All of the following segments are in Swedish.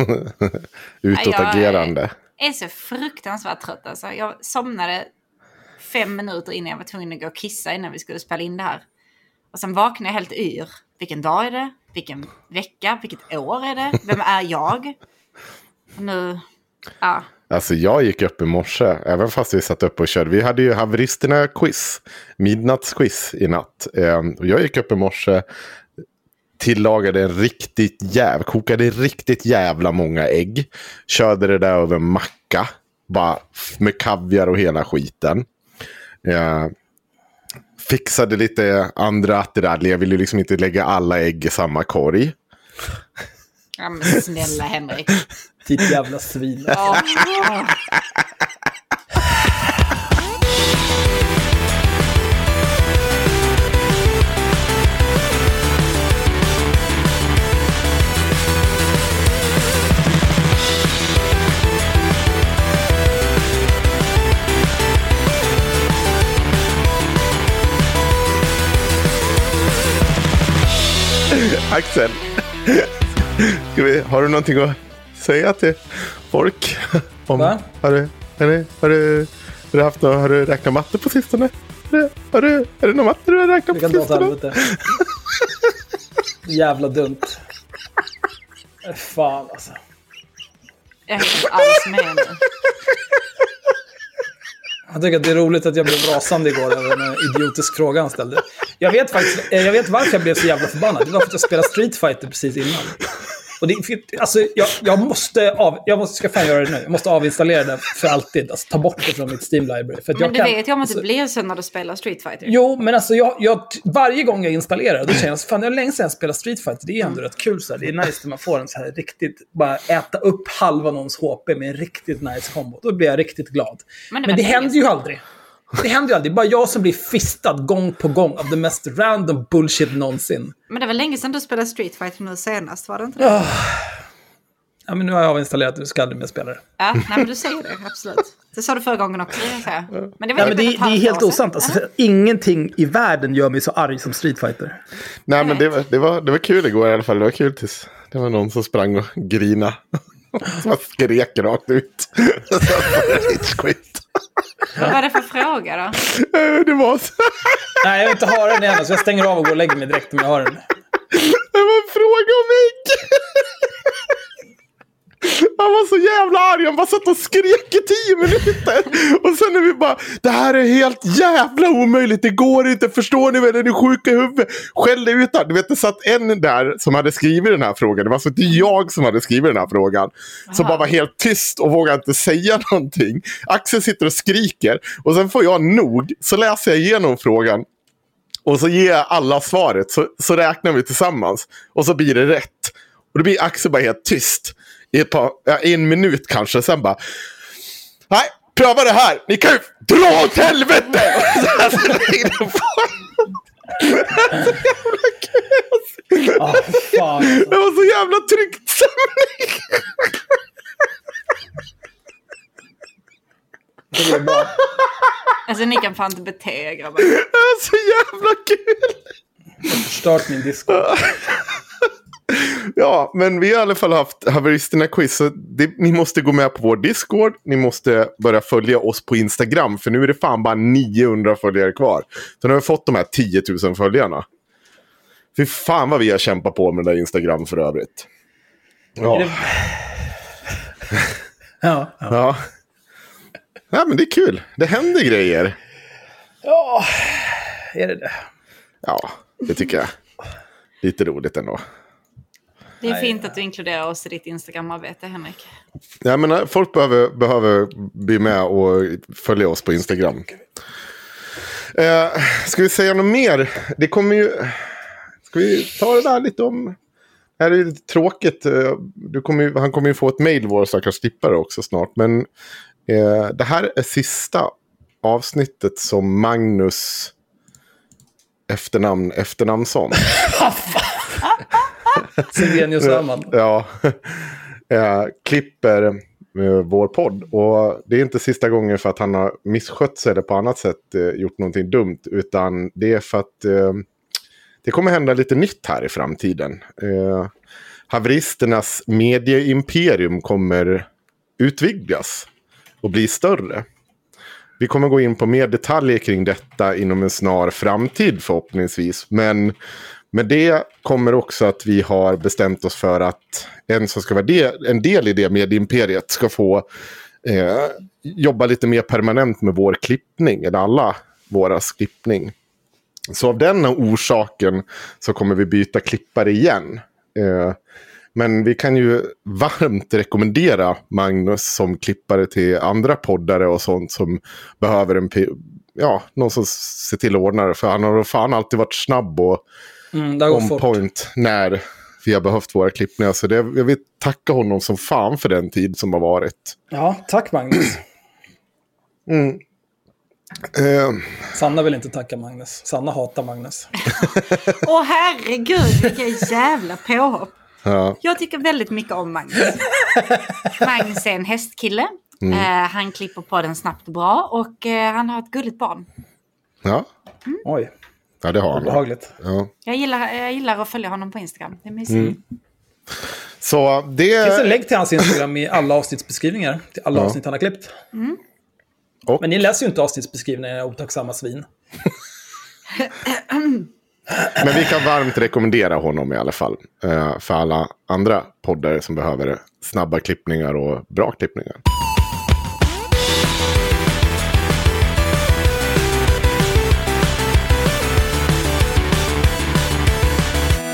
utåtagerande. Jag är så fruktansvärt trött alltså. Jag somnade fem minuter innan jag var tvungen att gå och kissa innan vi skulle spela in det här. Och sen vaknade jag helt yr. Vilken dag är det? Vilken vecka? Vilket år är det? Vem är jag? Och nu, ja. Alltså jag gick upp i morse, även fast vi satt upp och körde. Vi hade ju haveristerna quiz, midnattsquiz i natt. Ehm, och jag gick upp i morse, tillagade en riktigt jäv, kokade riktigt jävla många ägg. Körde det där över macka, bara med kaviar och hela skiten. Ehm, fixade lite andra attiraljer, jag ville liksom inte lägga alla ägg i samma korg. ja men snälla Henrik. Ditt jävla svin. Ja. Axel, ska vi, har du någonting att säga till folk? Om, Va? Har du, har, du, har, du, har, du haft något, har du räknat matte på sistone? Har du, har du, är det någon matte du har räknat Det på kan dra åt sistone? helvete. Jävla dumt. Äh, Fan alltså. Jag är inte alls med nu. Jag tycker att det är roligt att jag blev rasande igår över en idiotisk fråga han ställde. Jag vet faktiskt eh, jag vet varför jag blev så jävla förbannad. Det var för att jag spelade Street Fighter precis innan. Och det, alltså, jag, jag måste av, jag måste, ska fan göra det nu. Jag måste avinstallera det för alltid. Alltså ta bort det från mitt Steam Library. För Men jag du kan, vet ju om att alltså, det blir så när du spelar Street Fighter. Jo, men alltså jag, jag, varje gång jag installerar då känner jag fan det är länge sedan jag spelar Street Fighter. Det är ändå rätt kul så här. Det är nice när man får en så här riktigt, bara äta upp halva någons HP med en riktigt nice kombo. Då blir jag riktigt glad. Men Men det det, var länge händer ju aldrig. Det händer ju aldrig. Det är bara jag som blir fistad gång på gång av the mest random bullshit någonsin. Men det var länge sedan du spelade Street Fighter nu senast, var det inte det? Ja, men nu har jag avinstallerat det, du ska aldrig mer spela det. Ja, nej men du säger det, absolut. Det sa du förra gången också, det säga. Men det var Ja, typ men det, det är helt osant. Alltså, för ingenting i världen gör mig så arg som Street Fighter. Nej men det var, det, var, det var kul igår i alla fall. Det var kul tills det var någon som sprang och grina. Som skrek rakt ut. Quit. Vad var det för fråga då? Eh, Det var så. Nej, jag vill inte ha den igen, så jag stänger av och går och lägger mig direkt om jag har den. Det var en fråga om ägg. Han var så jävla arg. Han bara satt och skrek i tio minuter. Och sen är vi bara, det här är helt jävla omöjligt. Det går inte. Förstår ni väl? Är ni sjuka i huvudet? Skällde ut. Du vet, det satt en där som hade skrivit den här frågan. Det var alltså inte jag som hade skrivit den här frågan. Som bara var helt tyst och vågade inte säga någonting. Axel sitter och skriker. Och sen får jag nog. Så läser jag igenom frågan. Och så ger jag alla svaret. Så, så räknar vi tillsammans. Och så blir det rätt. Och då blir Axel bara helt tyst. I ett par, ja, en minut kanske. Sen bara. Nej, pröva det här. Ni kan ju dra åt helvete! Och på. Fan. Det var så jävla tryggt stämning. Alltså ni kan fan inte bete er grabbar. Det var så jävla kul. Jag har Förstört min disco. Ja, men vi har i alla fall haft haveristerna-quiz. Så det, ni måste gå med på vår Discord. Ni måste börja följa oss på Instagram. För nu är det fan bara 900 följare kvar. Så nu har vi fått de här 10 000 följarna. Fy fan vad vi har kämpat på med det där Instagram för övrigt. Ja, Ja, ja. ja. ja men det är kul. Det händer grejer. ja, är det det? Ja, det tycker jag. Lite roligt ändå. Det är fint att du inkluderar oss i ditt Instagram-arbete Henrik. Jag menar, folk behöver, behöver bli med och följa oss på Instagram. Eh, ska vi säga något mer? Det kommer ju... Ska vi ta det där lite om... Det här är lite tråkigt. eh, Du kommer ju, han kommer ju få ett mejl, vår stackars stippare också snart. Men eh, det här är sista avsnittet som Magnus efternamn efternamnsson. Silvenius Öhman. Ja, eh, klipper eh, vår podd. Och det är inte sista gången för att han har misskött sig eller på annat sätt eh, gjort någonting dumt. Utan det är för att eh, det kommer hända lite nytt här i framtiden. Eh, haveristernas medieimperium kommer utvidgas och bli större. Vi kommer gå in på mer detaljer kring detta inom en snar framtid förhoppningsvis. Men med det kommer också att vi har bestämt oss för att en som ska vara del, en del i det med imperiet ska få eh, jobba lite mer permanent med vår klippning, eller alla våras klippning. Så av den orsaken så kommer vi byta klippare igen. Eh, men vi kan ju varmt rekommendera Magnus som klippare till andra poddare och sånt som behöver en, ja, någon som ser till att ordna det. För han har fan alltid varit snabb och Mm, on fort. point när vi har behövt våra klippningar. Så det, jag vill tacka honom som fan för den tid som har varit. Ja, tack Magnus. Eh, Sanna vill inte tacka Magnus. Sanna hatar Magnus. Åh herregud, vilka jävla påhopp. ja. Jag tycker väldigt mycket om Magnus. Magnus är en hästkille. Mm. Eh, han klipper på den snabbt och bra och eh, han har ett gulligt barn. Ja. Oj, ja, det har han. behagligt. Ja. Jag gillar, jag gillar att följa honom på Instagram. Det är mysigt. Mm. Så Det finns en det... länk till hans Instagram i alla avsnittsbeskrivningar. Till alla avsnitt han har klippt. Och- Men ni läser ju inte avsnittsbeskrivningar, otacksamma svin. Men vi kan varmt rekommendera honom i alla fall. Eh, för alla andra poddare som behöver snabba klippningar och bra klippningar.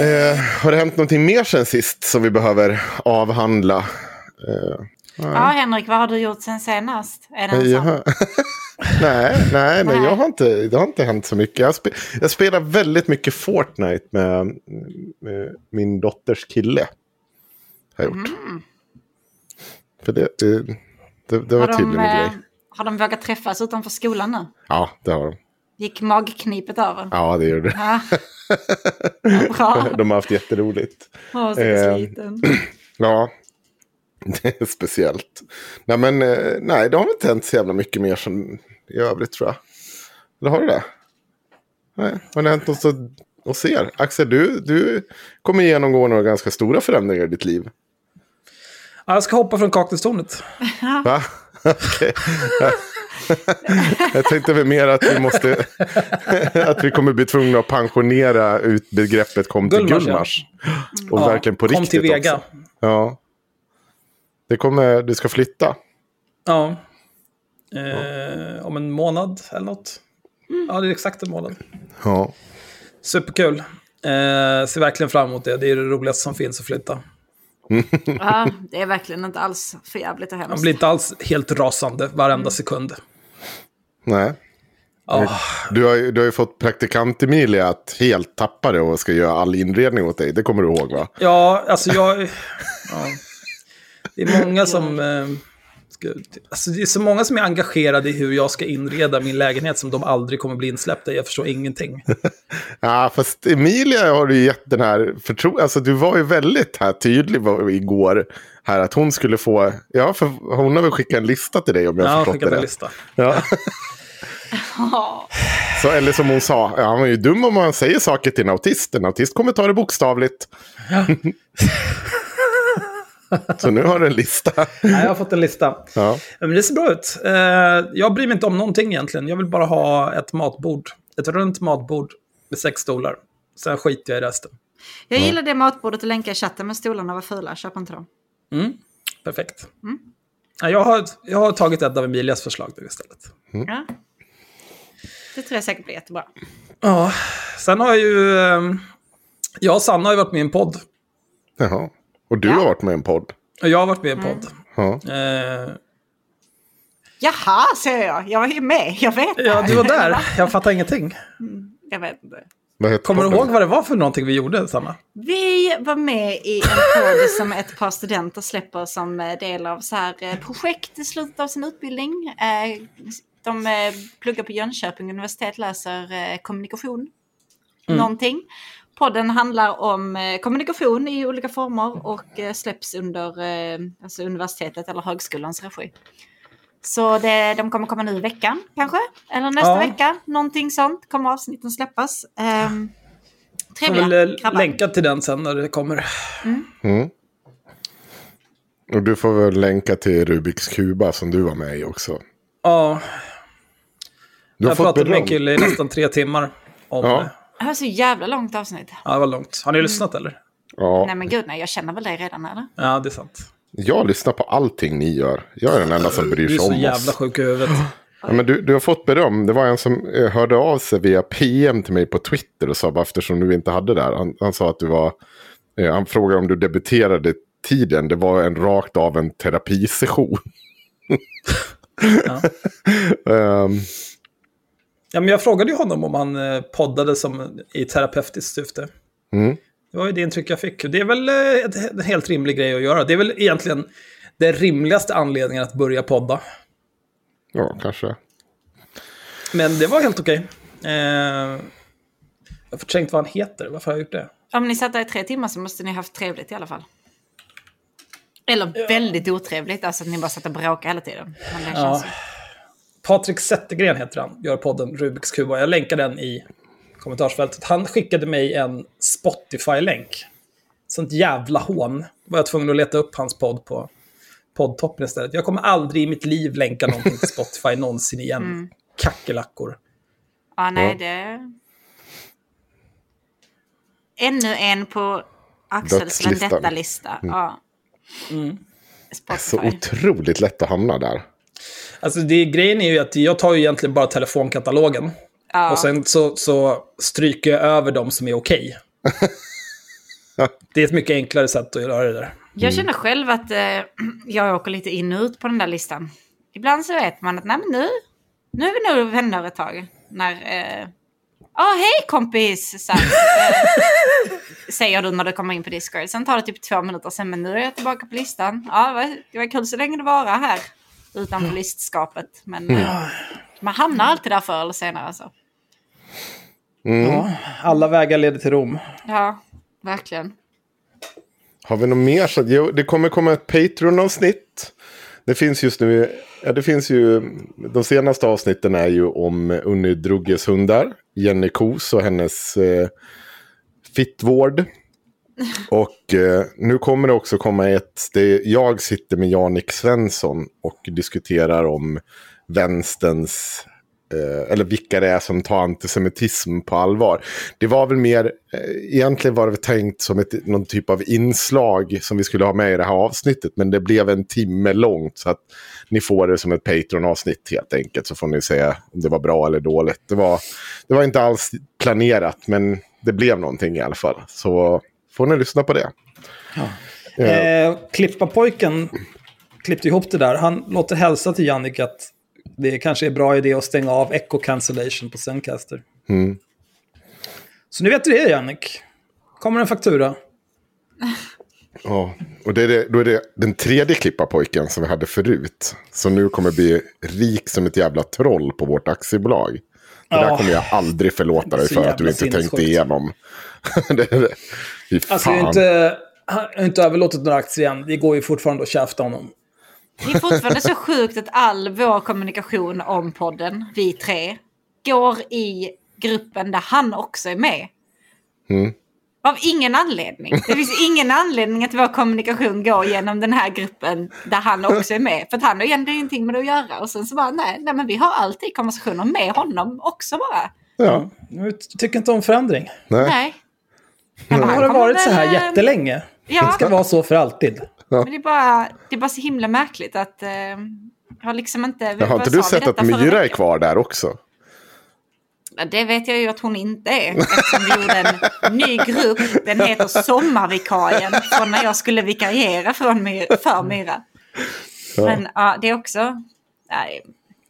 Eh, har det hänt någonting mer sen sist som vi behöver avhandla? Eh, Ja, Henrik, vad har du gjort sen senast? Är det jag nej, nej, nej, Nej. jag har inte, det har inte hänt så mycket. Jag, spe, jag spelar väldigt mycket Fortnite med, med min dotters kille. Har jag gjort. För det, det, det, det var Har de, tydligen en eh, grej. har de vågat träffas utanför skolan nu? Ja, det har de. Gick magknipet över? Ja, det gör det. Ja. Bra. De har haft jätteroligt. Åh, så Eh. Ja, det är speciellt. Nej, men eh, nej, det har väl inte hänt så jävla mycket mer som i övrigt tror jag. Eller har det det? Nej, har det hänt något så- och ser? Axel, du, du kommer genomgå några ganska stora förändringar i ditt liv. Ja, Jag ska hoppa från kaktustornet. Va? Okej. Jag tänkte väl mer att vi måste... att vi kommer bli tvungna att pensionera ut begreppet kom till Gullmars, ja. Gullmars. Och Ja, verkligen på kom riktigt till Vega. också. Ja. Det kommer, du ska flytta. Ja. Eh, om en månad eller något. Ja, det är exakt en månad. Ja. Superkul. Eh, ser verkligen fram emot det. Det är det roligaste som finns att flytta. Ja, det är verkligen inte alls för jävligt och Man hemskt. blir inte alls helt rasande varenda sekund. Nej. Ja, Du har, ju- du har ju fått praktikant Emilia att helt tappa det och ska göra all inredning åt dig. Det kommer du ihåg va? ja alltså jag... Ja. Det är många som, eh, Alltså, det är så många som är engagerade i hur jag ska inreda min lägenhet som de aldrig kommer bli insläppta. Jag förstår ingenting. Ja, fast Emilia har du gett den här förtro... Alltså du var ju väldigt här tydlig igår. Här att hon skulle få... Ja, för hon har väl skickat en lista till dig om jag har förstått det rätt. lista. Ja. Så, eller som hon sa, ja, man är ju dum om man säger saker till en autist. En autist kommer ta det bokstavligt. Så nu har du en lista. Nej, jag har fått en lista. Ja. Men det ser bra ut. Eh, Jag bryr mig inte om någonting egentligen. Jag vill bara ha ett matbord. Ett runt matbord med sex stolar. Sen skiter jag i resten. Jag gillar det matbordet och länka i chatten, men stolarna var fula. Köp inte dem. Perfekt. Ja, Jag, har, jag har tagit ett av Emilias förslag nu istället. Ja. Det tror jag säkert blir jättebra. Ja, sen har jag ju... eh, Jag och Sanna har ju varit med i en podd. Jaha. Och du Ja. har varit med i en podd. Och jag har varit med i en podd. Ja. Eh, Jaha, säger jag. Jag var ju med. Jag vet ja, du var där. Jag fattar ingenting. Jag vet inte. Kommer du ihåg vad det var för någonting vi gjorde, Sanna? Vi var med i en podd som ett par studenter släpper som eh, del av så här eh, projekt i slutet av sin utbildning. Eh, De pluggar på Jönköping universitet, läser kommunikation. Någonting. Podden handlar om eh, kommunikation i olika former och eh, släpps under eh, alltså universitetet eller högskolans regi. Så det, de kommer komma nu i veckan kanske, eller nästa Ja. vecka. Någonting sånt kommer avsnitten släppas. Um, Jag trevliga vill eh, grabbar. länka till den sen när det kommer. Mm. Och du får väl länka till Rubiks kuba som du var med i också. Ja, Du har jag fått pratade med en kille i nästan tre timmar om Ja. det. Det här var så jävla långt avsnitt. Ja, det var långt. Har ni lyssnat eller? Ja. Nej men gud nej, jag känner väl dig redan eller? Ja, det är sant. Jag lyssnar på allting ni gör. Jag är den enda som bryr Du är sig så om jävla oss. sjuk i huvudet. Ja, men du, du har fått beröm. Det var en som eh, hörde av sig via PM till mig på Twitter och sa bara eftersom du inte hade det här. Han, han sa att du var... Eh, han frågade om du debuterade tiden. Det var en rakt av en terapisession. Ja. Ehm, Ja, men jag frågade ju honom om han eh, poddade som i terapeutiskt syfte. Mm. Det var ju det intryck jag fick. Det är väl eh, en helt rimlig grej att göra. Det är väl egentligen den rimligaste anledningen att börja podda. ja, kanske. Men det var helt okej. Eh, jag har förträngt vad han heter. Varför har jag gjort det? Om ni satt där i tre timmar så måste ni ha haft trevligt i alla fall. Eller väldigt otrevligt, alltså att ni bara satt och bråkade hela tiden. Men det Ja. känns ju... Patrik Zettergren heter han, gör podden Rubiks kuba. Jag länkar den i kommentarsfältet. Han skickade mig en Spotify-länk. Sånt jävla hån. var jag tvungen att leta upp hans podd på poddtoppen istället. Jag kommer aldrig i mitt liv länka någonting till Spotify någonsin igen. Kackerlackor. Ja, nej, det... Ännu en på Axels vendetta-lista. Ja. Så Spotify. otroligt lätt att hamna där. Alltså det, grejen är ju att jag tar ju egentligen bara telefonkatalogen. Ja. Och sen så, så stryker jag över de som är okej. det är ett mycket enklare sätt att göra det där. Jag känner själv att eh, jag åker lite in och ut på den där listan. Ibland så vet man att nej, men nu, nu är vi nog vänner ett tag. När... Eh, Ja, hej kompis! Så eh, säger du när du kommer in på Discord. Sen tar det typ två minuter sen, men nu är jag tillbaka på listan. Ja, det var kul så länge du var här utanför listskapet. Men eh, man hamnar alltid där förr eller senare. Alltså. Ja, alla vägar leder till Rom. Ja, verkligen. Har vi något mer? Så, jo, det kommer komma ett Patreon-avsnitt. Det finns just nu, ja, det finns ju, de senaste avsnitten är ju om Unni Drugges hundar. Jenny Kos och hennes eh, fittvård. Och eh, nu kommer det också komma ett, det, jag sitter med Janik Svensson och diskuterar om vänsterns eh, eller vilka det är som tar antisemitism på allvar. Det var väl mer, eh, egentligen var det tänkt som ett, någon typ av inslag som vi skulle ha med i det här avsnittet. Men det blev en timme långt så att ni får det som ett Patreon-avsnitt helt enkelt. Så får ni säga om det var bra eller dåligt. Det var, det var inte alls planerat men det blev någonting i alla fall. Så får ni lyssna på det. Eh, Klippa-pojken klippte ihop det där. Han låter hälsa till Jannik att det kanske är bra idé att stänga av echo cancellation på Zencaster. Ja, och det är det, då är det den tredje klipparpojken som vi hade förut. Som nu kommer bli rik som ett jävla troll på vårt aktiebolag. Det där Ja. kommer jag aldrig förlåta dig Så för att du inte tänkte igenom. det, det. Alltså, jag har inte, jag har inte överlåtit några aktier än. Det går ju fortfarande att käfta honom. Det är fortfarande så sjukt att all vår kommunikation om podden, vi tre, går i gruppen där han också är med. Mm. Av ingen anledning. Det finns ingen anledning att vår kommunikation går genom den här gruppen där han också är med. För att han har egentligen ingenting med det att göra. Och sen så bara, nej, nej men vi har alltid konversationer med honom också bara. Ja, Jag tycker inte om förändring. nej. Nej. Nu har det varit så här eh, jättelänge. Ja. Det ska vara så för alltid. Men det är bara, det är bara så himla märkligt att... Eh, jag har liksom inte... Har inte du sett att Myra är kvar där också? Ja, Det vet jag ju att hon inte är. Eftersom vi gjorde en ny grupp. Den heter Sommarvikarien. Från när jag skulle vikariera från My, för Myra. Men ja, det är också... Nej,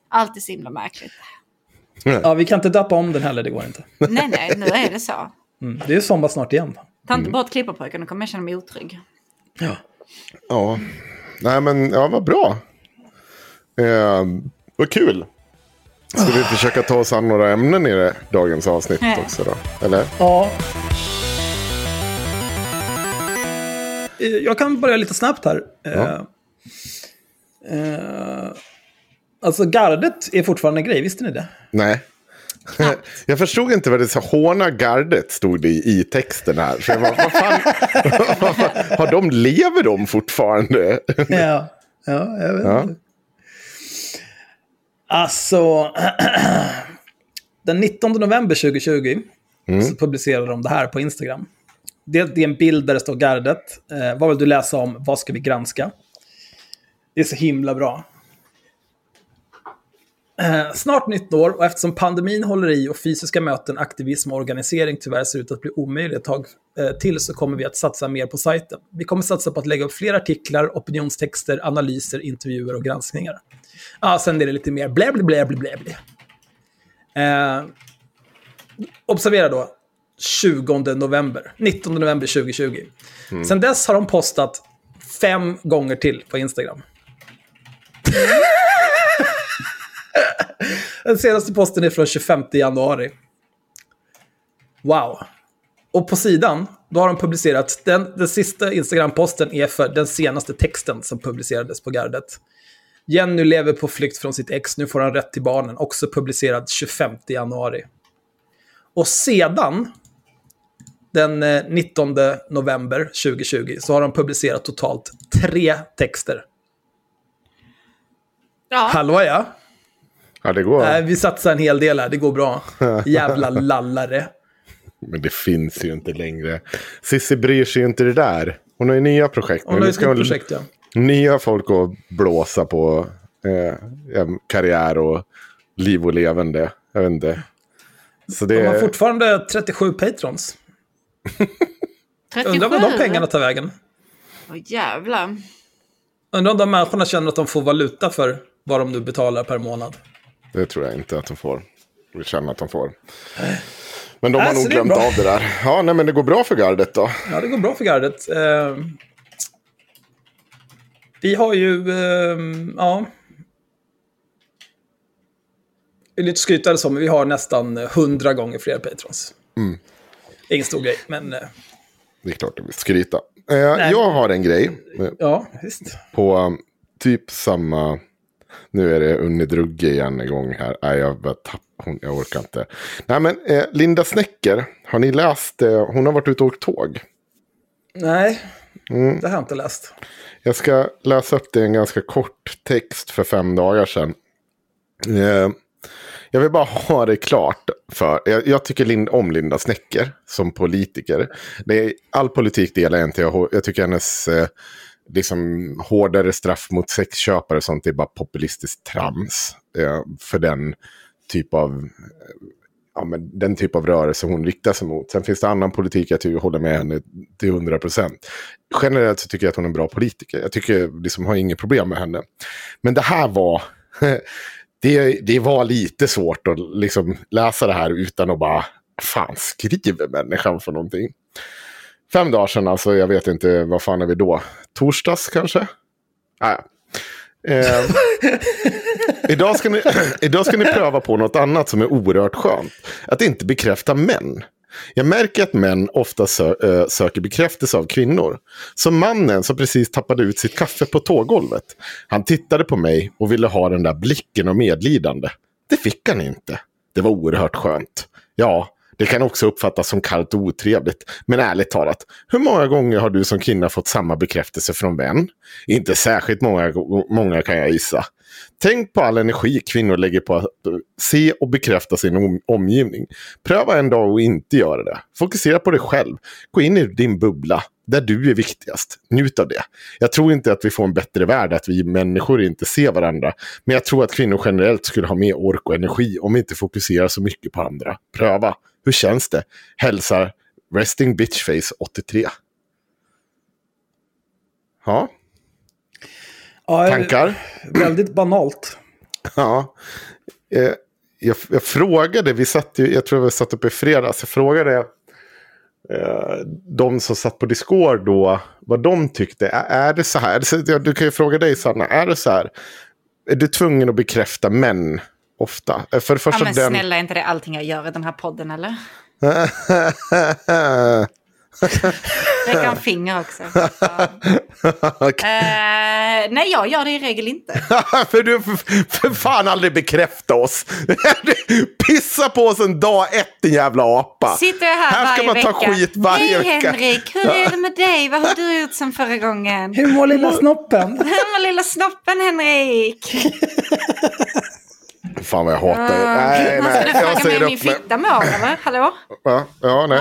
allt är så himla märkligt. Ja, vi kan inte dappa om den heller, det går inte. Nej, nej, nu är det så. Mm. Det är sommar snart igen. Ta Mm. inte bort klipparpojken, då kommer jag känna mig otrygg. Ja. Ja, nej men ja, vad bra. Eh, vad kul. Ska vi försöka ta oss an några ämnen i det, dagens avsnitt Nej. också då? Eller? ja. Eh, Jag kan börja lite snabbt här. Eh, eh, alltså gardet är fortfarande en grej, visste ni det? Nej. Jag förstod inte vad det sa. Håna gardet stod det i, i texten här. Så jag bara, vad fan, vad fan, har de, lever de fortfarande? Ja, ja jag vet Ja. inte. Alltså, den 19 november 2020 så publicerade de det här på Instagram. Det, det är en bild där det står gardet. Eh, vad vill du läsa om? Vad ska vi granska? Det är så himla bra. Eh, snart nytt år och eftersom pandemin håller i och fysiska möten, aktivism och organisering tyvärr ser ut att bli omöjligt ett tag eh, till så kommer vi att satsa mer på sajten. Vi kommer satsa på att lägga upp fler artiklar, opinionstexter, analyser, intervjuer och granskningar. Ja, sen är det lite mer blä, blä, blä, blä, blä. Eh, observera då, 20 november, 19 november 2020. Sen dess har de postat fem gånger till på Instagram. Den senaste posten är från 25 januari. Wow. Och på sidan, då har de publicerat, den, den sista Instagram-posten är för den senaste texten som publicerades på gardet. Jenny lever på flykt från sitt ex, nu får han rätt till barnen. Också publicerad 25 januari. Och sedan, den eh, 19 november 2020, så har de publicerat totalt tre texter. Ja, Hallå ja. Ja, det går. Nej, vi satsar en hel del här, det går bra. Jävla lallare. Men det finns ju inte längre. Cissi bryr sig ju inte det där. Hon har ju nya projekt. Hon har ett ska projekt ja. Nya folk att blåsa på eh, karriär och liv och levande. Jag vet inte. Så det De har fortfarande 37 patrons. 37. Undrar vad de pengarna tar vägen. Åh jävlar. Undrar om de människorna känner att de får valuta för vad de nu betalar per månad. Det tror jag inte att de får. Vi känner att de får. Men de har Alltså, nog glömt av det där. Ja, nej, men det går bra för gardet då. Ja, det går bra för gardet. Eh, vi har ju, eh, ja... Lite skrytare så, men vi har nästan 100 gånger fler patrons. Mm. Ingen stor grej, men eh, Det är klart att vi skryta. Eh, jag har en grej. ja, visst. på um, typ samma... Nu är det Unni Drugge igen igång här. Nej, jag, bara tapp, hon, jag orkar inte. Nej, men eh, Linda Snäcker, har ni läst? Eh, hon har varit ute och åkt tåg. Nej, Mm. det har jag inte läst. Jag ska läsa upp det i en ganska kort text för fem dagar sedan. Eh, jag vill bara ha det klart. för Jag, jag tycker Lind, om Linda Snäcker som politiker. Det är, all politik delar jag inte. Jag, jag tycker hennes eh, liksom, hårdare straff mot sexköpare och sånt är bara populistiskt trams. Eh, för den typ av ja, men den typ av rörelse hon riktar sig mot. Sen finns det annan politik jag tycker håller med henne till 100 procent. Generellt så tycker jag att hon är en bra politiker. Jag tycker liksom har inget problem med henne. Men det här var... Det, det var lite svårt att liksom läsa det här utan att bara... Fan, skriver människan för någonting? Fem dagar sedan, alltså jag vet inte, vad fan är vi då? Torsdags kanske? Ah, ja. eh, idag, ska ni, idag ska ni pröva på något annat som är oerhört skönt. Att inte bekräfta män. Jag märker att män ofta sö äh, söker bekräftelse av kvinnor. Som mannen som precis tappade ut sitt kaffe på tågolvet. Han tittade på mig och ville ha den där blicken och medlidande. Det fick han inte. Det var oerhört skönt. Ja, det kan också uppfattas som kallt och otrevligt. Men ärligt talat, hur många gånger har du som kvinna fått samma bekräftelse från vän? Inte särskilt många, många kan jag gissa. Tänk på all energi kvinnor lägger på att se och bekräfta sin omgivning. Pröva en dag och inte göra det. Fokusera på dig själv. Gå in i din bubbla, där du är viktigast. Njut av det. Jag tror inte att vi får en bättre värld, att vi människor inte ser varandra. Men jag tror att kvinnor generellt skulle ha mer ork och energi om vi inte fokuserar så mycket på andra. Pröva. Hur känns det? Hälsar Resting Bitchface 83. Ja. Ja, Tankar? Väldigt banalt. Ja. Eh, jag, jag, frågade, vi satt ju, jag tror vi satt uppe i fredags, jag frågade de som satt på Discord då vad de tyckte. Är, det så här? Du kan ju fråga dig Sanna, är det så här? Är du tvungen att bekräfta män ofta? Eh, för det första ja, men den... snälla, är inte det allting jag gör i den här podden eller? Räcka finger också. okay. uh, nej, jag gör det i regel inte. för du för, för fan aldrig bekräfta oss. Pissa på oss en dag ett, din jävla apa. Sitter jag här, här ska varje man vecka. ta skit varje Hej vecka. Henrik, hur är det med dig? Vad har du gjort sen förra gången? Hur mår lilla snoppen? Hur mår lilla snoppen Henrik? Fan vad jag hatar. Uh, nej, nej. skulle Jag fråga säger mig min fitta mår eller? Hallå? Ja, ja, nej.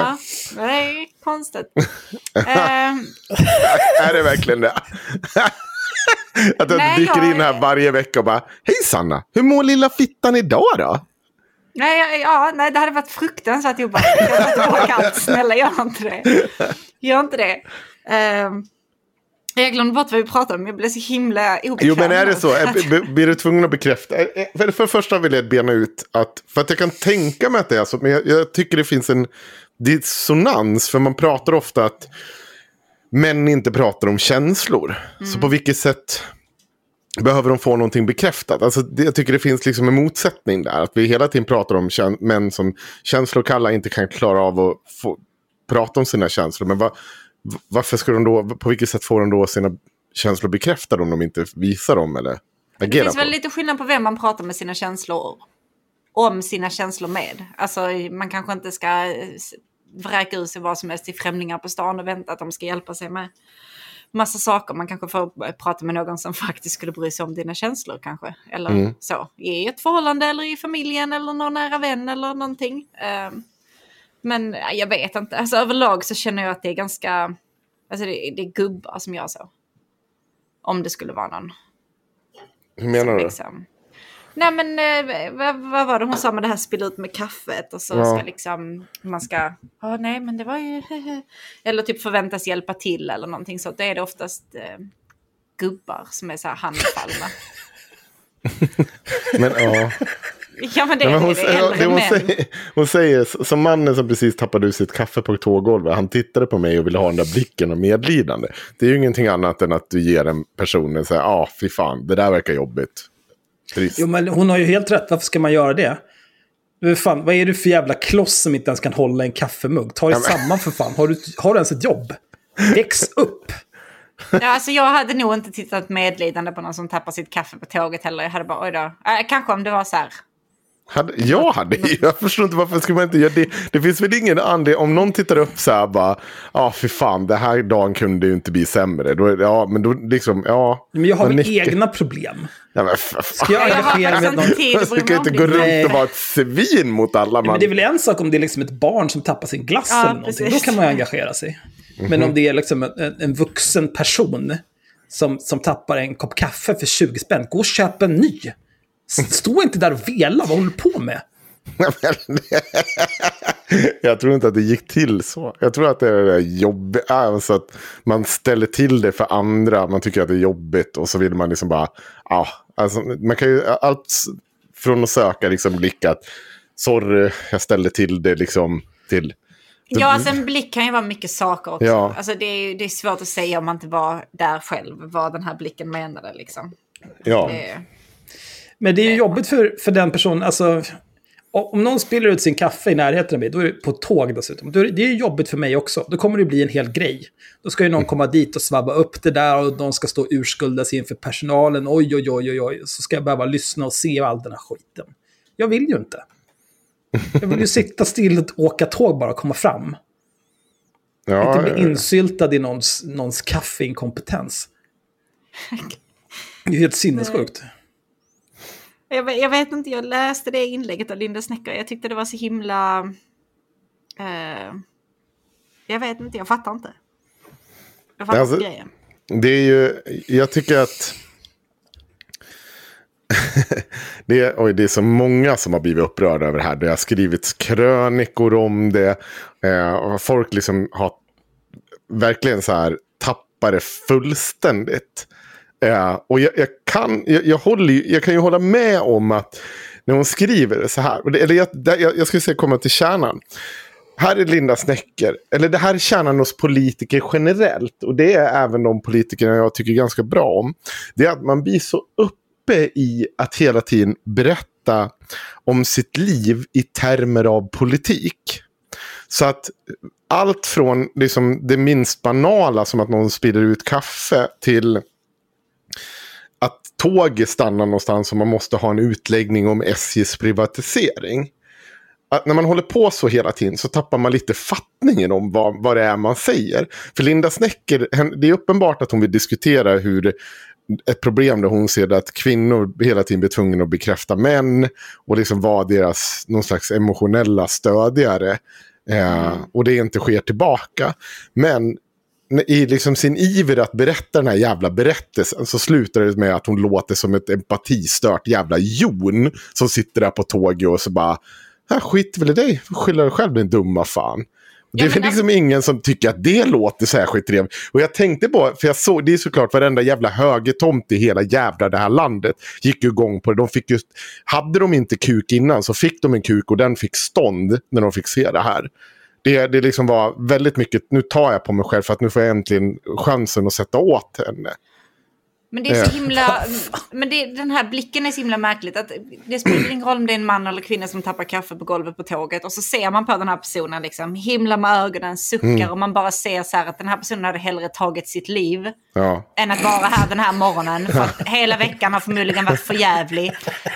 Ja, är konstigt. Ehm, Är det verkligen det? Att du Nej, dyker jag- in här varje vecka och bara Hej Sanna, hur mår lilla fittan idag då? nej, ja, nej, det hade varit fruktansvärt obehagligt. Jag tar tillbaka allt. Snälla, gör inte det. Gör inte det. Um, jag glömde bort vad vi pratade om. Jag blev så himla obekväm. Jo men är det så? Blir du tvungen att bekräfta? För det första vill jag bena ut att, för att jag kan tänka mig att det är så, men jag, jag tycker det finns en dissonans. För man pratar ofta att män inte pratar om känslor. Så på vilket sätt behöver de få någonting bekräftat? Alltså, det, jag tycker det finns liksom en motsättning där. Att vi hela tiden pratar om män som känslokalla inte kan klara av att få, prata om sina känslor. Men va, v- varför ska de då, på vilket sätt får de då sina känslor bekräftade om de inte visar dem eller Det agerar finns på väl lite skillnad på vem man pratar med sina känslor om sina känslor med. Alltså man kanske inte ska eh, vräka ur sig vad som helst till främlingar på stan och vänta att de ska hjälpa sig med massa saker. Man kanske får prata med någon som faktiskt skulle bry sig om dina känslor kanske. Eller Mm. så. I ett förhållande eller i familjen eller någon nära vän eller någonting. Ehm, men jag vet inte. Alltså överlag så känner jag att det är ganska... Alltså det, det är gubbar som gör så. Om det skulle vara någon. Hur menar du? Liksom. Nej men eh, vad, vad var det hon sa med det här spilla ut med kaffet och så Ja. ska liksom man ska, ja nej men det var ju, eller typ förväntas hjälpa till eller någonting så. Då är det oftast eh, gubbar som är så här handfallna. Men, ja. Ja men det Nej, men hon, det, det äldre det hon, säger, hon säger, som mannen som precis tappade ut sitt kaffe på tåggolvet, han tittade på mig och ville ha den där blicken och medlidande. Det är ju ingenting annat än att du ger den personen så här, ja ah, fy fan, det där verkar jobbigt. Trist. Jo, men hon har ju helt rätt. Varför ska man göra det? Fan, vad är du för jävla kloss som inte ens kan hålla en kaffemugg? Ta dig Ja, samman för fan. Har du, har du ens ett jobb? Väx upp! Ja, alltså jag hade nog inte tittat medlidande på någon som tappar sitt kaffe på tåget heller. Jag hade bara, oj då. Äh, kanske om det var så här. Hade, jag hade Jag förstår inte varför skulle man inte göra det. Det finns väl ingen anledning. Om någon tittar upp så här bara. Ja, ah, fy fan. Det här dagen kunde ju inte bli sämre. Då, ja, men då liksom. Ja. Men jag har väl egna problem. Ja, men för, Ska jag Jag engagera mig någon... kan mig inte gå runt och vara ett svin mot alla man. Men det är väl en sak om det är liksom ett barn som tappar sin glass Ja, eller någonting. precis. Då kan man ju engagera sig. Mhm. Men om det är liksom en, en vuxen person som, som tappar en kopp kaffe för 20 spänn, gå och köp en ny. Stå inte där och vela, vad håller du på med? jag tror inte att det gick till så. Jag tror att det är jobbigt. Alltså att man ställer till det för andra. Man tycker att det är jobbigt. Och så vill man liksom bara. Ja, alltså, man kan ju allt från att söka liksom blicka att. Sorry, jag ställde till det liksom till Ja, alltså en blick kan ju vara mycket saker också. Ja. Alltså det är, det är svårt att säga om man inte var där själv, vad den här blicken menade liksom. Ja. Det, Men det är ju jobbigt för, för den personen, alltså... Om någon spiller ut sin kaffe i närheten av mig, då är det på tåg dessutom. Då är det, det är ju jobbigt för mig också. Då kommer det bli en hel grej. Då ska ju någon komma dit och svabba upp det där och någon ska stå och urskulda sig inför personalen. Oj, oj, oj, oj, oj. Så ska jag behöva lyssna och se all den här skiten. Jag vill ju inte. Jag vill ju sitta still och åka tåg bara och komma fram. ja, inte bli insyltad i någons, någons kaffeinkompetens. Det är helt sinnessjukt. Jag, vet- jag vet inte, jag läste det inlägget av Linda Snäcker. Jag tyckte det var så himla... eh, jag vet inte, jag fattar inte. Jag fattar Alltså- inte grejen. Det är ju, jag tycker att... det, är, oj, det är så många som har blivit upprörda över det här. Det har skrivits krönikor om det. Eh, och folk liksom har verkligen så här tappat det fullständigt. Eh, och jag, jag, kan, jag, jag, håller, ju- jag kan ju hålla med om att när hon skriver det så här. Eller jag, där- jag, jag skulle säga komma till kärnan. Här är Linda Snäcker, eller det här är kärnan hos politiker generellt. Och det är även de politikerna jag tycker ganska bra om. Det är att man blir så uppe i att hela tiden berätta om sitt liv i termer av politik. Så att allt från liksom det minst banala som att någon spiller ut kaffe till att tåget stannar någonstans och man måste ha en utläggning om SJs privatisering. Att när man håller på så hela tiden så tappar man lite fattningen om vad, vad det är man säger. För Linda Snäcker, det är uppenbart att hon vill diskutera hur ett problem där hon ser att kvinnor hela tiden blir tvungna att bekräfta män och liksom vara deras någon slags emotionella stödjare. Eh, och det inte sker tillbaka. Men i liksom sin iver att berätta den här jävla berättelsen så slutar det med att hon låter som ett empatistört jävla jon som sitter där på tåget och så bara "Ja, skit väl i dig, skylla dig själv din dumma fan. Det är väl liksom ingen som tycker att det låter särskilt trevligt. Och jag tänkte på, för jag såg, det är såklart varenda jävla högertomt i hela jävla det här landet gick ju igång på det. De fick just, hade de inte kuk innan så fick de en kuk och den fick stånd när de fick se det här. Det, det liksom var väldigt mycket, nu tar jag på mig själv för att nu får jag äntligen chansen att sätta åt henne. Men det är så Eh. himla... Men det, den här blicken är så himla märkligt. Att det spelar ingen roll om det är en man eller kvinna som tappar kaffe på golvet på tåget. Och så ser man på den här personen liksom, himla med ögonen, suckar Mm. och man bara ser så här att den här personen hade hellre tagit sitt liv Ja. än att vara här den här morgonen. För att hela veckan har förmodligen varit för jävlig.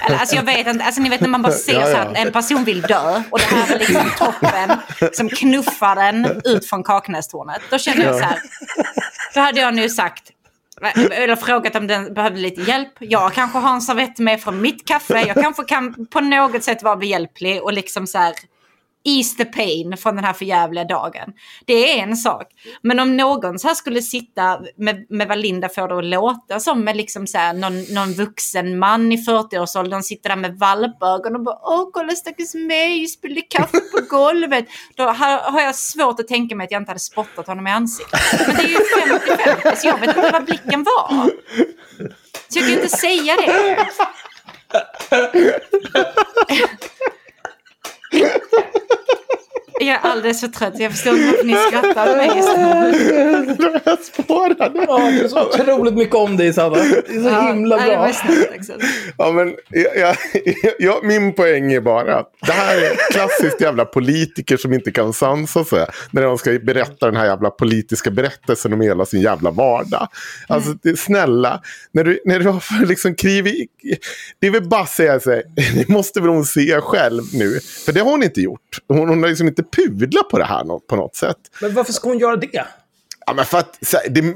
Eller, Alltså jag vet inte, alltså ni vet när man bara ser Ja, så ja. här att en person vill dö och det här är liksom toppen som knuffar den ut från Kaknästornet. Då känner jag så här, då hade jag nu sagt, eller frågat om den behövde lite hjälp. Jag kanske har en servett med från mitt kaffe. Jag kanske kan på något sätt vara behjälplig och liksom så här ease the pain från den här förjävliga dagen. Det är en sak. Men om någon så här skulle sitta med, med vad Linda får det att låta som med liksom så här någon, någon vuxen man i 40-årsåldern sitter där med valpögon och bara åh kolla stackars mig, spillde kaffe på golvet. Då har, har jag svårt att tänka mig att jag inte hade spottat honom i ansiktet. Men det är ju 50-50 så jag vet inte vad blicken var. Så jag kan inte säga det. Jag är alldeles för trött. Jag förstår inte varför ni skrattar åt mig just nu. jag spårade. Ja, det är så otroligt mycket om dig, Sanna. Det är så himla Nej, det var bra. snällt Axel. Ja, men jag, jag, jag, min poäng är bara att det här är klassiskt jävla politiker som inte kan sansa sig. När de ska berätta den här jävla politiska berättelsen om hela sin jävla vardag. Alltså det, snälla, när du, när du har liksom krivit... Det är väl bara att säga sig, det måste väl hon se själv nu. För det har hon inte gjort. Hon, hon har liksom inte pudlat på det här på något sätt. Men varför ska hon göra det? Ja, men för att, det,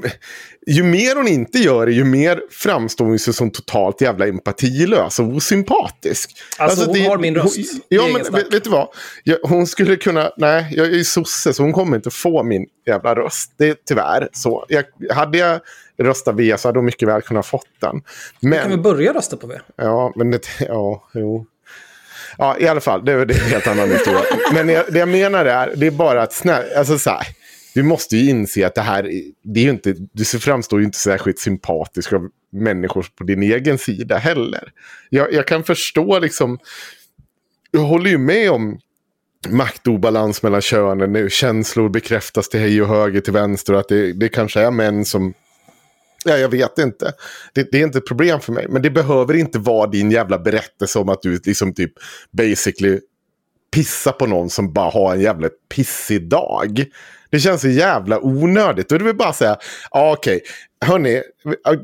ju mer hon inte gör det, ju mer framstår hon sig som totalt jävla empatilös och osympatisk. Alltså, hon har min röst. Hon, Det ja, men vet, vet du vad? Jag, hon skulle kunna... Nej, jag är ju sosse, så hon kommer inte få min jävla röst. Det är tyvärr så. Jag, hade jag röstat V så hade hon mycket väl kunnat fått den. Kan vi Men, börja rösta på V? ja, men det, ja, jo. Ja, i alla fall, det är en helt annan historia. Men jag, det jag menar är, det är bara att snälla, alltså så här, du måste ju inse att det här, det är ju inte, du framstår ju inte särskilt sympatisk av människor på din egen sida heller. Jag, jag kan förstå liksom, jag håller ju med om maktobalans mellan könen. Nu, känslor bekräftas till hej och höger, till vänster. Och att det, det kanske är män som... Ja, jag vet inte. Det, det är inte ett problem för mig. Men det behöver inte vara din jävla berättelse om att du liksom typ basically pissar på någon som bara har en jävla pissig dag. Det känns så jävla onödigt. Och det vill bara säga, ja okej, hörni,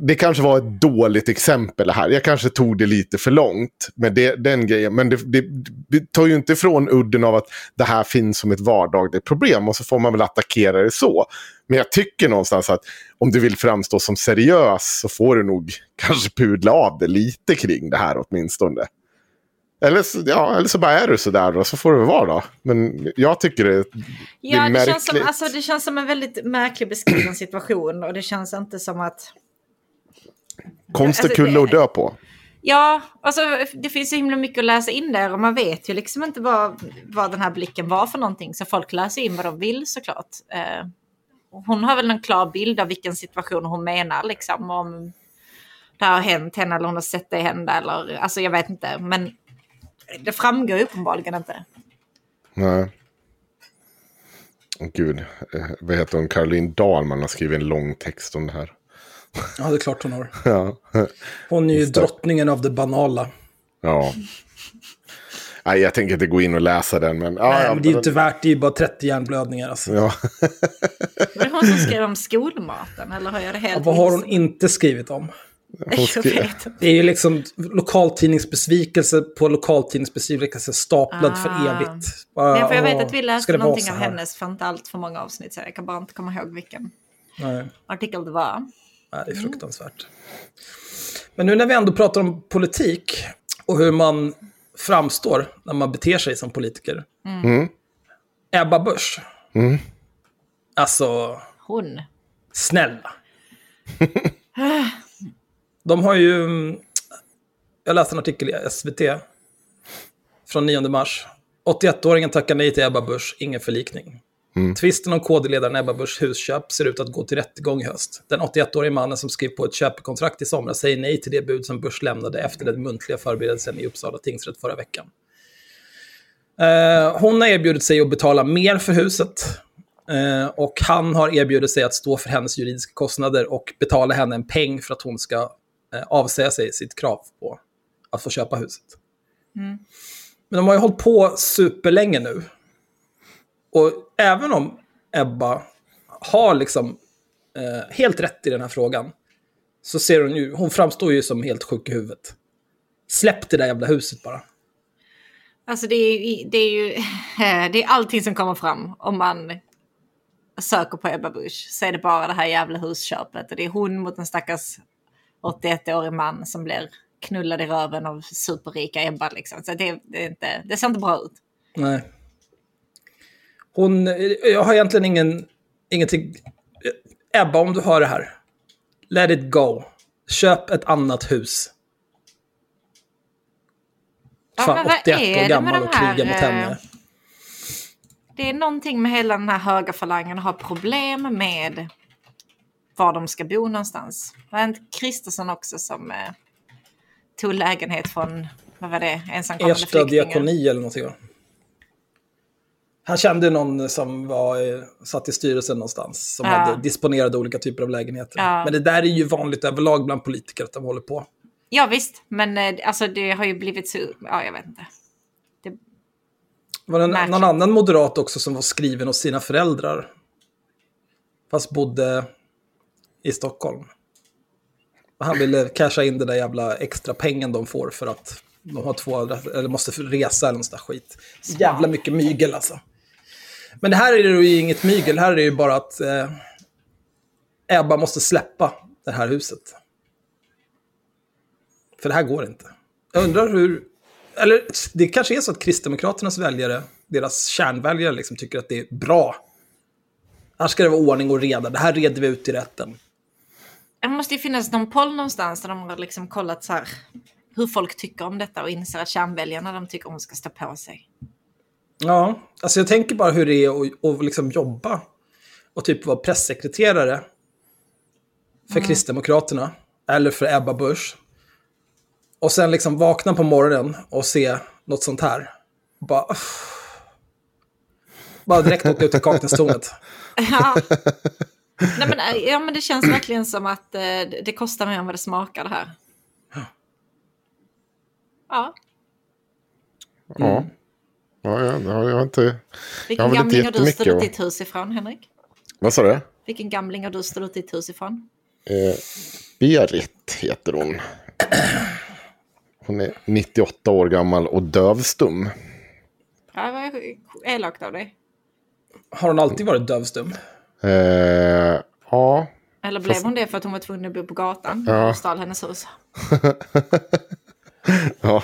det kanske var ett dåligt exempel här. Jag kanske tog det lite för långt med det, den grejen. Men det, det, det tar ju inte ifrån udden av att det här finns som ett vardagligt problem. Och så får man väl attackera det så. Men jag tycker någonstans att om du vill framstå som seriös så får du nog kanske pudla av det lite kring det här åtminstone. Eller så, ja, eller så bara är du sådär och så får det vara då. Men jag tycker det, det Ja, är det märkligt. känns, som, alltså, det känns som en väldigt märklig beskriven situation. Och det känns inte som att... Konst är alltså, kul det- att dö på. Ja, alltså det finns så himla mycket att läsa in där. Och man vet ju liksom inte vad, vad den här blicken var för någonting. Så folk läser in vad de vill såklart. Eh, hon har väl en klar bild av vilken situation hon menar. Liksom, om det har hänt henne eller hon har sett det hända. Eller, alltså jag vet inte. Men det framgår ju uppenbarligen inte. Nej. Gud, eh, vad heter hon? Caroline Dahlman har skrivit en lång text om det här. Ja, det är klart hon har. Ja. Hon är ju drottningen av det banala. ja. Nej, jag tänker inte gå in och läsa den, men... Ja, Nej, ja, men det är ju inte värt, det är ju bara 30 hjärnblödningar. Alltså. Ja. Var det hon som skrev om skolmaten? Eller har jag det helt Ja, vad har hon inte skrivit om? Det är ju liksom lokaltidningsbesvikelse på lokaltidningsbesvikelse staplad för Ah. evigt. Bara, Nej, för jag vet åh, att vi läste någonting av hennes för inte allt för många avsnitt. Så jag kan bara inte komma ihåg vilken Nej, artikel det var. nej, det är fruktansvärt. Men nu när vi ändå pratar om politik och hur man framstår när man beter sig som politiker. Mm. Ebba Busch. Mm. Alltså, Hon. snälla. De har ju... mm, Jag läste en artikel i SVT från 9 mars. 81-åringen tackar nej till Ebba Busch, ingen förlikning. Tvisten om KD-ledaren Ebba Buschs husköp ser ut att gå till rättegång i höst. Den 81-årige mannen som skrev på ett köpekontrakt i somras säger nej till det bud som Busch lämnade efter den muntliga förberedelsen i Uppsala tingsrätt förra veckan. Eh, hon har erbjudit sig att betala mer för huset. Eh, och han har erbjudit sig att stå för hennes juridiska kostnader och betala henne en peng för att hon ska eh, avsäga sig sitt krav på att få köpa huset. Men de har ju hållit på superlänge nu. Och även om Ebba har liksom eh, helt rätt i den här frågan, så ser hon ju, hon framstår ju som helt sjuk i huvudet. Släpp det där jävla huset bara. Alltså det är, ju- det är ju det är allting som kommer fram om man söker på Ebba Busch. Så är det bara det här jävla husköpet. Och det är hon mot en stackars 81-årig man som blir knullad i röven av superrika Ebba. Liksom. Så det, det, är inte, det ser inte bra ut. Nej. Hon, jag har egentligen ingen, ingenting... Ebba, om du hör det här. Let it go. Köp ett annat hus. Ja, Fan, men vad 81 är år gammal och krigar mot eh, henne. Det är någonting med hela den här höga falangen och har problem med var de ska bo någonstans. Var det inte Kristersson också som eh, tog lägenhet från, vad var det, ensamkommande Ersta flyktingar? diakoni eller någonting va? Han kände någon som var, eh, satt i styrelsen någonstans. Som Ja. hade disponerade olika typer av lägenheter. Ja. Men det där är ju vanligt överlag bland politiker att de håller på. Ja visst, men eh, alltså det har ju blivit så, ja jag vet inte. Det, Det var en, Märkligt. någon annan moderat också som var skriven hos sina föräldrar. Fast bodde i Stockholm. Han ville casha in den där jävla extra pengen de får för att de har två, eller måste resa eller någon sån där skit. Jävla mycket mygel alltså. Men det här är ju inget mygel, här är det ju bara att eh, Ebba måste släppa det här huset. För det här går inte. Jag undrar hur... Eller det kanske är så att Kristdemokraternas väljare, deras kärnväljare, liksom tycker att det är bra. Här ska det vara ordning och reda. Det här reder vi ut i rätten. det måste ju finnas någon poll någonstans där de har liksom kollat så här hur folk tycker om detta och inser att kärnväljarna de tycker hon ska stå på sig. Ja, alltså jag tänker bara hur det är att, att liksom jobba och typ vara pressekreterare för Kristdemokraterna eller för Ebba Busch. Och sen liksom vakna på morgonen och se något sånt här. Bara, "Uff." Bara direkt åka ut till Kaknästornet. Ja. Nej, men, ja, men det känns verkligen som att eh, det kostar mer än vad det smakar det här. Ja. Ja. Ja, ja, ja, jag har inte... Jag Vilken har väl inte gamling har du att- ditt hus ifrån, Henrik? Vad sa du? Vilken gamling har du ställt ditt hus ifrån? Eh, Berit heter hon. Hon är 98 år gammal och dövstum. Ja, det var elakt av dig. Har hon alltid varit dövstum? Eh, ja, Eller blev Fast- hon det för att hon var tvungen att bo på gatan Ja. och stal hennes hus? ja.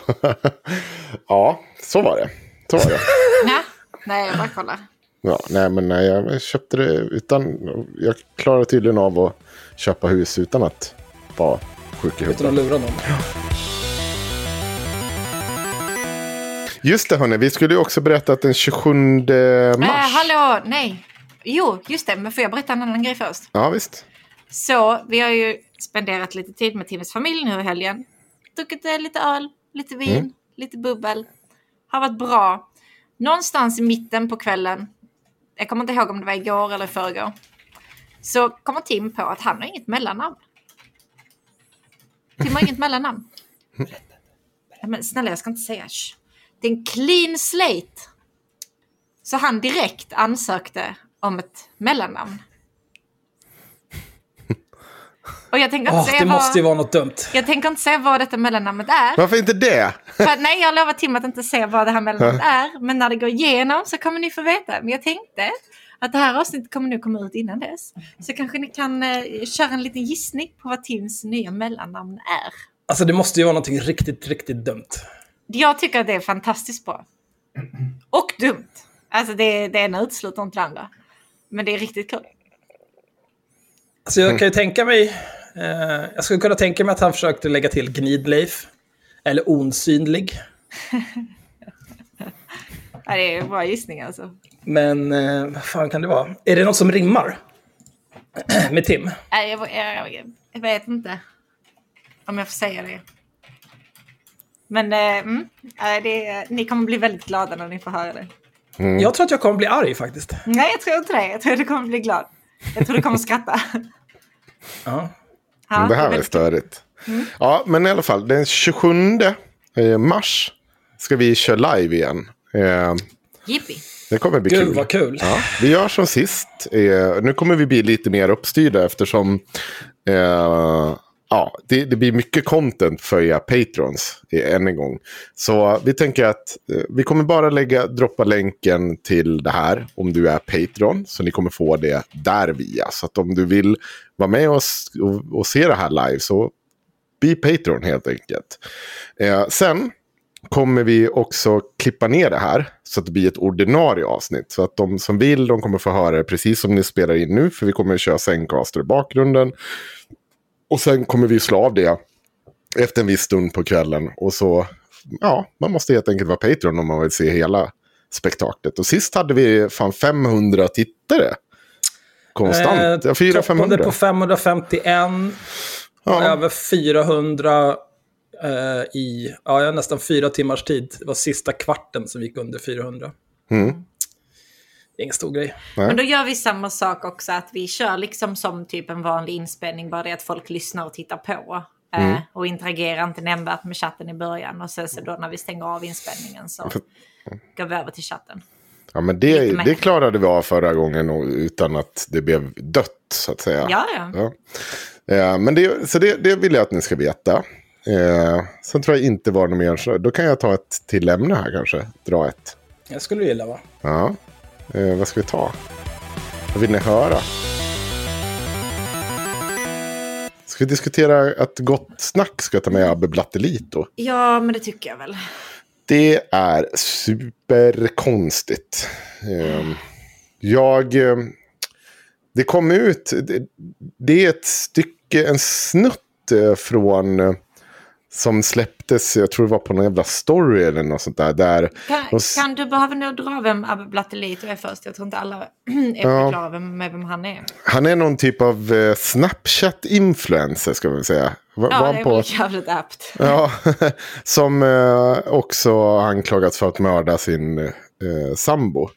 ja, så var det. Var det. Nej, nej jag bara kollar. Ja, nej, men nej, jag köpte det utan... Jag klarade tydligen av att köpa hus utan att vara sjuk i Utan att huvudet. lura någon. Just det, hörni. Vi skulle ju också berätta att den 27 mars... Äh, hallå, nej. Jo, just det, men får jag berätta en annan grej först? Ja, visst. Så, vi har ju spenderat lite tid med Timmes familj nu i helgen. Druckit eh, lite öl, lite vin, Mm. lite bubbel. Har varit bra. Någonstans i mitten på kvällen, jag kommer inte ihåg om det var igår eller förrgår, så kommer Tim på att han har inget mellannamn. Tim har inget mellannamn. Ja, Men snälla, jag ska inte säga. Det är en clean slate. Så han direkt ansökte om ett mellannamn. Och jag tänker inte Åh, säga det vad... måste ju vara något dumt. Jag tänker inte säga vad detta mellannamnet är. Varför inte det? För nej, jag lovar Tim att inte säga vad det här mellannamnet är. Men när det går igenom så kommer ni få veta. Men jag tänkte att det här avsnittet kommer nu komma ut innan dess. Så kanske ni kan eh, köra en liten gissning på vad Tims nya mellannamn är. Alltså det måste ju vara någonting riktigt, riktigt dumt. Jag tycker att det är fantastiskt bra. Och dumt. Alltså det, det ena utesluter inte det andra. Men det är riktigt kul. Alltså jag kan ju tänka mig... Eh, jag skulle kunna tänka mig att han försökte lägga till Gnidleif. Eller Osynlig. Ja, det är en bra gissning alltså. Men eh, vad fan kan det vara? Är det något som rimmar? Med Tim? Nej, jag, jag, jag, jag vet inte om jag får säga det. Men eh, mm, nej, det, ni kommer bli väldigt glada när ni får höra det. Jag tror att jag kommer bli arg faktiskt. Nej, jag tror inte det. Jag tror att du kommer bli glad. Jag tror du kommer skratta. Ja. Ja, det här väldigt- störigt. Ja, men i alla fall. Den 27 eh, mars ska vi köra live igen. Eh, Jippi. Det kommer bli Gud kul. vad kul. Ja, vi gör som sist. Eh, nu kommer vi bli lite mer uppstyrda eftersom eh, ja, det, det blir mycket content för era patrons eh, än en gång. Så vi tänker att eh, vi kommer bara lägga, droppa länken till det här om du är patron. Så ni kommer få det där via. Så att om du vill vara med oss och, och se det här live så bli patron helt enkelt. Eh, sen kommer vi också klippa ner det här så att det blir ett ordinarie avsnitt. Så att de som vill de kommer få höra det precis som ni spelar in nu. För vi kommer att köra Zencaster i bakgrunden. Och sen kommer vi slå av det efter en viss stund på kvällen. Och så, ja, man måste helt enkelt vara Patreon om man vill se hela spektaklet. Och sist hade vi fan 500 tittare. Konstant. Ja, toppade 400-500. på 551. Ja. Över 400 eh, i ja, nästan fyra timmars tid. Det var sista kvarten som gick under 400. Mm. Det är ingen stor grej. Men då gör vi samma sak också. Att vi kör liksom som typ en vanlig inspelning. Bara det att folk lyssnar och tittar på. Eh, och interagerar inte nämnvärt med chatten i början. Och sen så då när vi stänger av inspelningen så går vi över till chatten. Ja, men det, det klarade vi av förra gången och, utan att det blev dött, så att säga. Ja, ja. Ja. Eh, men det, så det, det vill jag att ni ska veta. Eh, sen tror jag inte var något mer. så- Då kan jag ta ett till ämne här kanske. Dra ett. Jag skulle gilla va? Ja. Eh, vad ska vi ta? Vad vill ni höra? Ska vi diskutera att Gott Snack ska ta med Abbe Blattelito? Ja, men det tycker jag väl. Det är superkonstigt. Ehm, Jag... ehm, Det kom ut... det- är ett stycke, en snutt eh, från... Som släpptes, jag tror det var på någon jävla story eller något sånt där. där Kan, s- kan du behöva nog dra vem Abbe Blattelito är först? Jag tror inte alla är Ja. klara vem, med vem han är. Han är någon typ av eh, Snapchat-influencer ska vi säga. Va- Ja, var det är på- jävligt apt. Ja, som eh, också anklagats för att mörda sin eh, sambo.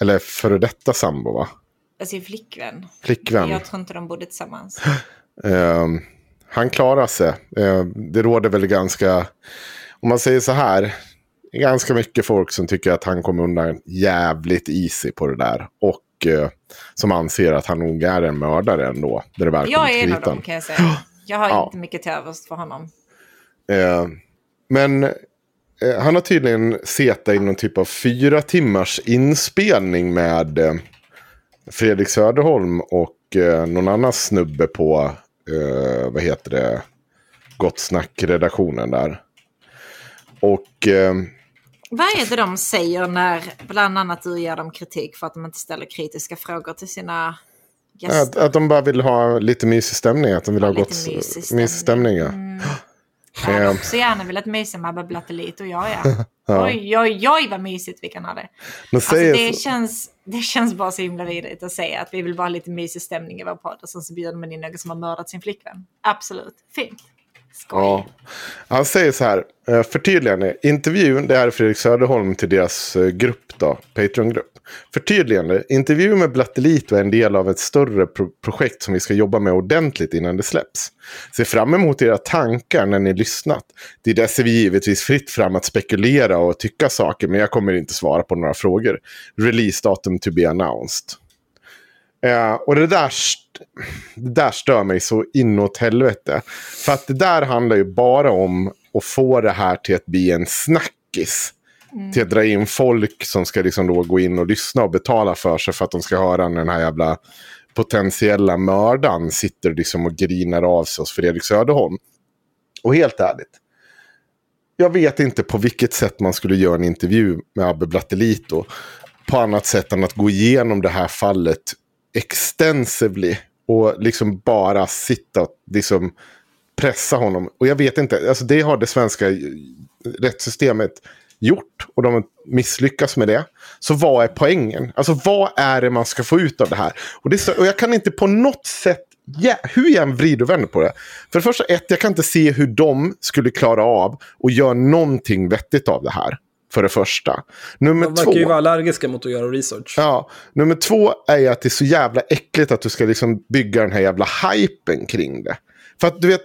Eller före detta sambo va? Alltså flickvän. Flickvän. Jag tror inte de bodde tillsammans. Eh, han klarar sig. Eh, det råder väl ganska, om man säger så här, ganska mycket folk som tycker att han kommer undan jävligt easy på det där. Och eh, som anser att han nog är en mördare ändå. Där det väl Jag är en av dem kan jag säga. Jag har Ja. inte mycket till övers för honom. Eh, men eh, han har tydligen seta i någon typ av fyra timmars inspelning med eh, Fredrik Söderholm och någon annan snubbe på, eh, vad heter det, Gott Snack-redaktionen där. Och eh, Vad är det de säger när bland annat du ger dem kritik för att de inte ställer kritiska frågor till sina att, gäster? att de bara vill ha lite mysig stämning, att de vill Ja, ha gott mysig stämning. mysig stämning. Ja. Jag hade eh, också gärna velat mysa med Babblattelit och jag ja. Oj, oj, oj vad mysigt vi kan ha det. Men Alltså det så- känns, det känns bara så himla vidrigt att säga att vi vill bara ha lite mysig stämning i vår podd och sen så bjuder man in någon som har mördat sin flickvän. Absolut, fint. Skoj. Ja. Han säger så här, eh, förtydligande. Intervjun, det är Fredrik Söderholm till deras eh, grupp då, Patreon-grupp. Förtydligande, intervju med Blattelito är en del av ett större pro- projekt som vi ska jobba med ordentligt innan det släpps. Se fram emot era tankar när ni lyssnat. Det är dess är vi givetvis fritt fram att spekulera och tycka saker, men jag kommer inte svara på några frågor. Release datum to be announced. Eh, och det där, det där stör mig så inåt helvete. För att det där handlar ju bara om att få det här till att bli en snackis. Mm. Till att dra in folk som ska liksom då gå in och lyssna och betala för sig för att de ska höra när den här jävla potentiella mördaren sitter liksom och grinar av sig hos Fredrik Söderholm. Och helt ärligt. Jag vet inte på vilket sätt man skulle göra en intervju med Abbe Blattelito. På annat sätt än att gå igenom det här fallet extensively. Och liksom bara sitta och liksom pressa honom. Och jag vet inte, alltså det har det svenska rättssystemet gjort. Och de har misslyckats med det. Så vad är poängen? Alltså vad är det man ska få ut av det här? Och, det och jag kan inte på något sätt, ja, hur jag än vrider och vänder på det. För det första, ett, jag kan inte se hur de skulle klara av och göra någonting vettigt av det här. För det första. Nummer De två. verkar ju vara allergiska mot att göra research. Ja, nummer två är att det är så jävla äckligt att du ska liksom bygga den här jävla hypen kring det. För att du vet,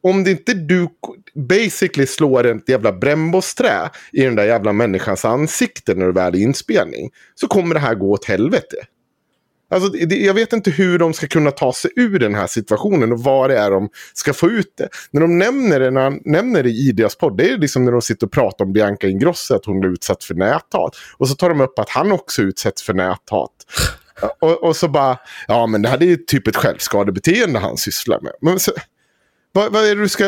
om det inte du basically slår ett jävla brännbosträ i den där jävla människans ansikte när du väl är inspelning. Så kommer det här gå åt helvete. Alltså, det, jag vet inte hur de ska kunna ta sig ur den här situationen och vad det är de ska få ut det. När de nämner det, när nämner det i deras podd, det är liksom när de sitter och pratar om Bianca Ingrosso, att hon är utsatt för näthat. Och så tar de upp att han också utsätts för näthat. Och, och så bara, ja men det här är ju typ ett självskadebeteende han sysslar med. Men så, vad, vad är det du ska...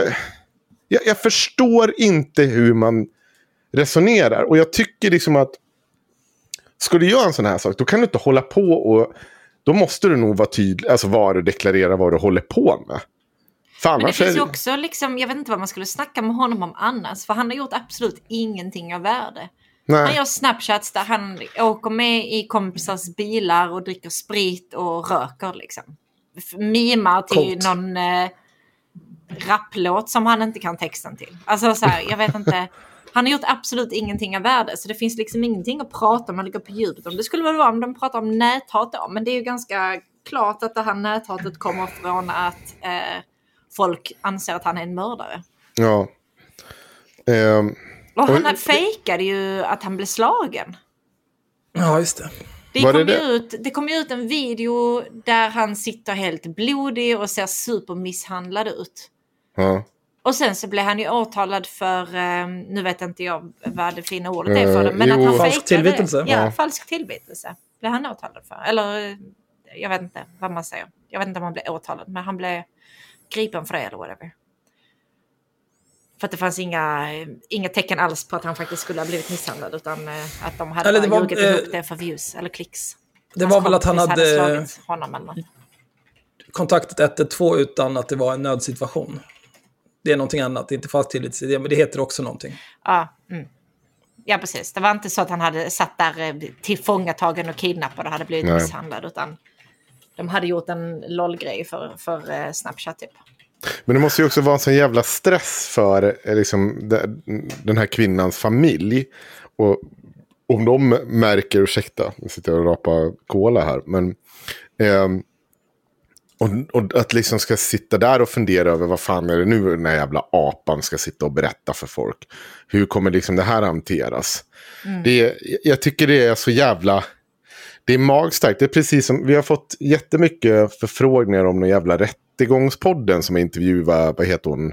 Jag, jag förstår inte hur man resonerar. Och jag tycker liksom att ska du göra en sån här sak, då kan du inte hålla på och... Då måste du nog vara tydlig, alltså deklarerar vad du håller på med. För Men det finns ju också liksom, jag vet inte vad man skulle snacka med honom om annars. För han har gjort absolut ingenting av värde. Han Nej. gör snapchats där han åker med i kompisars bilar och dricker sprit och röker liksom. Mimar till Coolt. någon eh, rapplåt som han inte kan texten till. Alltså så här, jag vet inte. Han har gjort absolut ingenting av värde. Så det finns liksom ingenting att prata om och ligga på djupet om. Det skulle väl vara om de pratar om näthat då. Men det är ju ganska klart att det här näthatet kommer från att eh, folk anser att han är en mördare. Ja. Ehm, Och han Oj. fejkade ju att han blev slagen. Ja, just det. Det Var kom, det ut, det kom ju ut en video där han sitter helt blodig och ser supermisshandlad ut. Ja. Och sen så blev han ju åtalad för, eh, nu vet inte jag vad det fina ordet är för Eh, det, men jo. att han Falsk tillvitelse. Ja, Ja. falsk tillvitelse blev han åtalad för. Eller eh, jag vet inte vad man säger. Jag vet inte om han blev åtalad, men han blev gripen för det eller whatever. För att det fanns inga, inga tecken alls på att han faktiskt skulle ha blivit misshandlad utan eh, att de hade Eller det var, ljugit eh, ihop det för views eller klicks. Det Hans var väl att han hade slagit honom eller kontaktat 112 utan att det var en nödsituation. Det är någonting annat, det är inte fast tillitsidé, men det heter också någonting. Ja, mm. ja, precis. Det var inte så att han hade satt där eh, tillfångatagen och kidnappad och hade blivit Nej. misshandlad. Utan de hade gjort en LOL-grej för, för eh, Snapchat typ. Men det måste ju också vara en sån jävla stress för eh, liksom, de- den här kvinnans familj. Och, om de märker, ursäkta, nu sitter jag och rapar cola här, men ehm, och, och att liksom ska sitta där och fundera över vad fan är det nu den här jävla apan ska sitta och berätta för folk. Hur kommer liksom det här hanteras? Det, är- jag tycker det är så jävla... Det är magstarkt. Det är precis som, vi har fått jättemycket förfrågningar om den jävla rättegångspodden som intervjuar, vad heter hon?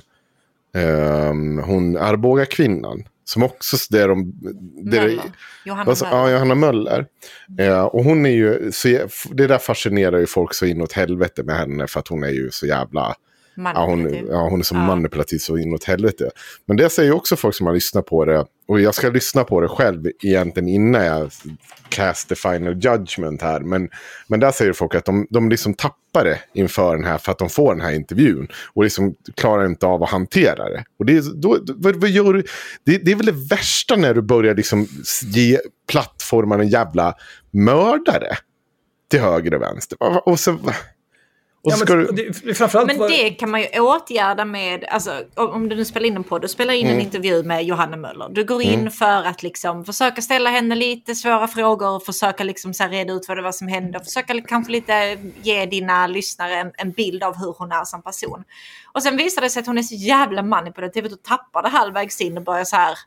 Ehm, hon Arboga kvinnan. Som också, de... Där, Möller. Johanna Alltså, Möller. ja, Johanna Möller. Eh, och hon är ju, så, det där fascinerar ju folk så inåt helvete med henne för att hon är ju så jävla... Ja, hon, ja, hon är så Ja. manipulativ så inåt helvete. Men det säger också folk som har lyssnat på det. Och jag ska lyssna på det själv egentligen innan jag cast the final judgment här. Men, men där säger folk att de, de liksom tappar det inför den här för att de får den här intervjun. Och liksom klarar inte av att hantera det. Och det, är, då, vad, vad gör du? Det, det är väl det värsta när du börjar liksom ge plattformar en jävla mördare. Till höger och vänster. Och så... Och Ja, men, du... det, framförallt Men var- det kan man ju åtgärda med, alltså om du nu spelar in en podd, du spelar in Mm. en intervju med Johanna Möller. Du går in för att liksom försöka ställa henne lite svåra frågor, försöka liksom så här reda ut vad det var som hände, och försöka kanske lite ge dina lyssnare en, en bild av hur hon är som person. Och sen visar det sig att hon är så jävla manipulativ att du tappar det halvvägs in och börjar så här,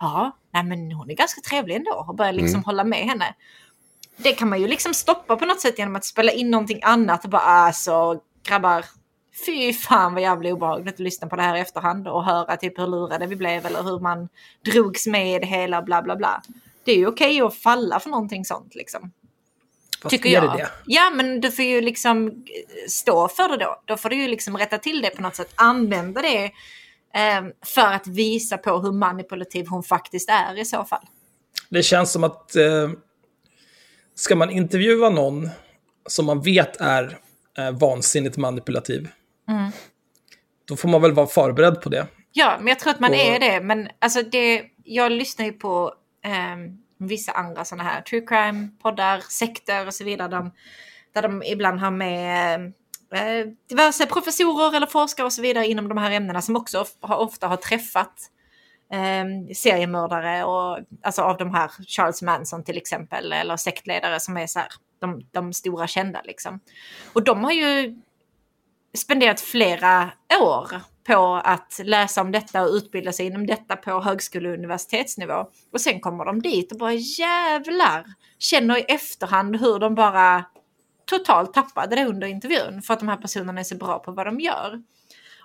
ja, nej men hon är ganska trevlig ändå, och börjar liksom hålla med henne det kan man ju liksom stoppa på något sätt genom att spela in någonting annat och bara alltså grabbar, fy fan vad jävla obehagligt att lyssna på det här i efterhand och höra typ hur lurade vi blev eller hur man drogs med i det hela bla bla bla. Det är ju okej att falla för någonting sånt liksom. Fast Tycker jag. det det? Ja men du får ju liksom eh, stå för det då. Då får du ju liksom rätta till det på något sätt. Använda det eh, för att visa på hur manipulativ hon faktiskt är i så fall. Det känns som att eh, ska man intervjua någon som man vet är eh, vansinnigt manipulativ, Mm. då får man väl vara förberedd på det. Ja, men jag tror att man Och- är det. Men alltså det, jag lyssnar ju på ehm, vissa andra sådana här true crime-poddar, sekter och så vidare. De, där de ibland har med eh, diverse professorer eller forskare och så vidare inom de här ämnena som också of- har, ofta har träffat eh, seriemördare och alltså av de här Charles Manson till exempel eller sektledare som är så här, de, de stora kända liksom. Och de har ju spenderat flera år på att läsa om detta och utbilda sig inom detta på högskole och universitetsnivå. Och sen kommer de dit och bara jävlar känner i efterhand hur de bara totalt tappade det under intervjun för att de här personerna är så bra på vad de gör.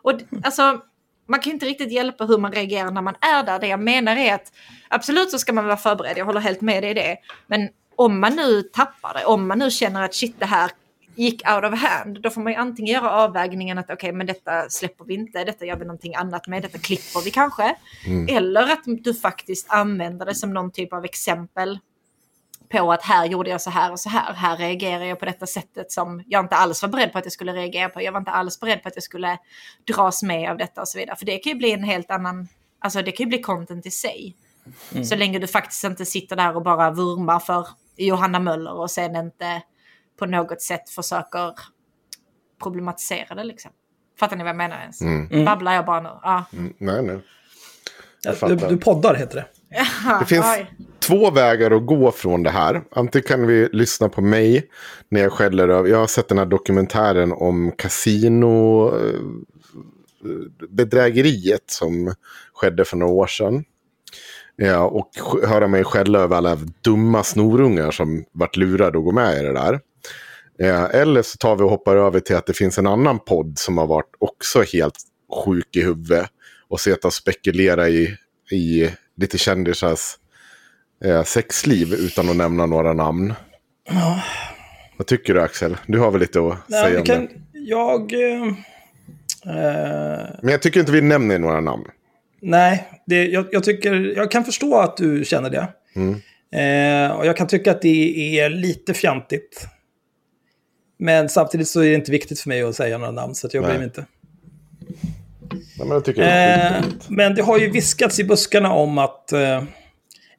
Och alltså, man kan inte riktigt hjälpa hur man reagerar när man är där. Det jag menar är att absolut så ska man vara förberedd, jag håller helt med dig i det. Men om man nu tappar det, om man nu känner att shit det här gick out of hand, då får man ju antingen göra avvägningen att okej, men detta släpper vi inte, detta gör vi någonting annat med, detta klipper vi kanske. Eller att du faktiskt använder det som någon typ av exempel på att här gjorde jag så här och så här. Här reagerar jag på detta sättet som jag inte alls var beredd på att jag skulle reagera på. Jag var inte alls beredd på att jag skulle dras med av detta och så vidare. För det kan ju bli en helt annan, alltså det kan ju bli content i sig. Så länge du faktiskt inte sitter där och bara vurmar för Johanna Möller och sen inte på något sätt försöker problematisera det liksom. Fattar ni vad jag menar ens? Babblar jag bara nu? Ja. Nej, nej. Du, du poddar heter det. Det finns Oj. två vägar att gå från det här. Antingen kan vi lyssna på mig när jag skäller över. Jag har sett den här dokumentären om kasino eh, bedrägeriet som skedde för några år sedan. Ja, och höra mig skälla över alla dumma snorungar som vart lurade att gå med i det där. Ja, eller så tar vi och hoppar över till att det finns en annan podd som har varit också helt sjuk i huvudet. Och sett och spekulera i, i lite kändisars eh, sexliv utan att nämna några namn. Vad tycker du Axel? Du har väl lite att Nej, säga om kan, det? jag... Eh, eh, Men jag tycker inte vi nämner några namn. nej, det, jag, jag, tycker, jag kan förstå att du känner det. Eh, och jag kan tycka att det är lite fjantigt. Men samtidigt så är det inte viktigt för mig att säga några namn, så jag Nej. bryr mig inte. Nej, men jag tycker det Eh, men det har ju viskats i buskarna om att eh,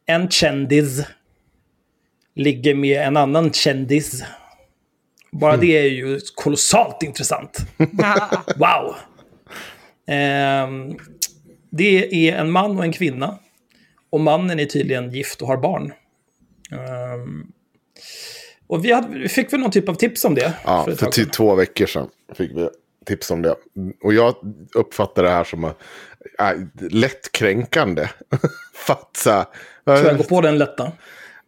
en kändis ligger med en annan kändis. Bara det är ju kolossalt intressant. Wow! Ehm, det är en man och en kvinna. Och mannen är tydligen gift och har barn. Ehm, och vi, hade, vi fick väl någon typ av tips om det? Ja, för sedan. två veckor sedan fick vi tips om det. Och jag uppfattar det här som äh, lätt kränkande. Fatsa. Tror jag går på den lätta.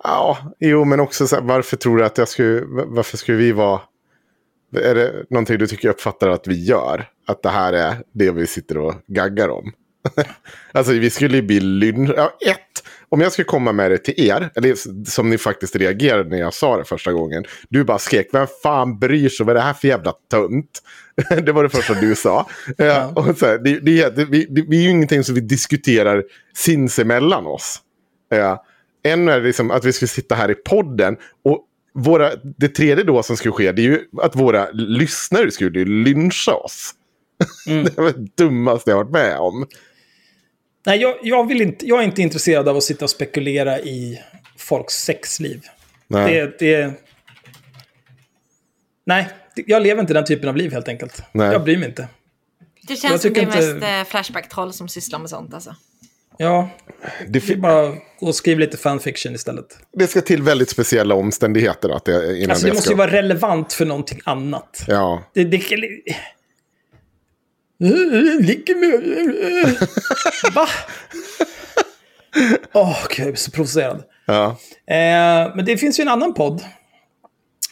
Ja, jo, men också så här, varför tror du att jag skulle, varför skulle vi vara, är det någonting du tycker jag uppfattar att vi gör? Att det här är det vi sitter och gaggar om? alltså vi skulle ju bli lyn... Ja, ett, om jag skulle komma med det till er, eller som ni faktiskt reagerade när jag sa det första gången. Du bara skrek, vem fan bryr sig, vad är det här för jävla tunt? det var det första du sa. ja. och så här, det, det, det, vi, det, är ju ingenting som vi diskuterar sinsemellan oss. Ja. En är liksom att vi skulle sitta här i podden och våra, det tredje då som skulle ske det är ju att våra lyssnare skulle lyncha oss. Mm. det var det dummaste jag varit med om. Nej, jag, jag, vill inte, jag är inte intresserad av att sitta och spekulera i folks sexliv. Nej. Det, det... Nej, jag lever inte den typen av liv helt enkelt. Nej. Jag bryr mig inte. Det Jag känns som det är inte- mest eh, Flashback-troll som sysslar med sånt alltså. Ja, Det, fi- bara gå och skriva lite fanfiction istället. det ska till väldigt speciella omständigheter att det, innan Alltså det det måste ska... ju vara relevant för någonting annat. Ja, Det, det, Ligger med... Va? Åh, gud, jag blir så provocerad. ja. Eh, men det finns ju en annan podd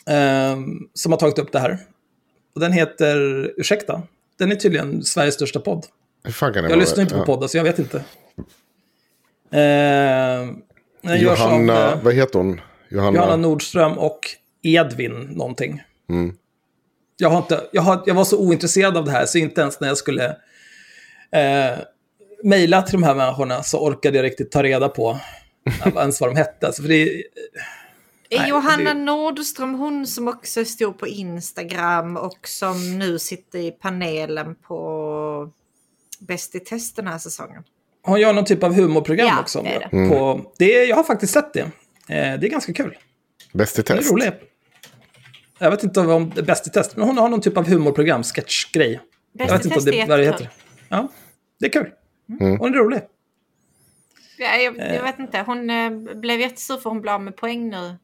eh, som har tagit upp det här. Och den heter, ursäkta, den är tydligen Sveriges största podd. Hur fan kan det Jag lyssnar inte på ja. poddar, så jag vet inte. Eh, görs av Johanna, eh, vad heter hon? Johanna, Johanna Nordström och Edvin någonting. Mm. Jag, har inte, jag, har, jag var så ointresserad av det här så inte ens när jag skulle eh, mejla till de här människorna så orkade jag riktigt ta reda på ens vad de hette. Alltså, för det, Är Nej, Johanna det- Nordström hon som också stod på Instagram och som nu sitter i panelen på Bäst i test den här säsongen? hon gör någon typ av humorprogram Ja, också. det är det. På, det, jag har faktiskt sett det. Eh, det är ganska kul. Bäst i Den är test. Jag vet inte om det är bäst i test, men hon har någon typ av humorprogram, sketchgrej. Bäst Jag vet i inte om det, vad det heter. Ja, det är kul. Mm. Hon är rolig. Ja, jag, jag vet inte, hon eh, blev jättesur för hon blev av med poäng nu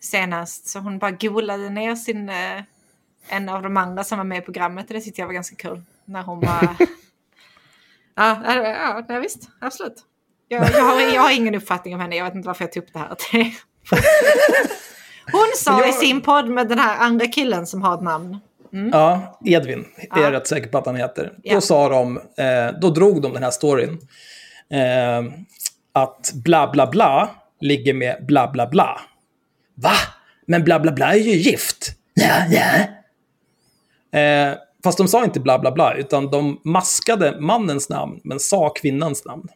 senast. Så hon bara golade ner sin, eh, en av de andra som var med i programmet. Det tyckte jag var ganska kul. När hon bara... ja, ja, ja, visst, absolut. Jag, jag, har, jag har ingen uppfattning om henne, jag vet inte varför jag tog upp det här. Hon sa i sin podd med den här andra killen som har ett namn. Ja, Edvin är jag Ja. rätt säker på att han heter. Ja. Då sa de, eh, då drog de den här storyn. Eh, att bla bla bla ligger med bla bla bla. Va? Men bla bla bla är ju gift. Ja, ja. Eh, fast de sa inte bla bla bla, utan de maskade mannens namn, men sa kvinnans namn.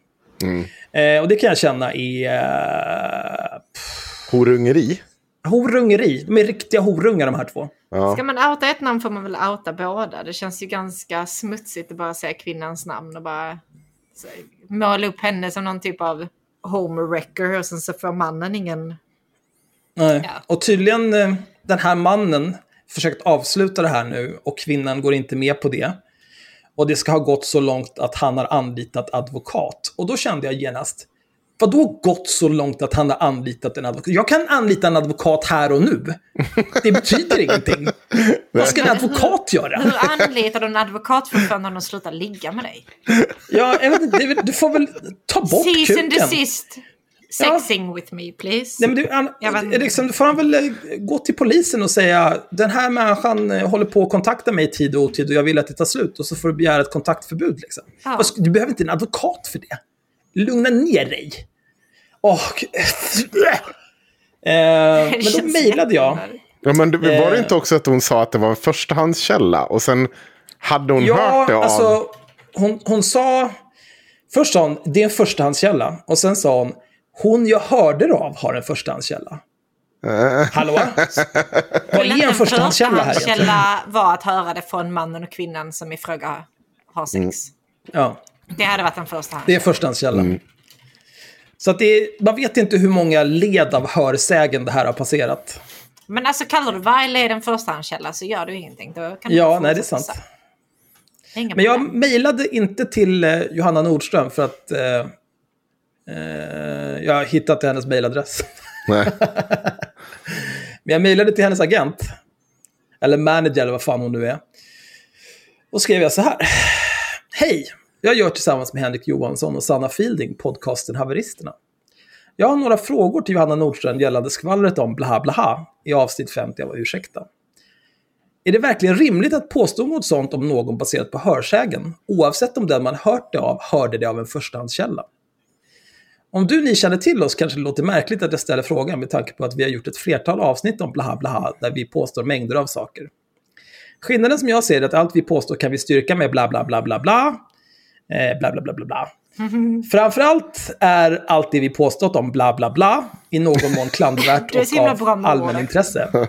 Eh, och det kan jag känna i eh, Horungeri. Horungeri. De är riktiga horungar de här två. Ja. Ska man outa ett namn får man väl outa båda. Det känns ju ganska smutsigt att bara säga kvinnans namn och bara så, måla upp henne som någon typ av homewrecker och sen så får mannen ingen... Nej. Ja. Och tydligen eh, den här mannen försökt avsluta det här nu och kvinnan går inte med på det. Och det ska ha gått så långt att han har anlitat advokat. Och då kände jag genast, vad då gått så långt att han har anlitat en advokat? Jag kan anlita en advokat här och nu. Det betyder ingenting. Vad ska en advokat göra? Hur anlitar du en advokat för att få någon att sluta ligga med dig? Ja, jag vet inte, du får väl ta bort Cease and kuken. desist. Ja. Sexing with me please. Nej, men du, inte. liksom, då får han väl eh, gå till polisen och säga den här människan eh, håller på att kontakta mig i tid och otid och jag vill att det tar slut. Och så får du begära ett kontaktförbud. Liksom. Ja. Du behöver inte en advokat för det. Lugna ner dig. K- eh, men då mejlade jag. Ja, men det, var det Eh. inte också att hon sa att det var en förstahandskälla? Och sen hade hon Ja, hört det av... alltså hon, hon sa... Först sa hon, det är en förstahandskälla. Och sen sa hon, hon jag hörde det av har en förstahandskälla. Hallå? Vad är en förstahandskälla här egentligen? förstahandskälla var att höra det från mannen och kvinnan som i fråga har sex? Mm. Ja. Det hade varit en förstahand. Det är förstahandskällan. Så att det är, man vet inte hur många led av hörsägen det här har passerat. Men alltså kallar du varje led en förstahandskälla så gör du ingenting. Då kan Ja, nej, det är sant. Inga Men jag mejlade inte till eh, Johanna Nordström för att eh, eh, jag har hittat hennes mejladress. Nej. Men jag mejlade till hennes agent, eller manager eller vad fan hon nu är. Och skrev jag så här. Hej! Jag gör tillsammans med Henrik Johansson och Sanna Fielding podcasten Haveristerna. Jag har några frågor till Johanna Nordström gällande skvallret om blaha blaha i avsnitt 50 av Ursäkta. Är det verkligen rimligt att påstå något sånt om någon baserat på hörsägen, oavsett om den man hört det av hörde det av en förstahandskälla? Om du ni känner till oss kanske det låter märkligt att jag ställer frågan med tanke på att vi har gjort ett flertal avsnitt om blaha blaha där vi påstår mängder av saker. Skillnaden som jag ser är att allt vi påstår kan vi styrka med bla bla bla bla bla. Eh, bla bla bla bla bla. Framförallt är allt det vi påstått om bla bla bla i någon mån klandervärt och av allmänintresse.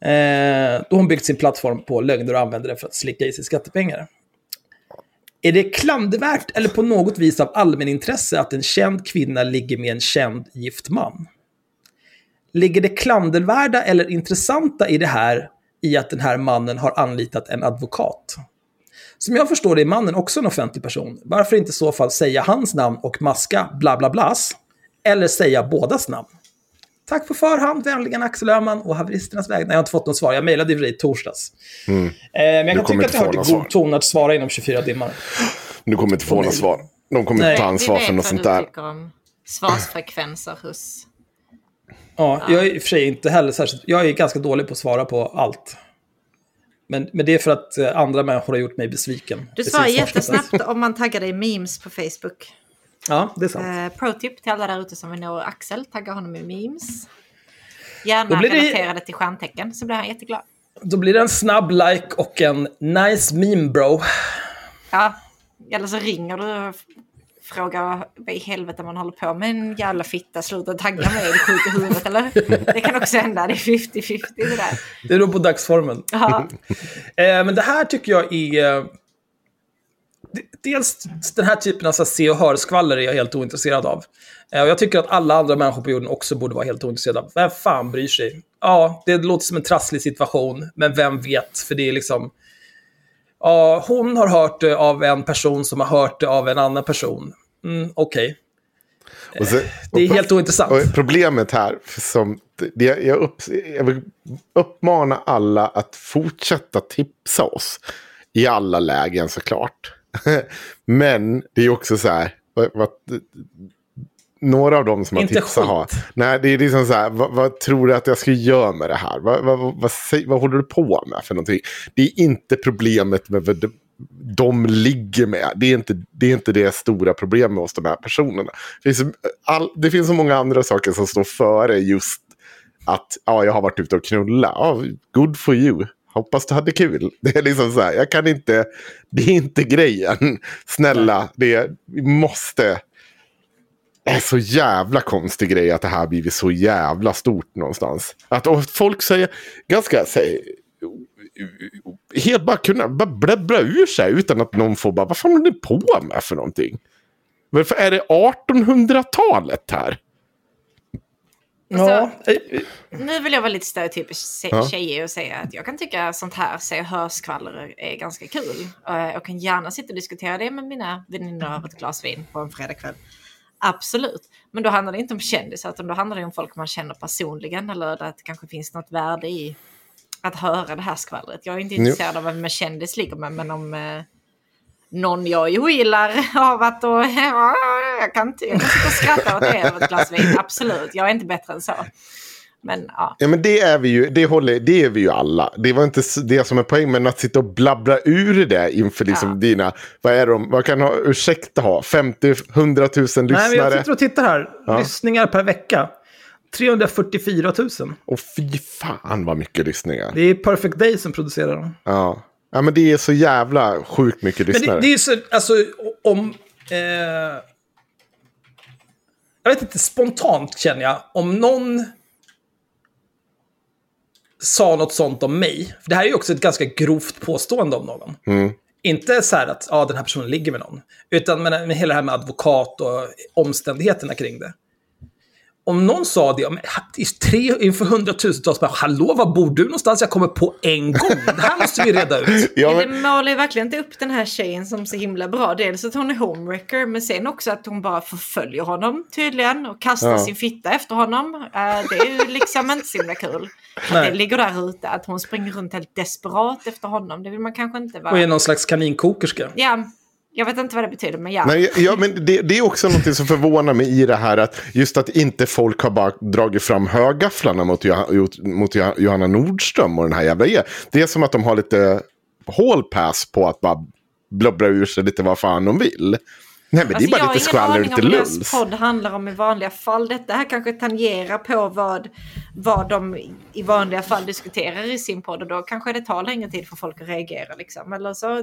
Eh, då hon byggt sin plattform på lögner och använder det för att slicka i sig skattepengar. Är det klandervärt eller på något vis av allmänintresse att en känd kvinna ligger med en känd gift man? Ligger det klandervärda eller intressanta i det här i att den här mannen har anlitat en advokat? Som jag förstår det är mannen också en offentlig person. Varför inte i så fall säga hans namn och maska bla bla blas? Eller säga bådas namn? Tack på förhand, vänligen Axel Öhman och haveristernas väg. Nej, jag har inte fått något svar. Jag mejlade i och för sig i torsdags. Eh, men jag Du kan tycka att inte jag har några god svar. ton att svara inom 24 timmar. Du kommer inte få några svar. De kommer Nej. inte ta Vi ansvar vet för något vad sånt du där. tycker om svarsfrekvenser hos... Ja, jag är i och för sig inte heller särskilt... Jag är ganska dålig på att svara på allt. Men, men det är för att eh, andra människor har gjort mig besviken. Du svarar jättesnabbt om man taggar dig memes på Facebook. Ja, det är sant. Eh, Pro-tip till alla där ute som vill nå Axel, tagga honom i memes. Gärna det- relaterade till stjärntecken så blir han jätteglad. Då blir det en snabb like och en nice meme bro. Ja, eller så ringer du och f- frågar vad i helvete man håller på med en jävla fitta, sluta tagga mig, är du sjuk i huvudet eller? Det kan också hända, det är 50-50 det där. Det är då på dagsformen. Ja, Eh, men det här tycker jag är... Eh, dels den här typen av så se och hörskvaller är jag helt ointresserad av. Eh, och jag tycker att alla andra människor på jorden också borde vara helt ointresserade av. Vem fan bryr sig? Ja, det låter som en trasslig situation, men vem vet? För det är liksom... Ja, hon har hört det av en person som har hört det av en annan person. Mm, Okej, Och så- det är helt ointressant. Problemet här, som det, jag, upp, jag vill uppmana alla att fortsätta tipsa oss. I alla lägen såklart. Men det är också så här. Vad, några av dem som har Inte tipsat skit. har. Nej, det är liksom så här. Vad, vad tror du att jag ska göra med det här? Vad, vad, vad, håller du på med för någonting? Det är inte problemet med vad de, de ligger med. Det är, inte, det är inte det stora problemet hos de här personerna. Det finns, all, det finns så många andra saker som står före just att ja, jag har varit ute och knullat. Ja, good for you. Hoppas du hade kul. Det är liksom så här, jag kan inte, det är inte grejen. Snälla, det, vi måste. Det är så jävla konstig grej att det här blivit så jävla stort någonstans. Att och folk säger ganska, säger, helt bara kunna bara bläddra ur sig utan att någon får bara, vad fan håller ni på med för någonting? Varför är det 1800-talet här? Ja, eh, nu vill jag vara lite stereotypisk tjejig och säga att jag kan tycka sånt här, se och hörskvaller är ganska kul. Eh, Jag kan gärna sitta och diskutera det med mina väninnor över ett glas vin på en fredagkväll. Absolut. Men då handlar det inte om kändisar utan då handlar det om folk man känner personligen eller att det kanske finns något värde i att höra det här skvallret. Jag är inte Jo. intresserad av vem en kändis ligger med men om eh, någon jag ogillar har varit och jag kan, inte, jag kan sitta och skratta åt det över ett glas vin. Absolut, jag är inte bättre än så. Men ja, Ja, men det är vi ju, det, håller, det är vi ju alla. Det var inte det som är poäng, men att sitta och blabbra ur det inför liksom Ja. dina, vad är de, vad kan ha, ursäkta ha, 50, 100 000 lyssnare? Nej, men jag sitter och tittar här. Lyssningar per vecka. 344 000. Och fy fan vad mycket lyssningar. Det är Perfect Day som producerar dem. Ja. ja, men det är så jävla sjukt mycket Men lyssnare. det, det är ju så, alltså om... Eh, jag vet inte, spontant känner jag, om någon sa något sånt om mig, för det här är ju också ett ganska grovt påstående om någon. Inte så här att ja, den här personen ligger med någon, utan med, med hela det här med advokat och omständigheterna kring det. Om någon sa det, i tre inför hundratusentals, bara, hallå, var bor du någonstans? Jag kommer på en gång. Det här måste vi reda ut. Ja, Men det målar ju verkligen inte upp den här tjejen som så himla bra. Dels att hon är homewrecker, men sen också att hon bara förföljer honom tydligen och kastar Ja. sin fitta efter honom. Eh, det är ju liksom inte så himla kul. Nej. det ligger där ute, att hon springer runt helt desperat efter honom. Det vill man kanske inte vara. Och är någon slags kaninkokerska. Ja, jag vet inte vad det betyder, men ja. nej, ja, men det, det är också något som förvånar mig i det här. att Just att inte folk har bara dragit fram högafflarna mot, mot Joh- Johanna Nordström och den här jävla E. Det är som att de har lite hall pass på att bara blubbra ur sig lite vad fan de vill. Nej, men det är bara lite skvaller och lite Alltså, Jag har ingen aning om vad podd handlar om i vanliga fall. Detta här kanske tangerar på vad, vad de i vanliga fall diskuterar i sin podd. Och då kanske det tar längre tid för folk att reagera. Liksom. Eller så,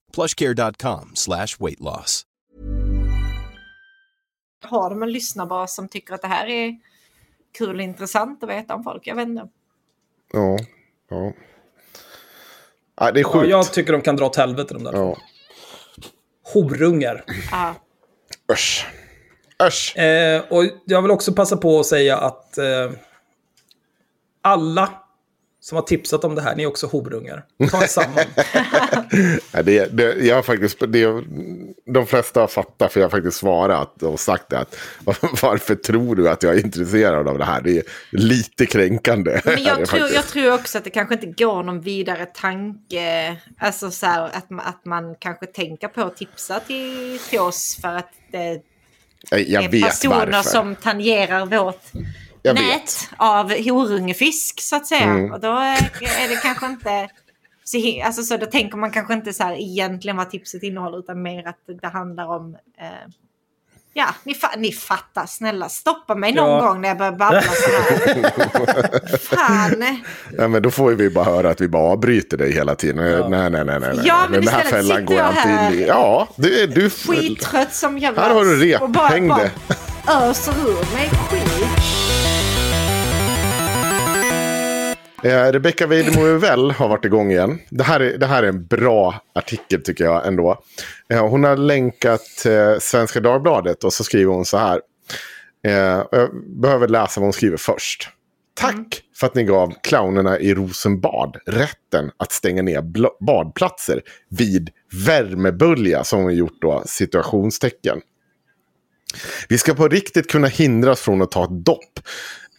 plushcare.com slash weight loss. har de en lyssnarbas som tycker att det här är kul och intressant att veta om folk? Jag vet inte. Ja, ja. ja det är Ja, sjukt. jag tycker de kan dra åt helvete de där. Ja. Horungar. Ja. Usch. Usch. Eh, och jag vill också passa på att säga att eh, alla som har tipsat om det här, ni är också horungar. Ta er samman. Ja, det, det, jag har faktiskt, det, de flesta har fattat, för jag har faktiskt svarat och sagt det. Att, varför tror du att jag är intresserad av det här? Det är lite kränkande. Men jag tror, jag tror också att det kanske inte går någon vidare tanke. Alltså så här, att, man, att man kanske tänker på att tipsa till, till oss för att det jag, är vet personer varför. som tangerar vårt Jag nät vet. av horungefisk så att säga. Mm. Och då är, är det kanske inte... Alltså, så då tänker man kanske inte så här egentligen vad tipset innehåller utan mer att det handlar om... Eh, ja, ni, fa- ni fattar. Snälla stoppa mig någon Ja. gång när jag börjar babbla så här. Fan. Ja, men då får vi bara höra att vi bara avbryter dig hela tiden. Nej, nej, nej. nej, nej. Ja, men Den här fällan går jag alltid in i. Ja, du, du, Skittrött som jävla... Här har du rep. Häng bara det. öser ur mig skit. Eh, Rebecca Weidemo Uvell har varit igång igen. Det här, är, det här är en bra artikel tycker jag ändå. Eh, hon har länkat eh, Svenska Dagbladet och så skriver hon så här. Eh, jag behöver läsa vad hon skriver först. Tack för att ni gav clownerna i Rosenbad rätten att stänga ner badplatser vid värmebölja som hon gjort då situationstecken. Vi ska på riktigt kunna hindras från att ta ett dopp.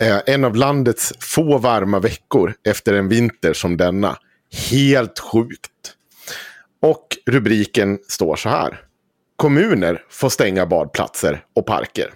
Eh, en av landets få varma veckor efter en vinter som denna. Helt sjukt. Och rubriken står så här. Kommuner får stänga badplatser och parker.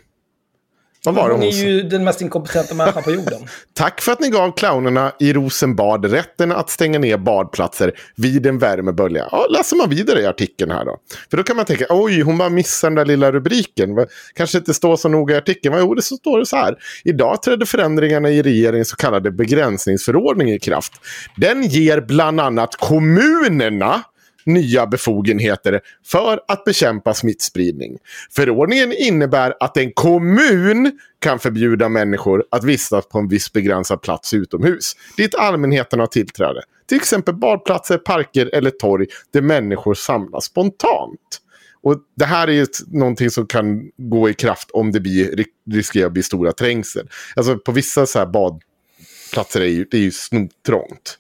Vad var det Hon är hon sa? ju den mest inkompetenta människan på jorden. Tack för att ni gav clownerna i Rosenbad rätten att stänga ner badplatser vid en värmebölja. Ja, läser man vidare i artikeln här då. För då kan man tänka, oj, hon bara missade den där lilla rubriken. Kanske inte står så noga i artikeln. Men jo, det så står det så här. Idag trädde förändringarna i regeringens så kallade begränsningsförordning i kraft. Den ger bland annat kommunerna nya befogenheter för att bekämpa smittspridning. Förordningen innebär att en kommun kan förbjuda människor att vistas på en viss begränsad plats utomhus dit allmänheten har tillträde. Till exempel badplatser, parker eller torg där människor samlas spontant. Och Det här är ett, någonting som kan gå i kraft om det blir, riskerar att bli stora trängsel. Alltså på vissa så här badplatser är ju, det är ju snottrångt.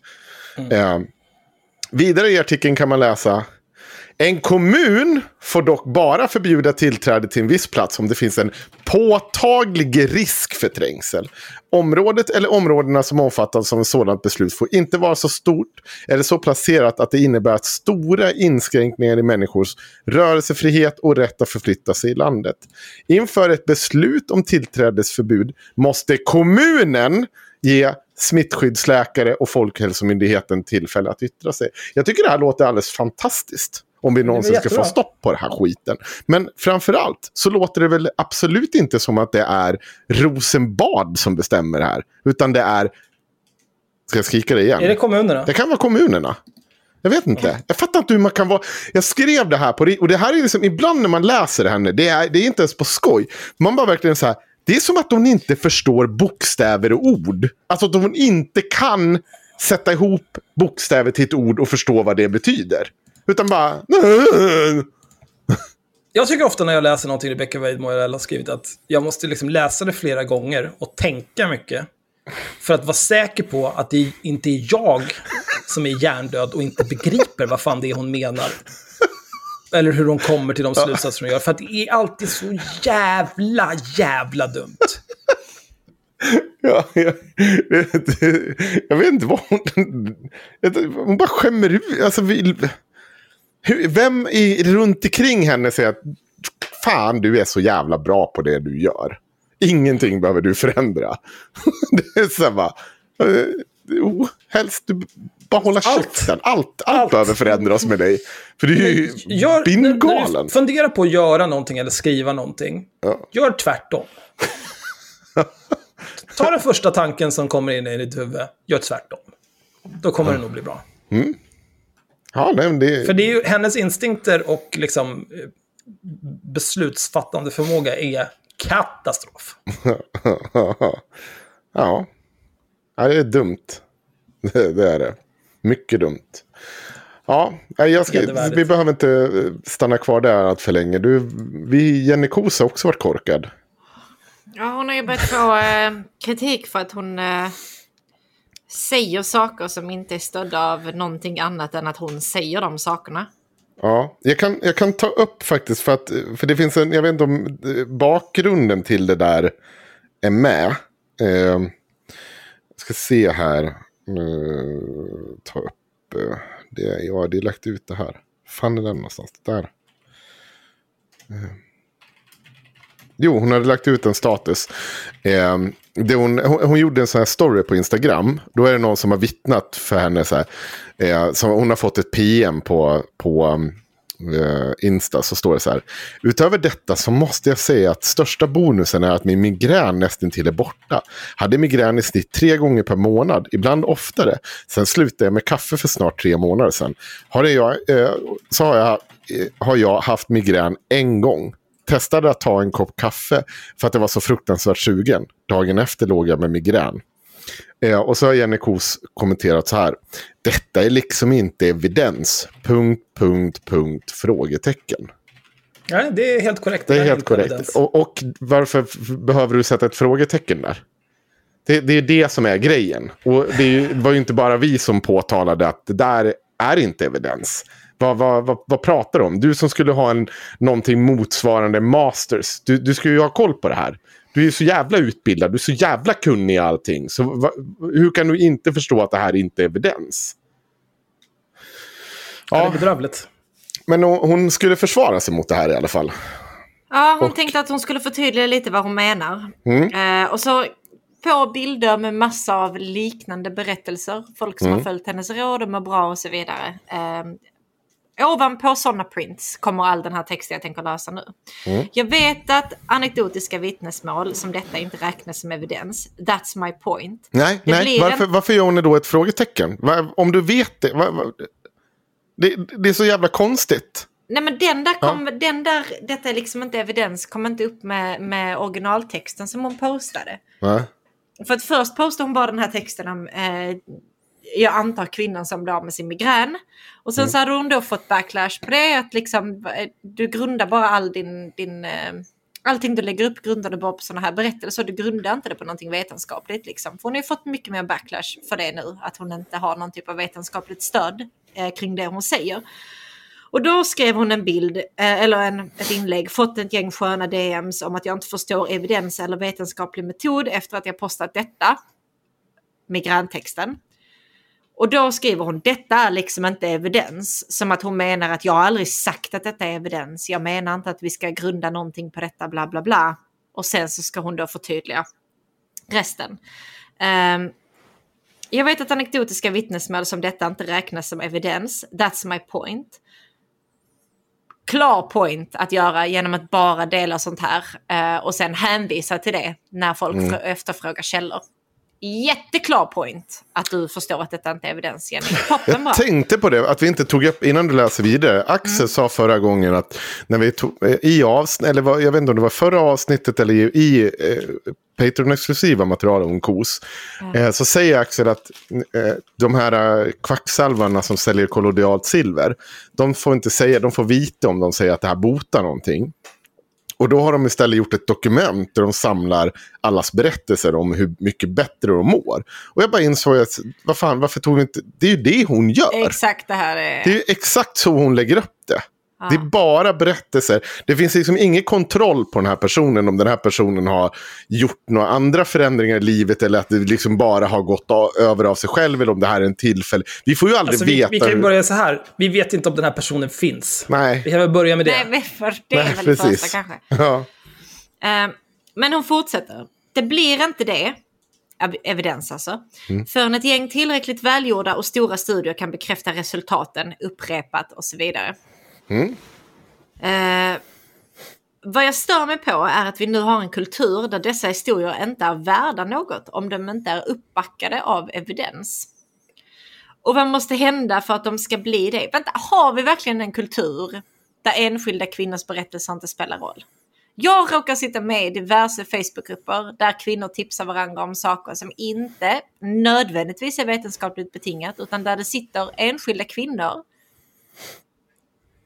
Eh, Vidare i artikeln kan man läsa En kommun får dock bara förbjuda tillträde till en viss plats om det finns en påtaglig risk för trängsel. Området eller områdena som omfattas av ett sådant beslut får inte vara så stort eller så placerat att det innebär att stora inskränkningar i människors rörelsefrihet och rätt att förflytta sig i landet. Inför ett beslut om tillträdesförbud måste kommunen ge smittskyddsläkare och Folkhälsomyndigheten tillfälle att yttra sig. Jag tycker det här låter alldeles fantastiskt. Om vi någonsin ska få stopp på den här skiten. Men framförallt så låter det väl absolut inte som att det är Rosenbad som bestämmer här. Utan det är... Ska jag skrika det igen? Är det kommunerna? Det kan vara kommunerna. Jag vet inte. Jag fattar inte hur man kan vara... Jag skrev det här på... Och det här är liksom... Ibland när man läser det här nu, det är, det är inte ens på skoj. Man bara verkligen så här... Det är som att hon inte förstår bokstäver och ord. Alltså att hon inte kan sätta ihop bokstäver till ett ord och förstå vad det betyder. Utan bara... Jag tycker ofta när jag läser någonting Rebecca Weidmoyer har skrivit att jag måste liksom läsa det flera gånger och tänka mycket. För att vara säker på att det inte är jag som är hjärndöd och inte begriper vad fan det är hon menar. Eller hur hon kommer till de slutsatser hon gör. För att det är alltid så jävla, jävla dumt. Ja, jag, jag vet inte vad hon... Hon bara skämmer ut. Alltså, vem i, runt omkring henne säger att fan du är så jävla bra på det du gör. Ingenting behöver du förändra. Det är så här bara... eh, Jo, helst du bara hålla käften. Allt, allt, Allt. behöver förändras med dig. För du är ju Gör, när, när bindgalen. du funderar på att göra någonting eller skriva någonting, Ja. gör tvärtom. Ta den första tanken som kommer in i ditt huvud, gör tvärtom. Då kommer det nog bli bra. Ja, nej, det, För det är ju hennes instinkter och liksom eh, beslutsfattande förmåga är katastrof. ja. ja, det är dumt. Det, det är det. Mycket dumt. Ja, jag ska, vi behöver inte eh, stanna kvar där allt för länge. Du, vi, Jenny Kos har också varit korkad. Ja, hon har ju börjat få eh, kritik för att hon eh, säger saker som inte är stödda av någonting annat än att hon säger de sakerna. Ja, jag kan, jag kan ta upp faktiskt för att för det finns en, jag vet inte om eh, bakgrunden till det där är med. Eh, jag ska se här. Ta upp eh, det. Jag det är lagt ut det här. Fan är den någonstans? Där. Eh. Jo, hon hade lagt ut en status. Eh, det hon, hon, hon gjorde en sån här story på Instagram. Då är det någon som har vittnat för henne. Så här, eh, så hon har fått ett PM på, på Eh, Insta. Så står det så här. Utöver detta så måste jag säga att största bonusen är att min migrän nästintill är borta. Hade migrän i snitt tre gånger per månad, ibland oftare. Sen slutade jag med kaffe för snart tre månader sedan. Har jag, eh, så har jag, eh, har jag haft migrän en gång. Testade att ta en kopp kaffe för att jag var så fruktansvärt sugen. Dagen efter låg jag med migrän. Eh, och så har Jenny Kos kommenterat så här. Detta är liksom inte evidens. Punkt, punkt, punkt, frågetecken. Ja, det är helt korrekt. Det är helt korrekt. Och, och varför behöver du sätta ett frågetecken där? Det, det är det som är grejen. Och det är ju, var ju inte bara vi som påtalade att det där är inte evidens. Vad, vad, vad, vad pratar du om? Du som skulle ha en, någonting motsvarande masters. Du, du ska ju ha koll på det här. Du är så jävla utbildad. Du är så jävla kunnig i allting. Så va, hur kan du inte förstå att det här inte är evidens? Ja, det är bedrövligt. men hon, hon skulle försvara sig mot det här i alla fall. Ja, hon Och- tänkte att hon skulle förtydliga lite vad hon menar. Mm. Eh, och så på bilder med massa av liknande berättelser. Folk som Mm. har följt hennes råd och mår bra och så vidare. Eh, ovanpå sådana prints kommer all den här texten jag tänker läsa nu. Mm. Jag vet att anekdotiska vittnesmål som detta inte räknas som evidens. That's my point. Nej, Det nej. Varför, en- varför gör hon då ett frågetecken? Om du vet det, va, va, det. Det är så jävla konstigt. Nej men den där, kom, den där, detta är liksom inte evidens, kom inte upp med, med originaltexten som hon postade. Va? För att först postade hon bara den här texten om, eh, jag antar kvinnan som blev av med sin migrän. Och sen så hade hon då fått backlash på det, att liksom, eh, du grundar bara all din, din eh, allting du lägger upp grundar du bara på sådana här berättelser. Du grundar inte det på någonting vetenskapligt. Liksom. För hon har ju fått mycket mer backlash för det nu, att hon inte har någon typ av vetenskapligt stöd eh, kring det hon säger. Och då skrev hon en bild, eh, eller en, ett inlägg, fått ett gäng sköna DMs om att jag inte förstår evidens eller vetenskaplig metod efter att jag postat detta. Migräntexten. Och då skriver hon, detta är liksom inte evidens. Som att hon menar att jag har aldrig sagt att detta är evidens. Jag menar inte att vi ska grunda någonting på detta, bla bla bla. Och sen så ska hon då förtydliga resten. Ehm, jag vet att anekdotiska vittnesmål som detta inte räknas som evidens. That's my point. Klar point att göra genom att bara dela sånt här eh, och sen hänvisa till det när folk Mm. frå- efterfrågar källor. Jätteklar point att du förstår att detta inte är evidens. Toppen bra. Jag tänkte på det, att vi inte tog upp, innan du läser vidare. Axel Mm. sa förra gången att när vi tog, eh, i avsnitt, eller vad- jag vet inte om det var förra avsnittet eller i, i eh, Patreon-exklusiva material om KOS. Eh, så säger Axel att eh, de här eh, kvacksalvarna som säljer kollodialt silver. De får inte säga, de får vite om de säger att det här botar någonting. Och då har de istället gjort ett dokument där de samlar allas berättelser om hur mycket bättre de mår. Och jag bara insåg att, vad fan, varför tog vi inte... Det är ju det hon gör. Exakt det här är... Det är ju exakt så hon lägger upp det. Ja. Det är bara berättelser. Det finns liksom ingen kontroll på den här personen om den här personen har gjort några andra förändringar i livet eller att det liksom bara har gått a- över av sig själv eller om det här är en tillfälle. Vi får ju aldrig Alltså, vi, veta. vi kan ju börja så här. Vi vet inte om den här personen finns. Nej. Vi kan väl börja med det. Nej, men för det är Nej, väl det precis. första kanske. Ja. Eh, men hon fortsätter. Det blir inte det, ev- evidens alltså, Mm. förrän ett gäng tillräckligt välgjorda och stora studier kan bekräfta resultaten upprepat och så vidare. Mm. Eh, vad jag stör mig på är att vi nu har en kultur där dessa historier inte är värda något om de inte är uppbackade av evidens. Och vad måste hända för att de ska bli det? Vänta, har vi verkligen en kultur där enskilda kvinnors berättelser inte spelar roll? Jag råkar sitta med i diverse Facebookgrupper där kvinnor tipsar varandra om saker som inte nödvändigtvis är vetenskapligt betingat utan där det sitter enskilda kvinnor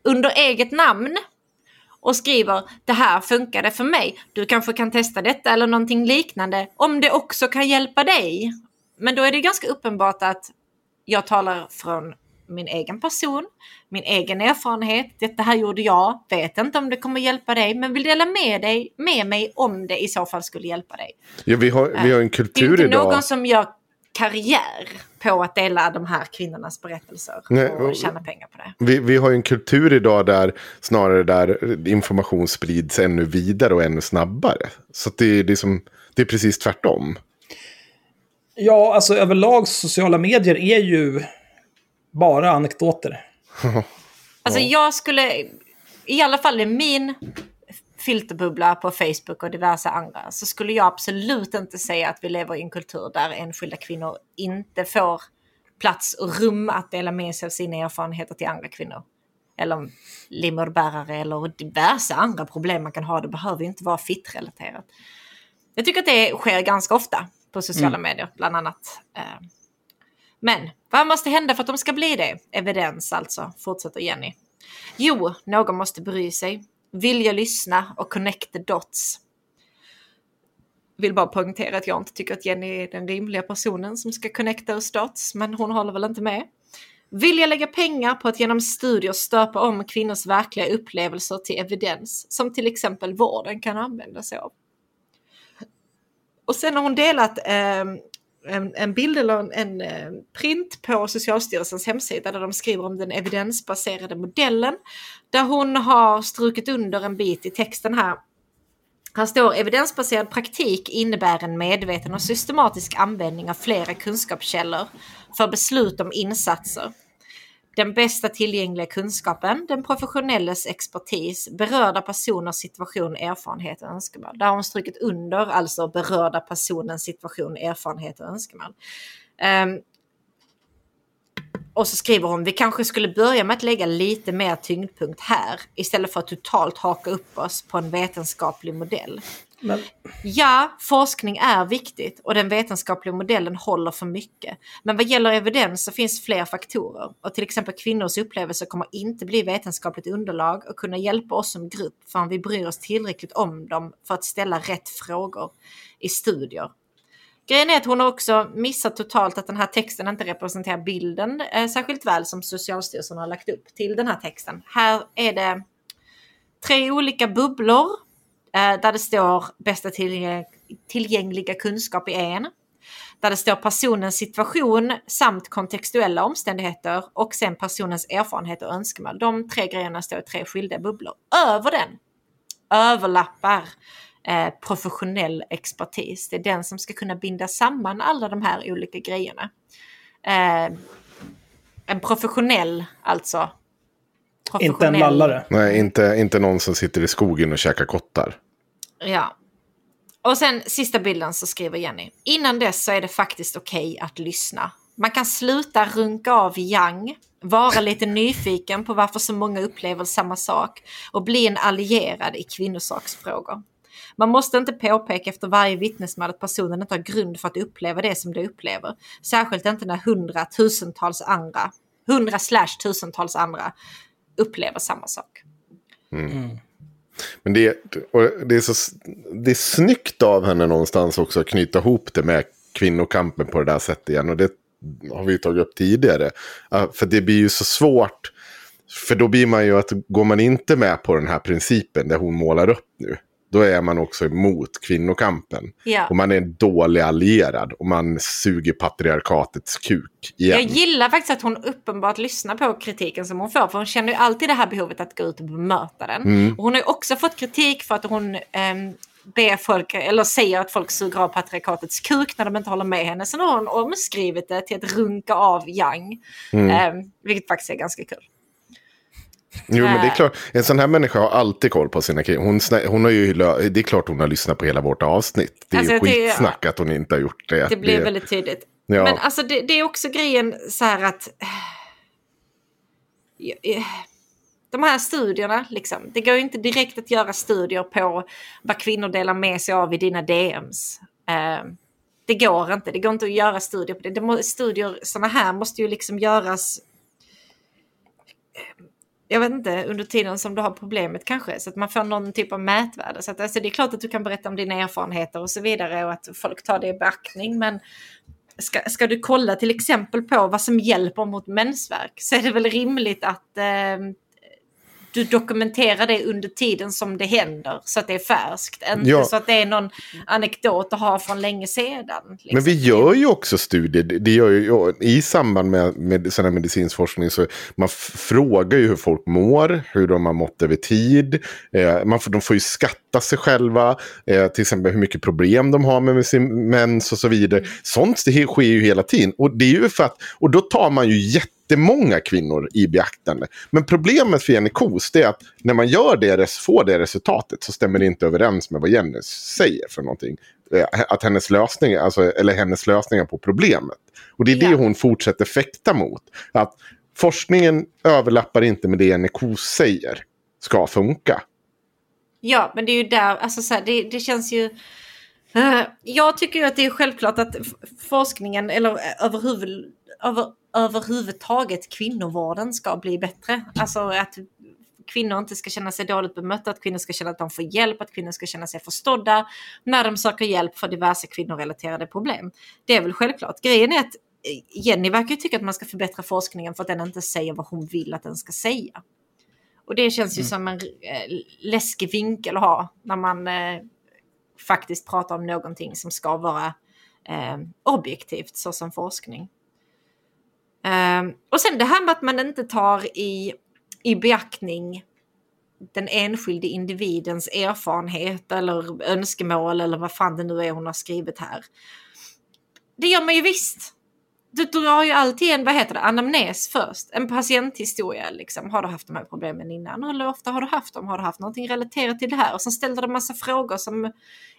under eget namn och skriver det här funkade för mig. Du kanske kan testa detta eller någonting liknande om det också kan hjälpa dig. Men då är det ganska uppenbart att jag talar från min egen person, min egen erfarenhet. Detta här gjorde jag, vet inte om det kommer hjälpa dig, men vill dela med, dig, med mig om det i så fall skulle hjälpa dig. Ja, vi, har, vi har en Det är kultur inte idag. någon som gör karriär på att dela de här kvinnornas berättelser Nej, och tjäna pengar på det. Vi, vi har ju en kultur idag där snarare där information sprids ännu vidare och ännu snabbare. Så att det, är liksom, det är precis tvärtom. Ja, alltså överlag sociala medier är ju bara anekdoter. Alltså jag skulle, i alla fall i min filterbubbla på Facebook och diverse andra, så skulle jag absolut inte säga att vi lever i en kultur där enskilda kvinnor inte får plats och rum att dela med sig av sina erfarenheter till andra kvinnor. Eller livmoderbärare eller diverse andra problem man kan ha. Det behöver inte vara fittrelaterat. Jag tycker att det sker ganska ofta på sociala medier, bland annat. Eh, Men vad måste hända för att de ska bli det? Evidens alltså, fortsätter Jenny. Jo, någon måste bry sig, vilja lyssna och connect the dots. Vill bara poängtera att jag inte tycker att Jenny är den rimliga personen som ska connecta oss dots, men hon håller väl inte med. Vilja lägga pengar på att genom studier stöpa om kvinnors verkliga upplevelser till evidens, som till exempel vården kan använda sig av. Och sen har hon delat eh, en, en bild eller en, en eh, print på Socialstyrelsens hemsida där de skriver om den evidensbaserade modellen. Där hon har strukit under en bit i texten här. Här står evidensbaserad praktik innebär en medveten och systematisk användning av flera kunskapskällor för beslut om insatser. Den bästa tillgängliga kunskapen, den professionelles expertis, berörda personers situation, erfarenhet och önskemål. Där har hon strukit under alltså berörda personens situation, erfarenhet och önskemål. Um, och så skriver hon, vi kanske skulle börja med att lägga lite mer tyngdpunkt här istället för att totalt haka upp oss på en vetenskaplig modell. Men Ja, forskning är viktigt och den vetenskapliga modellen håller för mycket. Men vad gäller evidens så finns fler faktorer och till exempel kvinnors upplevelser kommer inte bli vetenskapligt underlag och kunna hjälpa oss som grupp förrän vi bryr oss tillräckligt om dem för att ställa rätt frågor i studier. Grejen är att hon har också missat totalt att den här texten inte representerar bilden eh, särskilt väl som Socialstyrelsen har lagt upp till den här texten. Här är det tre olika bubblor Eh, där det står bästa tillgängliga kunskap i en. Där det står personens situation samt kontextuella omständigheter och sen personens erfarenhet och önskemål. De tre grejerna står i tre skilda bubblor. Över den överlappar eh, professionell expertis. Det är den som ska kunna binda samman alla de här olika grejerna. Eh, en professionell alltså. Inte en lallare. Nej, inte, inte någon som sitter i skogen och käkar kottar. Ja. Och sen sista bilden så skriver Jenny. Innan dess så är det faktiskt okej att lyssna. Man kan sluta runka av yang, vara lite nyfiken på varför så många upplever samma sak och bli en allierad i kvinnosaksfrågor. Man måste inte påpeka efter varje vittnesmål att personen inte har grund för att uppleva det som de upplever. Särskilt inte när hundratusentals andra, hundra slash tusentals andra upplever samma sak. Men det, och det, är så, det är snyggt av henne någonstans också att knyta ihop det med kvinnokampen på det där sättet igen. Och det har vi tagit upp tidigare. För det blir ju så svårt. För då blir man ju att går man inte med på den här principen där hon målar upp nu. Då är man också emot kvinnokampen. Ja. Och man är en dålig allierad. Och man suger patriarkatets kuk igen. Jag gillar faktiskt att hon uppenbart lyssnar på kritiken som hon får. För hon känner ju alltid det här behovet att gå ut och bemöta den. Mm. Och hon har ju också fått kritik för att hon ehm, ber folk, eller säger att folk suger av patriarkatets kuk när de inte håller med henne. Sen har hon omskrivit det till att runka av yang. Mm. Ehm, vilket faktiskt är ganska kul. Jo, men det är klart. En sån här människa har alltid koll på sina killar. Hon, hon har ju, det är klart hon har lyssnat på hela vårt avsnitt. Det är Alltså, ju det- skitsnack att hon inte har gjort det. Det blir väldigt tydligt. Ja. Men alltså det, det är också grejen så här att... Ja, ja, De här studierna, liksom, det går ju inte direkt att göra studier på vad kvinnor delar med sig av i dina DMs. Eh, det går inte. Det går inte att göra studier på det. det må, studier sådana här måste ju liksom göras jag vet inte, under tiden som du har problemet kanske. Så att man får någon typ av mätvärde. Så att, alltså, det är klart att du kan berätta om dina erfarenheter och så vidare och att folk tar det i beaktning. Men ska, ska du kolla till exempel på vad som hjälper mot mensvärk så är det väl rimligt att eh, du dokumenterar det under tiden som det händer så att det är färskt. Inte Ja. så att det är någon anekdot att ha från länge sedan. liksom. Men vi gör ju också studier. Det gör ju, I samband med, med sån här medicinsk forskning så man frågar ju hur folk mår, hur de har mått över tid. Eh, man får, de får ju skatta sig själva, eh, till exempel hur mycket problem de har med sin mens och så vidare. Sånt det sker ju hela tiden. Och, det är ju för att, och då tar man ju jättemånga kvinnor i beaktande. Men problemet för Jenny Kos är att när man gör det, får det resultatet så stämmer det inte överens med vad Jenny säger för någonting. Eh, Att hennes lösningar, alltså, eller hennes lösningar på problemet. Och det är det Ja. hon fortsätter fäkta mot. Att forskningen överlappar inte med det Jenny Kos säger ska funka. Ja, men det är ju där, alltså så här, det, det känns ju... Eh, jag tycker ju att det är självklart att forskningen, eller överhuvud, över, överhuvudtaget kvinnovården ska bli bättre. Alltså att kvinnor inte ska känna sig dåligt bemötta, att kvinnor ska känna att de får hjälp, att kvinnor ska känna sig förstådda när de söker hjälp för diverse kvinnorelaterade problem. Det är väl självklart. Grejen är att eh, Jenny verkar ju tycka att man ska förbättra forskningen för att den inte säger vad hon vill att den ska säga. Och det känns ju som en eh, läskig vinkel att ha när man eh, faktiskt pratar om någonting som ska vara eh, objektivt såsom forskning. Ehm, och sen det här med att man inte tar i, i beaktning den enskilde individens erfarenhet eller önskemål eller vad fan det nu är hon har skrivit här. Det gör man ju visst. Du drar ju alltid en, vad heter det, anamnes först. En patienthistoria liksom. Har du haft de här problemen innan? Hur ofta har du haft dem? Har du haft någonting relaterat till det här? Och sen ställer du en massa frågor som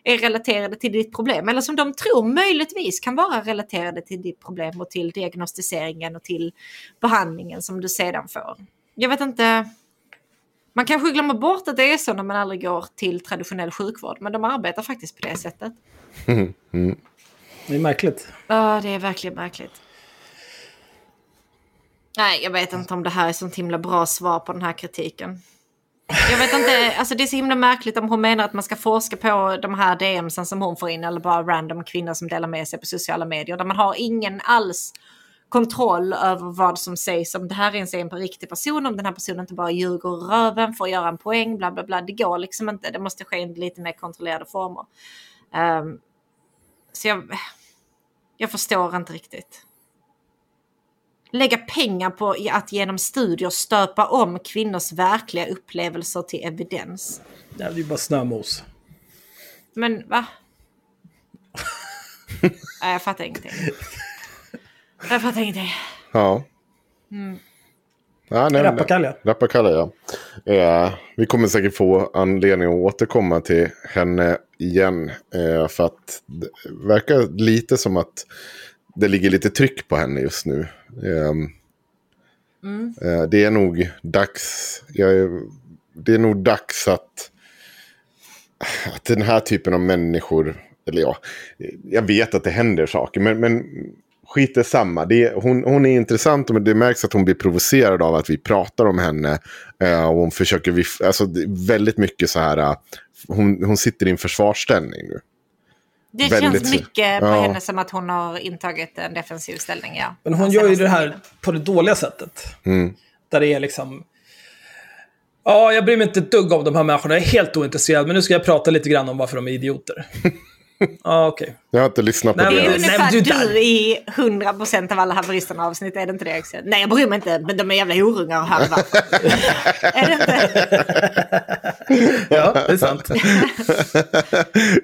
är relaterade till ditt problem. Eller som de tror möjligtvis kan vara relaterade till ditt problem och till diagnostiseringen och till behandlingen som du sedan får. Jag vet inte. Man kanske glömmer bort att det är så när man aldrig går till traditionell sjukvård. Men de arbetar faktiskt på det sättet. Mm. Det är märkligt. Ja, det är verkligen märkligt. Nej, jag vet inte om det här är sånt himla bra svar på den här kritiken. jag vet inte, alltså det är så himla märkligt om hon menar att man ska forska på de här DMsen som hon får in eller bara random kvinnor som delar med sig på sociala medier där man har ingen alls kontroll över vad som sägs om det här ens är en riktig person, om den här personen inte bara ljuger röven för att göra en poäng, bla bla bla. Det går liksom inte, det måste ske i lite mer kontrollerade former. Um, så jag, jag förstår inte riktigt. Lägga pengar på att genom studier stöpa om kvinnors verkliga upplevelser till evidens. Det är ju bara snömos. Men va? Nej, jag fattar ingenting. Jag fattar ingenting. Ja. Mm. Ja, nej, Rappakalja. Rappakalja, ja. Eh, vi kommer säkert få anledning att återkomma till henne igen. Eh, för att det verkar lite som att det ligger lite tryck på henne just nu. Eh, Mm. eh, det är nog dags. Jag, det är nog dags att, att den här typen av människor. Eller ja, jag vet att det händer saker. Men, men skit är samma. Det är, hon, hon är intressant och det märks att hon blir provocerad av att vi pratar om henne. Eh, och hon försöker, vif- alltså väldigt mycket så här. eh, hon, hon sitter i en försvarsställning nu. Det Väldigt känns mycket på Ja. henne som att hon har intagit en defensiv ställning, ja. Men hon gör ju det här på det dåliga sättet. Mm. Där det är liksom... Ja, jag bryr mig inte ett dugg om de här människorna. Jag är helt ointresserad. Men nu ska jag prata lite grann om varför de är idioter. Ja, okej. Jag har inte lyssnat på Nej, Det är det. men- ungefär du i 100% av alla haveristerna avsnitt, är det inte det Axel? Nej, jag bryr mig inte, men de är jävla horungar och här va? Är det inte? Ja, det är sant.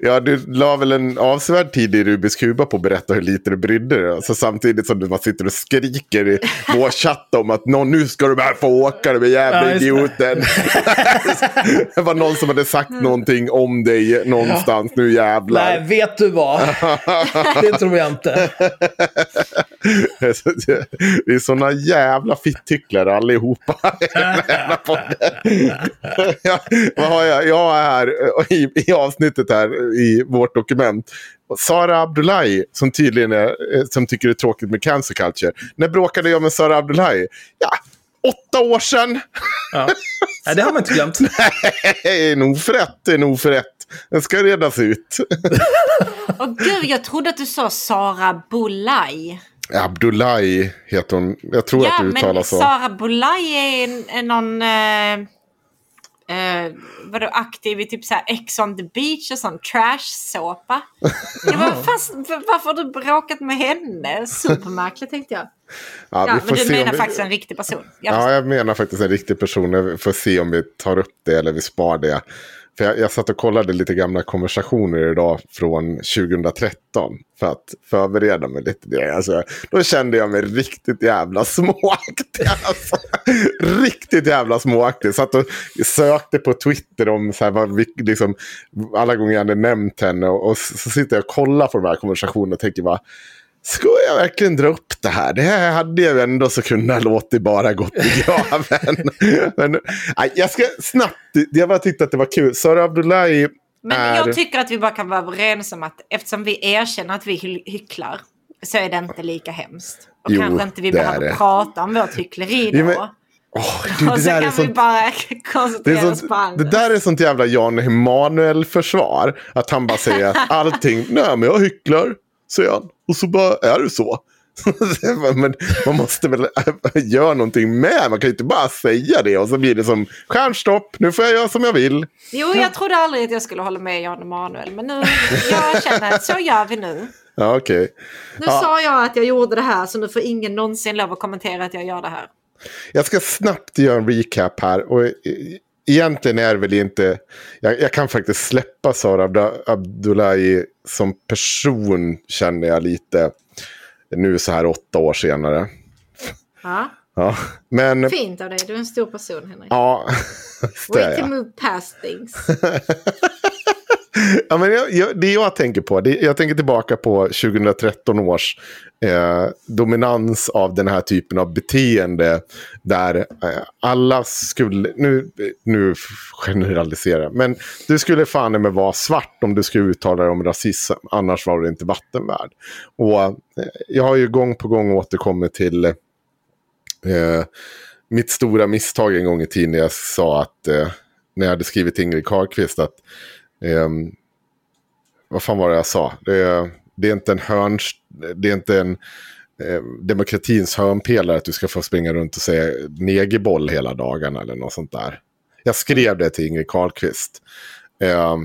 ja, du la väl en avsevärd tid i Rubiks kuba på att berätta hur lite du brydde dig. Alltså, samtidigt som du bara sitter och skriker i vår chatt om att "Nå, nu ska du här få åka, du är jävla Ja, idioten. det var någon som hade sagt någonting om dig någonstans, nu jävlar. Nej, vet du vad? Det tror jag inte. Det är såna jävla fitthycklare allihopa. vad har jag? Jag är här eh, i, i avsnittet här i vårt dokument. Sara Abdullahi, som tydligen är, eh, som tycker det är tråkigt med cancer culture. När bråkade jag med Sara Abdullahi? Ja, åtta år sedan. Ja. Nej, det har man inte glömt. Är en oförrätt, det är en oförrätt. Den ska redas ut. Åh gud, jag trodde att du sa Sara Bolaj. Abdullahi heter hon. Jag tror Ja, att det men uttalas så. Sara Bolaj är en, en någon... Eh, eh, vadå aktiv i typ så här Ex on the beach och sån trash-såpa. Varför har du bråkat med henne? Supermärkligt tänkte jag. Ja, Ja, vi men du menar vi- faktiskt en riktig person. Jag Ja, jag menar faktiskt en riktig person. Jag får se om vi tar upp det eller vi spar det. För jag, jag satt och kollade lite gamla konversationer idag från 2013. För att förbereda mig lite. Det. Alltså, då kände jag mig riktigt jävla småaktig. Alltså, riktigt jävla småaktig. Satt och sökte på Twitter om så här, vad vi, liksom, alla gånger jag hade nämnt henne. Och, och så sitter jag och kollar på de här konversationerna och tänker bara. Ska jag verkligen dra upp det här? Det här hade jag ändå så kunnat låta bara gått i graven. Men nej, jag ska snabbt, jag bara tyckte att det var kul. Sara Abdullahi Men är... jag tycker att vi bara kan vara överens om att eftersom vi erkänner att vi hy- hycklar så är det inte lika hemskt. Och Jo, kanske inte vi behöver det. prata om vårt hyckleri då. Ja, men- Åh, du, och så kan vi sånt, bara det, koncentrera är oss sånt, på andra. det där är sånt jävla Jan Emanuel-försvar. Att han bara säger att allting, nej men jag hycklar, säger han. Och så bara är det så. men man måste väl göra någonting med. Man kan ju inte bara säga det och så blir det som stjärnstopp. Nu får jag göra som jag vill. Jo, jag trodde aldrig att jag skulle hålla med Jan Emanuel. Men nu, jag känner att så gör vi nu. Ja, okej. Nu Ja. sa jag att jag gjorde det här så nu får ingen någonsin lov att kommentera att jag gör det här. Jag ska snabbt göra en recap här. Och e- egentligen är väl inte... Jag, jag kan faktiskt släppa Sara Abdullahi som person känner jag lite. Nu så här åtta år senare. Ja. Ja, men... Fint av dig, du är en stor person Henrik. Ja, Way to move past things. Ja, men jag, jag, det jag tänker på, det, jag tänker tillbaka på 2013 års eh, dominans av den här typen av beteende. Där eh, alla skulle, nu, nu generaliserar jag, men du skulle fan med vara svart om du skulle uttala dig om rasism. Annars var du inte vattenvärd. Och eh, jag har ju gång på gång återkommit till eh, mitt stora misstag en gång i tiden när jag sa att eh, när jag hade skrivit till Ingrid Carlqvist att Eh, vad fan var det jag sa? Det är, det är inte en hörns... det är inte en eh, demokratins hörnpelare att du ska få springa runt och säga negerboll hela dagarna eller något sånt där. Jag skrev det till Ingrid Carlqvist. Eh,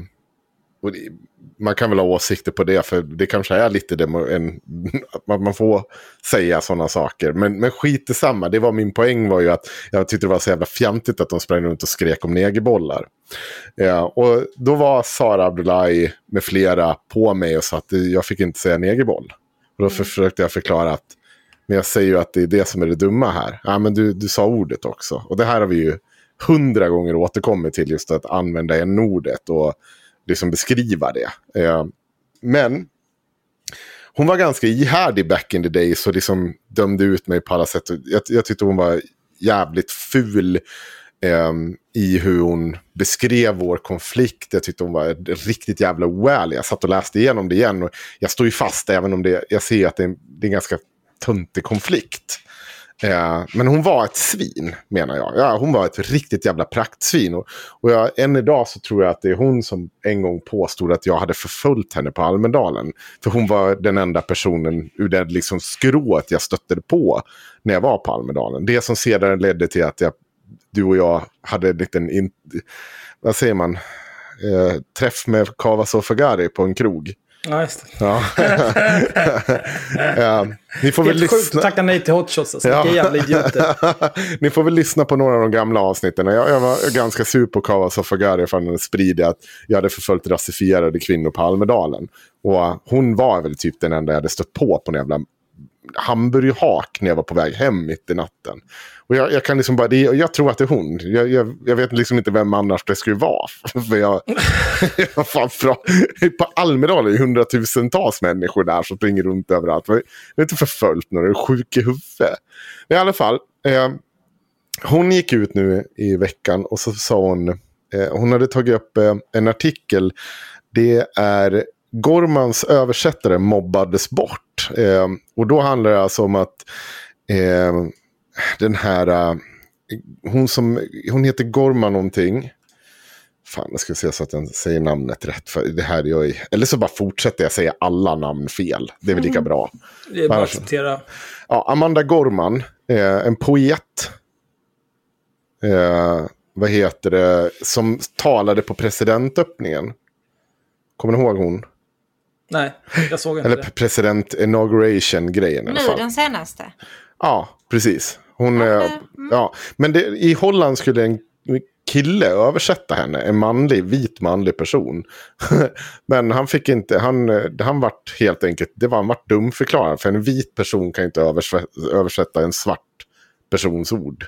och det, man kan väl ha åsikter på det, för det kanske är lite demo, en, att man får säga sådana saker. Men, men skit i samma, det var min poäng var ju att jag tyckte det var så jävla fjantigt att de sprang runt och skrek om negerbollar. Ja, och då var Sara Abdullahi med flera på mig och sa att jag fick inte säga negerboll. Och då försökte jag förklara att men jag säger ju att det är det som är det dumma här. Ja, men du, du sa ordet också. Och det här har vi ju hundra gånger återkommit till, just att använda en ordet och liksom beskriva det. Eh, men hon var ganska ihärdig back in the days och liksom dömde ut mig på alla sätt. Jag, jag tyckte hon var jävligt ful eh, i hur hon beskrev vår konflikt. Jag tyckte hon var riktigt jävla oärlig. Jag satt och läste igenom det igen och jag står ju fast även om det, jag ser att det är en, det är en ganska töntig konflikt. Eh, men hon var ett svin, menar jag. Ja, hon var ett riktigt jävla praktsvin. Och, och jag, än idag så tror jag att det är hon som en gång påstod att jag hade förföljt henne på Almedalen. För hon var den enda personen ur det liksom skrået jag stötte på när jag var på Almedalen. Det som sedan ledde till att jag, du och jag hade en liten, in, vad säger man, eh, träff med Kavas och Fagari på en krog. Ja, just det. Ja. ja. Ni får väl Helt sjukt lyssna. att tacka nej till hotshots. Alltså. Ja. Jävla idioter. Ni får väl lyssna på några av de gamla avsnitten. Jag, jag var ganska sur på Kawa Sofagari för att sprider att jag hade förföljt rasifierade kvinnor på Almedalen. Och hon var väl typ den enda jag hade stött på på en jävla hamburgerhak när jag var på väg hem mitt i natten. Och jag, jag kan liksom bara, det, jag tror att det är hon. Jag, jag, jag vet liksom inte vem annars det skulle vara. För jag, jag fan, fra, på Almedalen är det hundratusentals människor där som springer runt överallt. Jag är inte förföljt några, är sjuk i huvudet. Men i alla fall, eh, hon gick ut nu i veckan och så sa hon, eh, hon hade tagit upp eh, en artikel. Det är Gormans översättare mobbades bort. Eh, och då handlar det alltså om att eh, den här, eh, hon som, hon heter Gorman någonting. Fan, jag ska se så att jag säger namnet rätt. För det här jag, eller så bara fortsätter jag säga alla namn fel. Det är väl lika bra. Det är bara att acceptera. Ja, Amanda Gorman, eh, en poet. Eh, vad heter det? Som talade på presidentöppningen. Kommer ni ihåg hon? Nej, jag såg inte Eller det. president inauguration-grejen i alla Nu den senaste. Ja, precis. Hon, Ja, eh, det- mm. ja. Men det, i Holland skulle en kille översätta henne. En manlig, vit manlig person. Men han fick inte, han, eh, han vart helt enkelt, det var han vart dumförklarad. För en vit person kan inte översä- översätta en svart persons ord.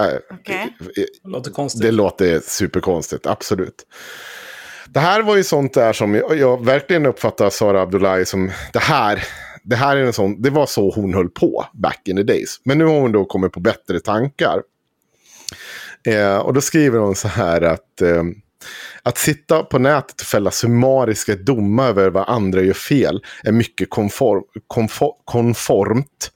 Eh, Okej. Det låter konstigt. det låter superkonstigt, absolut. Det här var ju sånt där som jag, jag verkligen uppfattar Sara Abdullahi som det här. Det här är en sån, det var så hon höll på back in the days. Men nu har hon då kommit på bättre tankar. Eh, och då skriver hon så här att eh, att sitta på nätet och fälla summariska domar över vad andra gör fel är mycket konform, konform, konformt.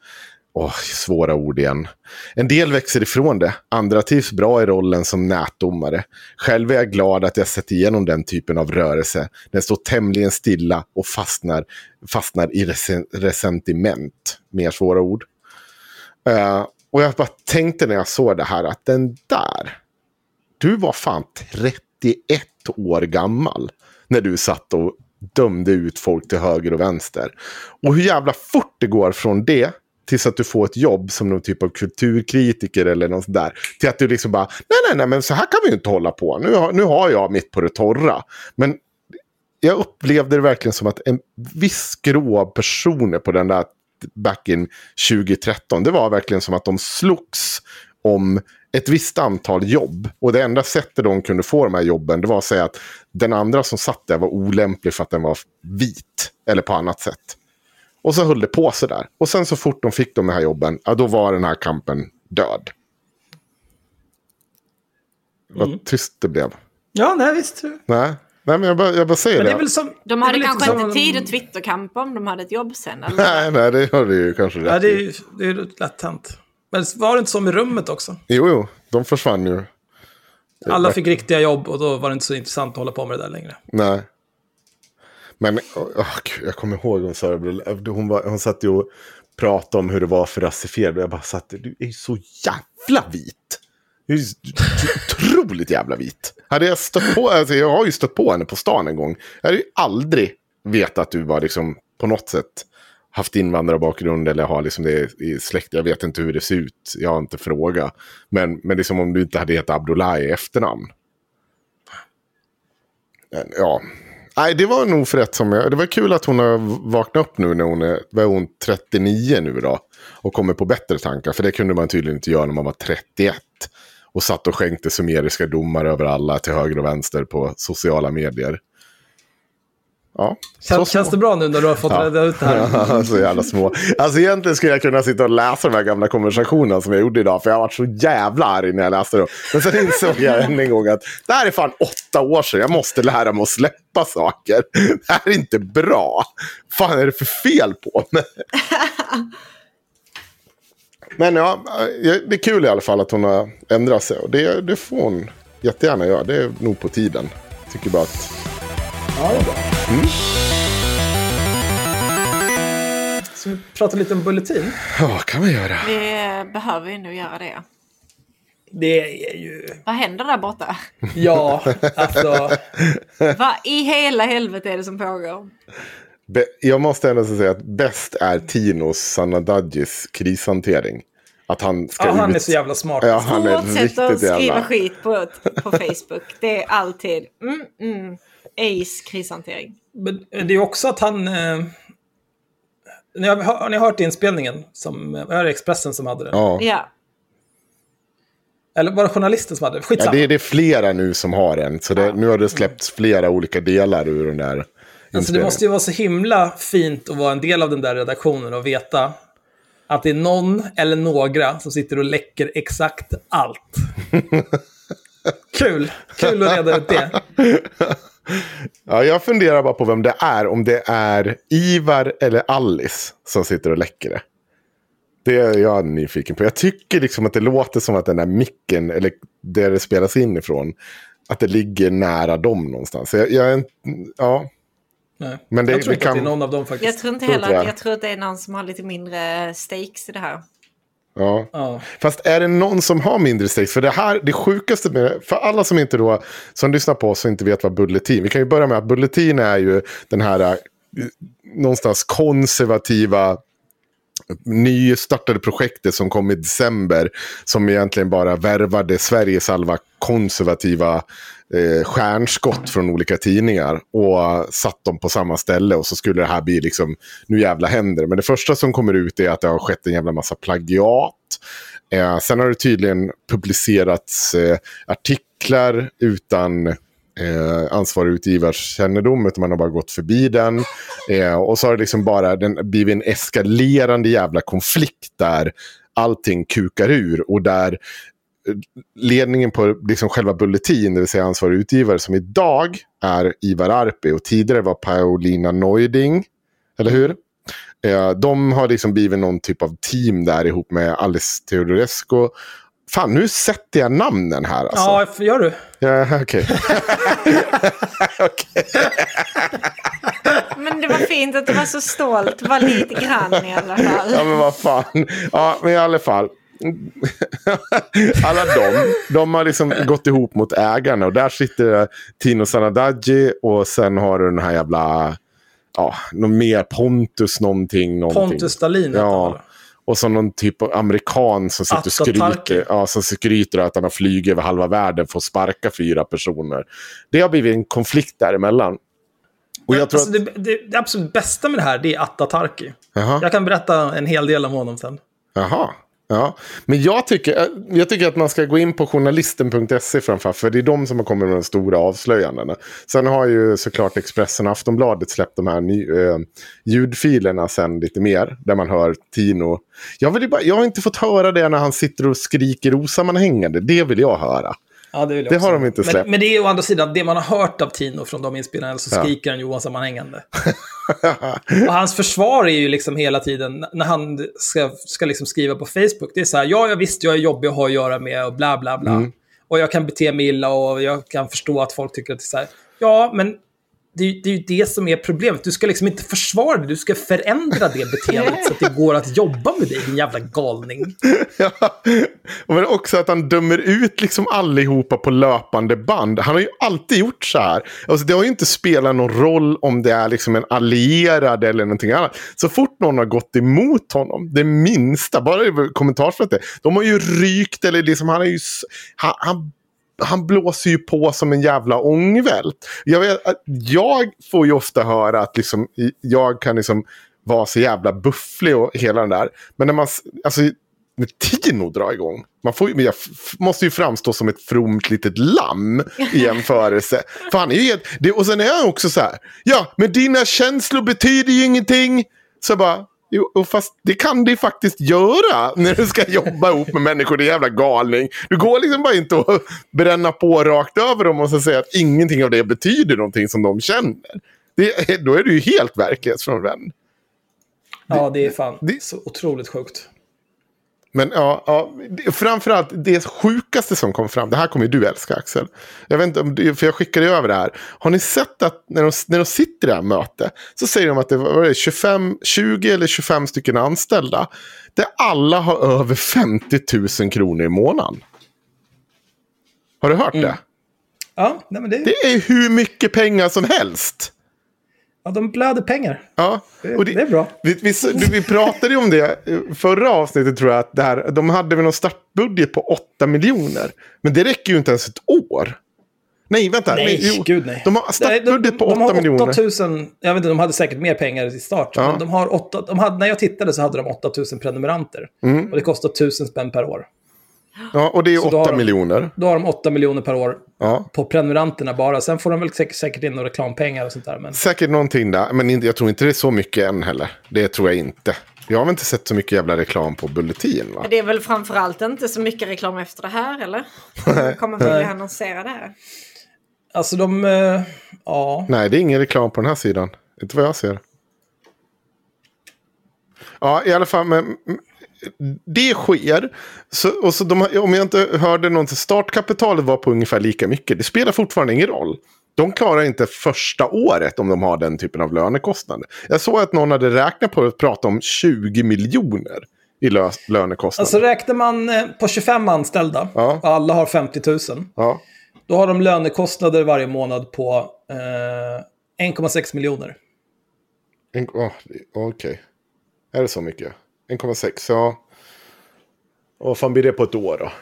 Oh, svåra ord igen. En del växer ifrån det, andra trivs bra i rollen som nätdomare. Själv är jag glad att jag sett igenom den typen av rörelse. Den står tämligen stilla och fastnar, fastnar i resen, resentiment. Mer svåra ord. Uh, och jag bara tänkte när jag såg det här att den där, du var fan 31 år gammal när du satt och dömde ut folk till höger och vänster. Och hur jävla fort det går från det tills att du får ett jobb som någon typ av kulturkritiker eller något sånt där. Till att du liksom bara, nej, nej, nej, men så här kan vi ju inte hålla på. Nu har, nu har jag mitt på det torra. Men jag upplevde det verkligen som att en viss grå av personer på den där back in 2013, det var verkligen som att de slogs om ett visst antal jobb. Och det enda sättet de kunde få de här jobben, det var att säga att den andra som satt där var olämplig för att den var vit. Eller på annat sätt. Och så höll det på så där. Och sen så fort de fick de här jobben, ja, då var den här kampen död. Vad tyst det blev. Ja, nej visst. Nej, Nej men jag bara, jag bara säger Men det. det är väl som... De det är hade kanske som- inte tid att twitterkampa om de hade ett jobb sen. Eller? Nej, nej, det har du ju kanske rätt Ja, det är i. ju det är ju lätt hänt. Men var det inte så med rummet också? Jo, jo, de försvann ju. Alla fick riktiga jobb och då var det inte så intressant att hålla på med det där längre. Nej. Men oh, gud, jag kommer ihåg hon sa det. Hon, var, hon satt ju och pratade om hur det var för rasifierade. Och jag bara satt du är så jävla vit. Du är så otroligt jävla vit. Hade jag stött på, alltså jag har ju stött på henne på stan en gång. Jag hade ju aldrig vetat att du var liksom på något sätt haft invandrarbakgrund eller har liksom det i släkt. Jag vet inte hur det ser ut. Jag har inte frågat. Men, men det är som om du inte hade hetat Abdullah i efternamn. Ja. Nej, det var nog för rätt som jag... Det var kul att hon har vaknat upp nu när hon är... Vad är hon? 39 nu då? Och kommer på bättre tankar. För det kunde man tydligen inte göra när man var 31. Och satt och skänkte sumeriska domar över alla till höger och vänster på sociala medier. Ja, så känns det bra nu när du har fått reda ut det här? så jävla små. Alltså egentligen skulle jag kunna sitta och läsa de här gamla konversationerna som jag gjorde idag. För jag har varit så jävla arg när jag läste dem. Men sen insåg jag än en gång att det här är fan åtta år sedan. Jag måste lära mig att släppa saker. Det här är inte bra. fan är det för fel på mig? Men ja, det är kul i alla fall att hon har ändrat sig. Och det, det får hon jättegärna göra. Det är nog på tiden. Tycker bara att... Ja, det är bra. Så vi pratar lite om Bulletin. Ja, kan man göra. Vi behöver ju nu göra det. Det är ju... Vad händer där borta? Ja, alltså... Vad i hela helvete är det som pågår? Be- Jag måste ändå säga att bäst är Tinos Sanadadjis krishantering. Att han ska Ja, han ut- är så jävla smart. Ja, han är Fortsätt att skriva jävla... skit på, på Facebook. Det är alltid mm, mm, ace krishantering. Men det är också att han... Eh, ni har, har ni hört inspelningen? Som, är det Expressen som hade den? Ja. Ja. Eller var det journalisten som hade den? Ja, Skitsamma. det, är, det är flera nu som har en. Så det, nu har det släppts flera olika delar ur den där Alltså det måste ju vara så himla fint att vara en del av den där redaktionen och veta att det är någon eller några som sitter och läcker exakt allt. Kul! Kul att reda ut det. Ja, jag funderar bara på vem det är. Om det är Ivar eller Alice som sitter och läcker det. Det är jag nyfiken på. Jag tycker liksom att det låter som att den där micken, eller där det spelas in ifrån, att det ligger nära dem någonstans. Jag, jag ja. Nej. Men det- jag tror inte att det är kan- någon av dem faktiskt. Jag tror inte heller jag tror att det är någon som har lite mindre stakes i det här. Ja. Ja. Fast är det någon som har mindre stakes? För det här, det sjukaste med det, för alla som inte då, som lyssnar på oss och inte vet vad Bulletin, vi kan ju börja med att Bulletin är ju den här eh, någonstans konservativa nystartade projektet som kom i december. Som egentligen bara värvade Sveriges alla konservativa eh, stjärnskott från olika tidningar. Och satt dem på samma ställe och så skulle det här bli liksom, nu jävla händer. Men det första som kommer ut är att det har skett en jävla massa plagiat. Eh, sen har det tydligen publicerats eh, artiklar utan eh, ansvarig utgivars kännedom, utan man har bara gått förbi den. Eh, och så har det liksom bara den, blivit en eskalerande jävla konflikt där allting kukar ur och där eh, ledningen på liksom själva Bulletin, det vill säga ansvarig utgivare, som idag är Ivar Arpi och tidigare var Paulina Neuding, eller hur? Eh, de har liksom blivit någon typ av team där ihop med Alice Teodorescu. Fan, nu sätter jag namnen här alltså. Ja, för- gör du? Ja, okej. Okej. Men det var fint att du var så stolt. Var lite grann i alla fall. Ja, men vad fan. Ja, men i alla fall. Alla de, de har liksom gått ihop mot ägarna. Och där sitter Tino Sanadaggi och sen har du den här jävla... Ja, någon mer Pontus någonting. någonting. Pontus han, Ja. Och så någon typ av amerikan som sitter och skryter, ja, som skryter att han har flugit över halva världen för att sparka fyra personer. Det har blivit en konflikt däremellan. Och jag tror alltså, att... det, det, det absolut bästa med det här, det är Attatarki. Jaha. Jag kan berätta en hel del om honom sen. Jaha. Ja, men jag tycker, eh, jag tycker att man ska gå in på journalisten.se framförallt. för det är de som har kommit med de stora avslöjandena. Sen har ju såklart Expressen och Aftonbladet släppt de här ny, eh, ljudfilerna sen lite mer, där man hör Tino. Jag, vill bara, jag har inte fått höra det när han sitter och skriker osammanhängande, det vill jag höra. Ja, det Det har de inte släppt. Men, men det är ju å andra sidan, det man har hört av Tino från de inspelningarna så Ja. skriker han ju osammanhängande. och hans försvar är ju liksom hela tiden, när han ska, ska liksom skriva på Facebook, det är så här, ja, jag visst, jag är jobbig att ha att göra med och bla bla bla. Mm. Och jag kan bete mig illa och jag kan förstå att folk tycker att det är så här. Ja, men det, är- det är ju det som är problemet. Du ska liksom inte försvara det, du ska förändra det beteendet så att det går att jobba med dig, din jävla galning. Ja. Och Men också att han dömer ut liksom allihopa på löpande band. Han har ju alltid gjort så här. Alltså det har ju inte spelat någon roll om det är liksom en allierad eller någonting annat. Så fort någon har gått emot honom, det minsta, bara kommentarsfältet, de har ju rykt eller liksom, han är ju... Han, han, han blåser ju på som en jävla ångvält. Jag, vet, att jag får ju ofta höra att liksom, jag kan liksom vara så jävla bufflig och hela den där. Men när man, alltså, när Tino drar igång. Man får, jag måste ju framstå som ett fromt litet lamm i jämförelse. För han är ju helt, det, och sen är han också så här. Ja, men dina känslor betyder ju ingenting. Så bara, jo, och fast det kan det faktiskt göra när du ska jobba ihop med människor. Det är jävla galning. Du går liksom bara inte att bränna på rakt över dem och så säga att ingenting av det betyder någonting som de känner. Det, då är du ju helt verklighetsfrånvänd. Ja, det är fan det- så otroligt sjukt. Men ja, ja framförallt det sjukaste som kom fram. Det här kommer ju du älska Axel. Jag vet inte om du, för jag skickade över det här. Har ni sett att när de, när de sitter i det här mötet. Så säger de att det var vad är det, 25, 20 eller 25 stycken anställda. Där alla har över 50 000 kronor i månaden. Har du hört det? Ja, nej, det, Det är hur mycket pengar som helst. Ja, de blöder pengar. Ja, Det, det är bra. Vi, vi, vi pratade ju om det förra avsnittet tror jag. Att det här, de hade väl någon startbudget på 8 miljoner. Men det räcker ju inte ens ett år. Nej, vänta. Nej, jo, gud nej. De har startbudget på 8 de har miljoner. 8000, jag vet inte, de hade säkert mer pengar i start. Ja. Men de har 8, de hade, när jag tittade så hade de 8000 prenumeranter. Mm. Och det kostar 1000 spänn per år. Ja, och det är Så då 8 har de- miljoner. Då har de 8 miljoner per år Ja. på prenumeranterna bara. Sen får de väl säkert, säkert in några reklampengar och sånt där. Men Säkert någonting där. Men jag tror inte det är så mycket än heller. Det tror jag inte. Jag har väl inte sett så mycket jävla reklam på Bulletin va? Det är väl framförallt inte så mycket reklam efter det här, eller? De kommer vilja annonsera det här. alltså de... eh, ja. Nej, det är ingen reklam på den här sidan. Inte vad jag ser. Ja, i alla fall. Men, det sker. Så, och så de, om jag inte hörde något, startkapitalet var på ungefär lika mycket. Det spelar fortfarande ingen roll. De klarar inte första året om de har den typen av lönekostnader. Jag såg att någon hade räknat på det och pratat om 20 miljoner i lö, lönekostnader. Alltså räknar man eh, på 25 anställda Ja. och alla har 50 000. ja. Då har de lönekostnader varje månad på eh, 1,6 miljoner. Det- Okej. Är det så mycket? 1,6, ja. Och vad fan blir det på ett år då?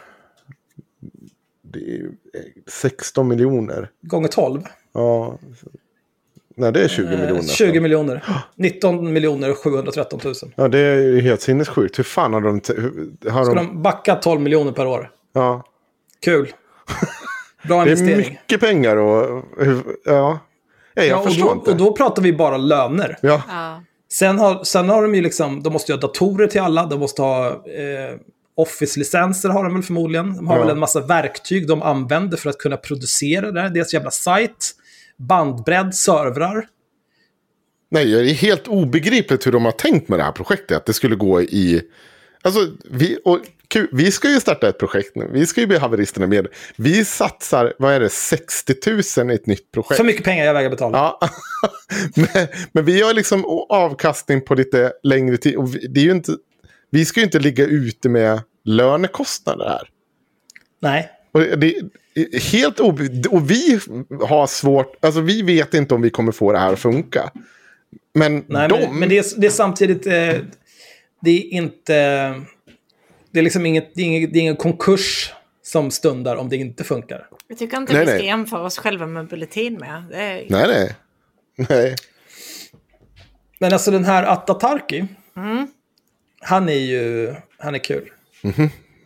Det är ju eh, 16 miljoner. Gånger 12. Ja. Nej, det är 20 miljoner. Eh, 20 miljoner. 19 miljoner 713 000. Ska Ja, det är ju helt sinnessjukt. Hur fan har de... hur- Har de... de backa 12 miljoner per år? Ja. Kul. Bra Det är investering. mycket pengar och... Ja. Ja, jag Ja, och, förstår då, inte. och då pratar vi bara löner. Ja. Ja. Sen har, sen har de ju liksom, de måste ju ha datorer till alla, de måste ha eh, Office-licenser har de väl förmodligen. De har Ja. väl en massa verktyg de använder för att kunna producera det här. Deras jävla sajt, bandbredd, servrar. Nej, det är helt obegripligt hur de har tänkt med det här projektet. Att det skulle gå i... Alltså, vi, och, kul, vi ska ju starta ett projekt nu. Vi ska ju bli haveristerna med. Vi satsar, vad är det, 60 000 i ett nytt projekt. Så mycket pengar jag vägrar betala. Ja. men, men vi har liksom avkastning på lite längre tid. Och vi, det är ju inte, vi ska ju inte ligga ute med lönekostnader här. Nej. Och det, det helt obe- Och vi har svårt, alltså vi vet inte om vi kommer få det här att funka. Men Nej, de... men, men det, är, det är samtidigt... Eh, det är inte... Det är liksom inget, det är ingen, det är ingen konkurs som stundar om det inte funkar. Jag tycker inte Nej, vi ska nej. jämföra oss själva med Bulletin med. Det är... Nej, nej. Nej. Men alltså den här Attatarki, han är ju... Han är kul.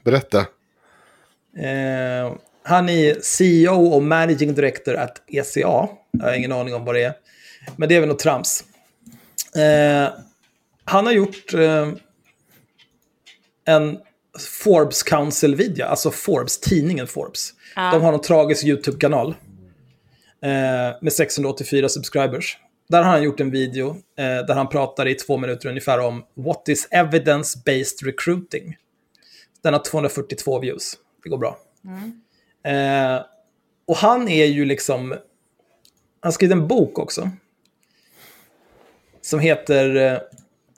Berätta. Eh, han är CEO och Managing Director at ECA. Jag har ingen aning om vad det är. Men det är väl något trams. Eh, han har gjort eh, en Forbes Council-video, alltså Forbes, tidningen Forbes. De har en tragisk YouTube-kanal eh, med 684 subscribers. Där har han gjort en video eh, där han pratar i två minuter ungefär om What is evidence-based recruiting? Den har 242 views. Det går bra. Eh, och han är ju liksom... Han har skrivit en bok också. Som heter eh,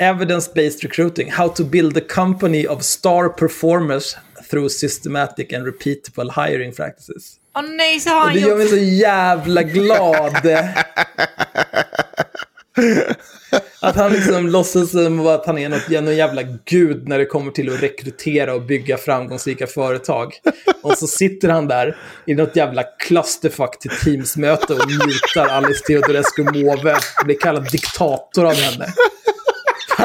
Evidence-Based Recruiting. How to build a company of star performers through systematic and repeatable hiring practices. Åh nej, så har Och han det gör mig så jävla glad. Att han liksom låtsas som att han är något, någon jävla gud när det kommer till att rekrytera och bygga framgångsrika företag. Och så sitter han där i något jävla clusterfuck till Teams-möte och mutar Alice Teodorescu Måwe och blir kallad diktator av henne.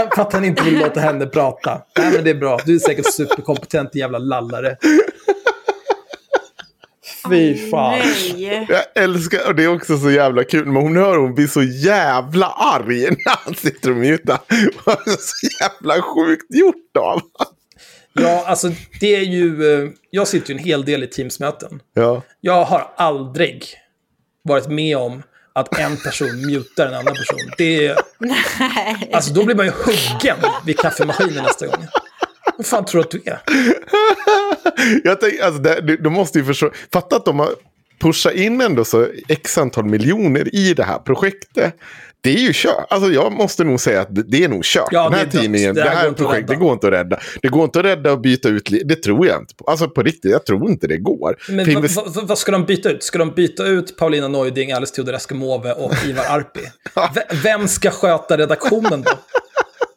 För att han inte vill låta henne prata. Nej men det är bra, du är säkert superkompetent jävla lallare. Fy fan. Nej. Jag älskar, och det är också så jävla kul, men hon hör hon blir så jävla arg när han sitter och mutar. Så jävla sjukt gjort av Ja, alltså det är ju... eh, Jag sitter ju en hel del i Teams-möten. Ja. Jag har aldrig varit med om att en person mutar en annan person. Det är... Nej. Alltså då blir man ju huggen vid kaffemaskinen nästa gång. Vad fan tror du att du är? Jag tänker, alltså, det, du- de måste ju förstå. Fatta att de har pushat in ändå så x antal miljoner i det här projektet. Det är ju kört. Alltså jag måste nog säga att det- det är nog kört. Ja, Den här det tidningen, Det det här här, går inte att projektet, det går inte att rädda. Det går inte att rädda och byta ut. Det tror jag inte på. Alltså på riktigt, jag tror inte det går. Men För vad, vad, vad ska de byta ut? Ska de byta ut Paulina Neuding, Alice Teodorescu Måwe och Ivar Arpi? V- vem ska sköta redaktionen då?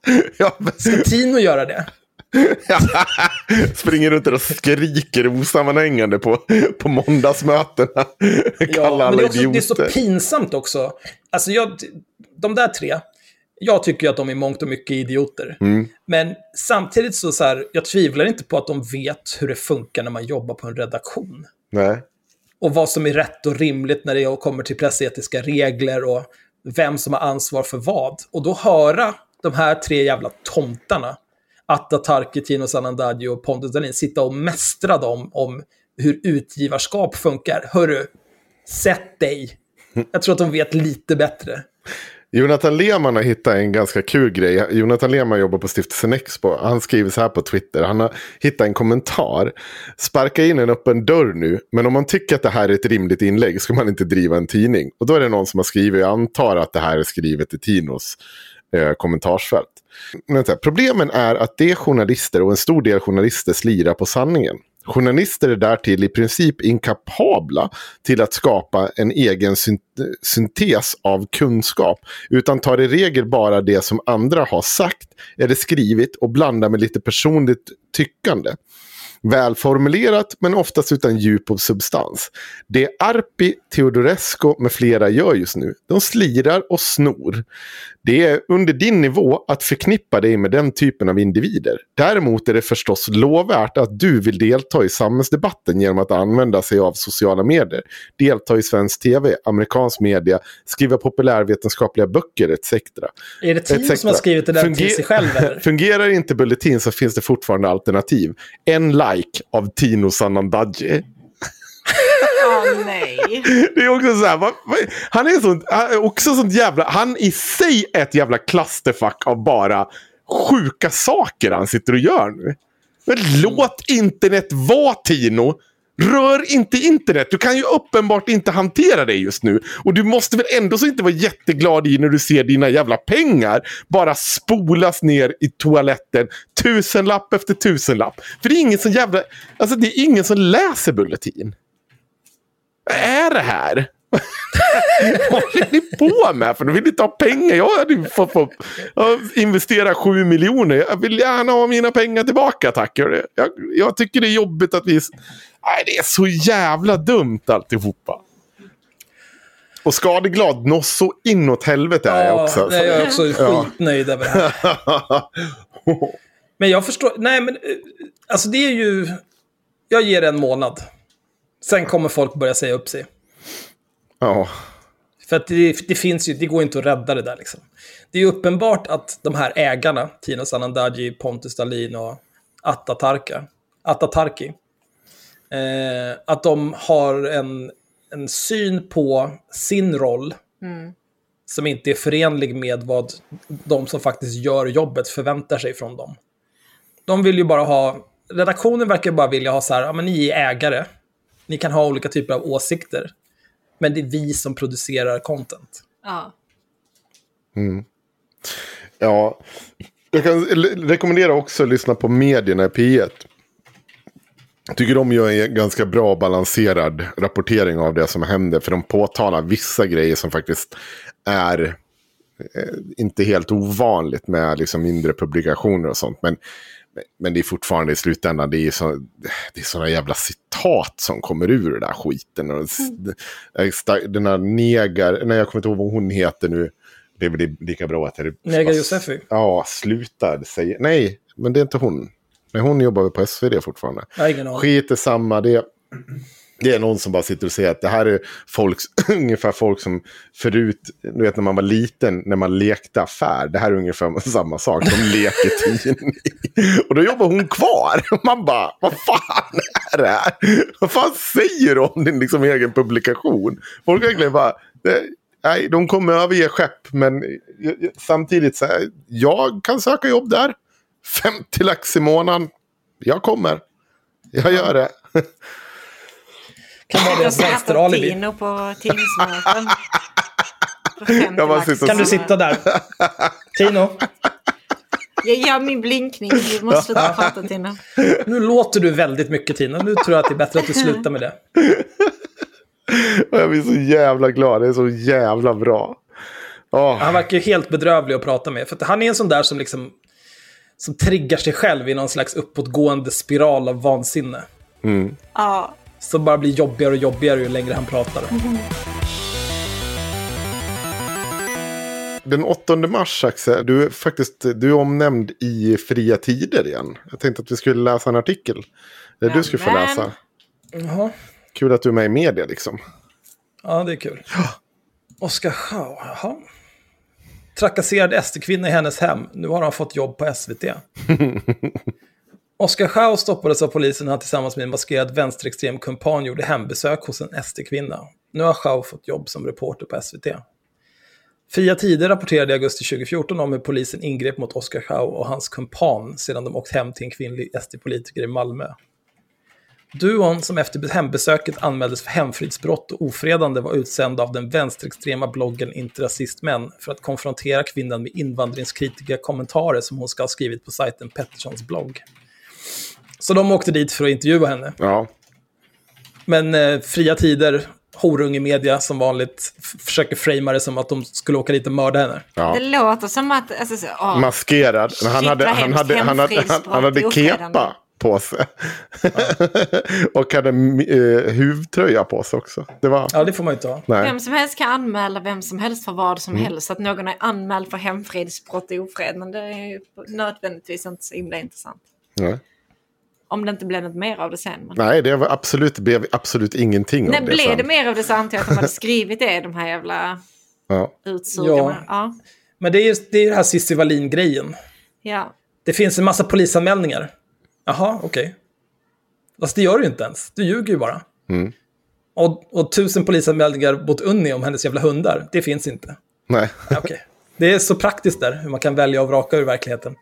Ja, men- Ska Tino göra det? Springer runt och skriker osammanhängande på, på måndagsmötena. Kallar men alla det är, också, det är så pinsamt också. Alltså jag, de där tre, jag tycker att de är mångt och mycket idioter. Mm. Men samtidigt så, så här, jag tvivlar inte på att de vet hur det funkar när man jobbar på en redaktion. Nej. Och vad som är rätt och rimligt när det kommer till pressetiska regler och vem som har ansvar för vad. Och då höra de här tre jävla tomtarna, Atta Tarki, Tino Sanandaji och Pontus Dahlin, sitta och mästra dem om hur utgivarskap funkar. Hörru, sätt dig. Jag tror att de vet lite bättre. Jonathan Lehmann har hittat en ganska kul grej. Jonathan Lehmann jobbar på stiftelsen Expo. Han skriver så här på Twitter. Han har hittat en kommentar. Sparka in en öppen dörr nu. Men om man tycker att det här är ett rimligt inlägg ska man inte driva en tidning. Och då är det någon som har skrivit. Jag antar att det här är skrivet i Tinos eh, kommentarsfält. Men så här, problemen är att det är journalister och en stor del journalister slirar på sanningen. Journalister är därtill i princip inkapabla till att skapa en egen syntes av kunskap. Utan tar i regel bara det som andra har sagt eller skrivit och blandar med lite personligt tyckande. Välformulerat men oftast utan djup och substans. Det Arpi, Teodorescu med flera gör just nu, de slirar och snor. Det är under din nivå att förknippa dig med den typen av individer. Däremot är det förstås lovvärt att du vill delta i samhällsdebatten genom att använda sig av sociala medier. Delta i svensk tv, amerikansk media, skriva populärvetenskapliga böcker etc. Är det etc. som har skrivit det där Funger- till sig själv eller? Fungerar inte Bulletin så finns det fortfarande alternativ. En like av Tino Sanandaji. Åh nej. Det är också så här, han är sånt, också sånt jävla, han i sig är ett jävla clusterfuck av bara sjuka saker han sitter och gör nu. Men låt internet vara Tino. Rör inte internet. Du kan ju uppenbart inte hantera det just nu. Och du måste väl ändå så inte vara jätteglad i när du ser dina jävla pengar bara spolas ner i toaletten. Tusenlapp efter tusenlapp. För det är ingen som jävla... Alltså det är ingen som läser Bulletin. Vad är det här? Vad håller ni på med? För de vill inte ha pengar. Jag hade fått, fått investera sju miljoner. Jag vill gärna ha mina pengar tillbaka tack. Jag, jag, jag tycker det är jobbigt att vi... Nej, det är så jävla dumt alltihopa. Och skadeglad nå så inåt helvete är jag också. Ja, jag är också skitnöjd över det här. Men jag förstår, nej men, eh, alltså det är ju, jag ger det en månad. Sen kommer folk börja säga upp sig. Ja. För att det, det finns ju, det går inte att rädda det där liksom. Det är ju uppenbart att de här ägarna, Tino Sanandaji, Pontus Dahlin och Attatarka, Attatarki, eh, att de har en, en syn på sin roll som inte är förenlig med vad de som faktiskt gör jobbet förväntar sig från dem. De vill ju bara ha, redaktionen verkar bara vilja ha så här, ja men ni är ägare, Ni kan ha olika typer av åsikter. Men det är vi som producerar content. Ja. Ja, jag kan re- rekommendera också att lyssna på medierna i P1. Jag tycker de gör en ganska bra balanserad rapportering av det som händer. För de påtalar vissa grejer som faktiskt är eh, inte helt ovanligt med liksom mindre publikationer och sånt. Men, men det är fortfarande i slutändan, det är, så, det är sådana jävla citat som kommer ur den där skiten. Och, s- Den här negar, nej jag kommer inte ihåg vad hon heter nu. Det är väl lika bra att det Nega Josefi. Ja, sluta säga. Nej, men det är inte hon. Nej, hon jobbar väl på SvD fortfarande. Jag har ingen aning. Skit är samma. Det, det är någon som bara sitter och säger att det här är folk, ungefär folk som förut, du vet när man var liten, när man lekte affär. Det här är ungefär samma sak. De leker tidning. Och då jobbar hon kvar. Man bara, vad fan är det här? Vad fan säger du om din liksom egen publikation? Folk verkligen bara, nej, de kommer överge skepp. Men eh, eh, samtidigt, så här, jag kan söka jobb där. 50 lax i månaden. Jag kommer. Jag gör det. Kan vara deras vänsteralibi. Tino på tidningsmöten. På 50 Jag sitter och- Kan du sitta där? Tino, Jag gör min blinkning. Du måste sluta prata Tino. nu låter du väldigt mycket Tino. Nu tror jag att det är bättre att du slutar med det. Jag blir så jävla glad. Det är så jävla bra. Åh, Han verkar ju helt bedrövlig att prata med. För att han är en sån där som liksom... Som triggar sig själv i någon slags uppåtgående spiral av vansinne. Ja, Som bara blir jobbigare och jobbigare ju längre han pratar. Den 8 mars, Axel, du är faktiskt du är omnämnd i Fria Tider igen. Jag tänkte att vi skulle läsa en artikel. Där du skulle få läsa. Jaha. Kul att du är med i media liksom. Ja, det är kul. Oskar Schau, jaha. Trakasserad SD-kvinna i hennes hem. Nu har han fått jobb på SVT. Oskar Schau stoppades av polisen när han tillsammans med en maskerad vänsterextrem kumpan gjorde hembesök hos en SD-kvinna. Nu har Schau fått jobb som reporter på SVT. Fria Tider rapporterade i augusti 2014 om hur polisen ingrep mot Oskar Schau och hans kumpan sedan de åkt hem till en kvinnlig SD-politiker i Malmö. Duon som efter hembesöket anmäldes för hemfridsbrott och ofredande var utsänd av den vänsterextrema bloggen Inte rasistmän för att konfrontera kvinnan med invandringskritiska kommentarer som hon ska ha skrivit på sajten Petterssons blogg. Så de åkte dit för att intervjua henne. Ja, Men eh, Fria Tider, horunge media som vanligt, försöker framea det som att de skulle åka dit och mörda henne. ja. det låter som att... Alltså, så, åh, Maskerad. Men han Shit, hade, han hade, han hade, han, Hemfridsbrott han hade är kepa på sig. och hade eh, huvtröja på sig också. Det var... Ja, det får man ju inte ha. Nej. Vem som helst kan anmäla vem som helst för vad som Mm. helst. Att någon är anmäld för hemfridsbrott och ofredande är ju nödvändigtvis inte så himla intressant. Nej. Om det inte blev något mer av det sen. Men... Nej, det var absolut, blev absolut ingenting Nej, av det blev sen. det mer av det så antar jag att de hade skrivit det, de här jävla Ja. utsugarna. Ja. Men det är ju det, är det här Cissi Wallin-grejen. ja. Det finns en massa polisanmälningar. Jaha, okej. Fast det gör du ju inte ens. Du ljuger ju bara. Och, och tusen polisanmälningar mot Unni om hennes jävla hundar, det finns inte. Nej. Ja, Okej. Det är så praktiskt där, hur man kan välja och vraka ur verkligheten.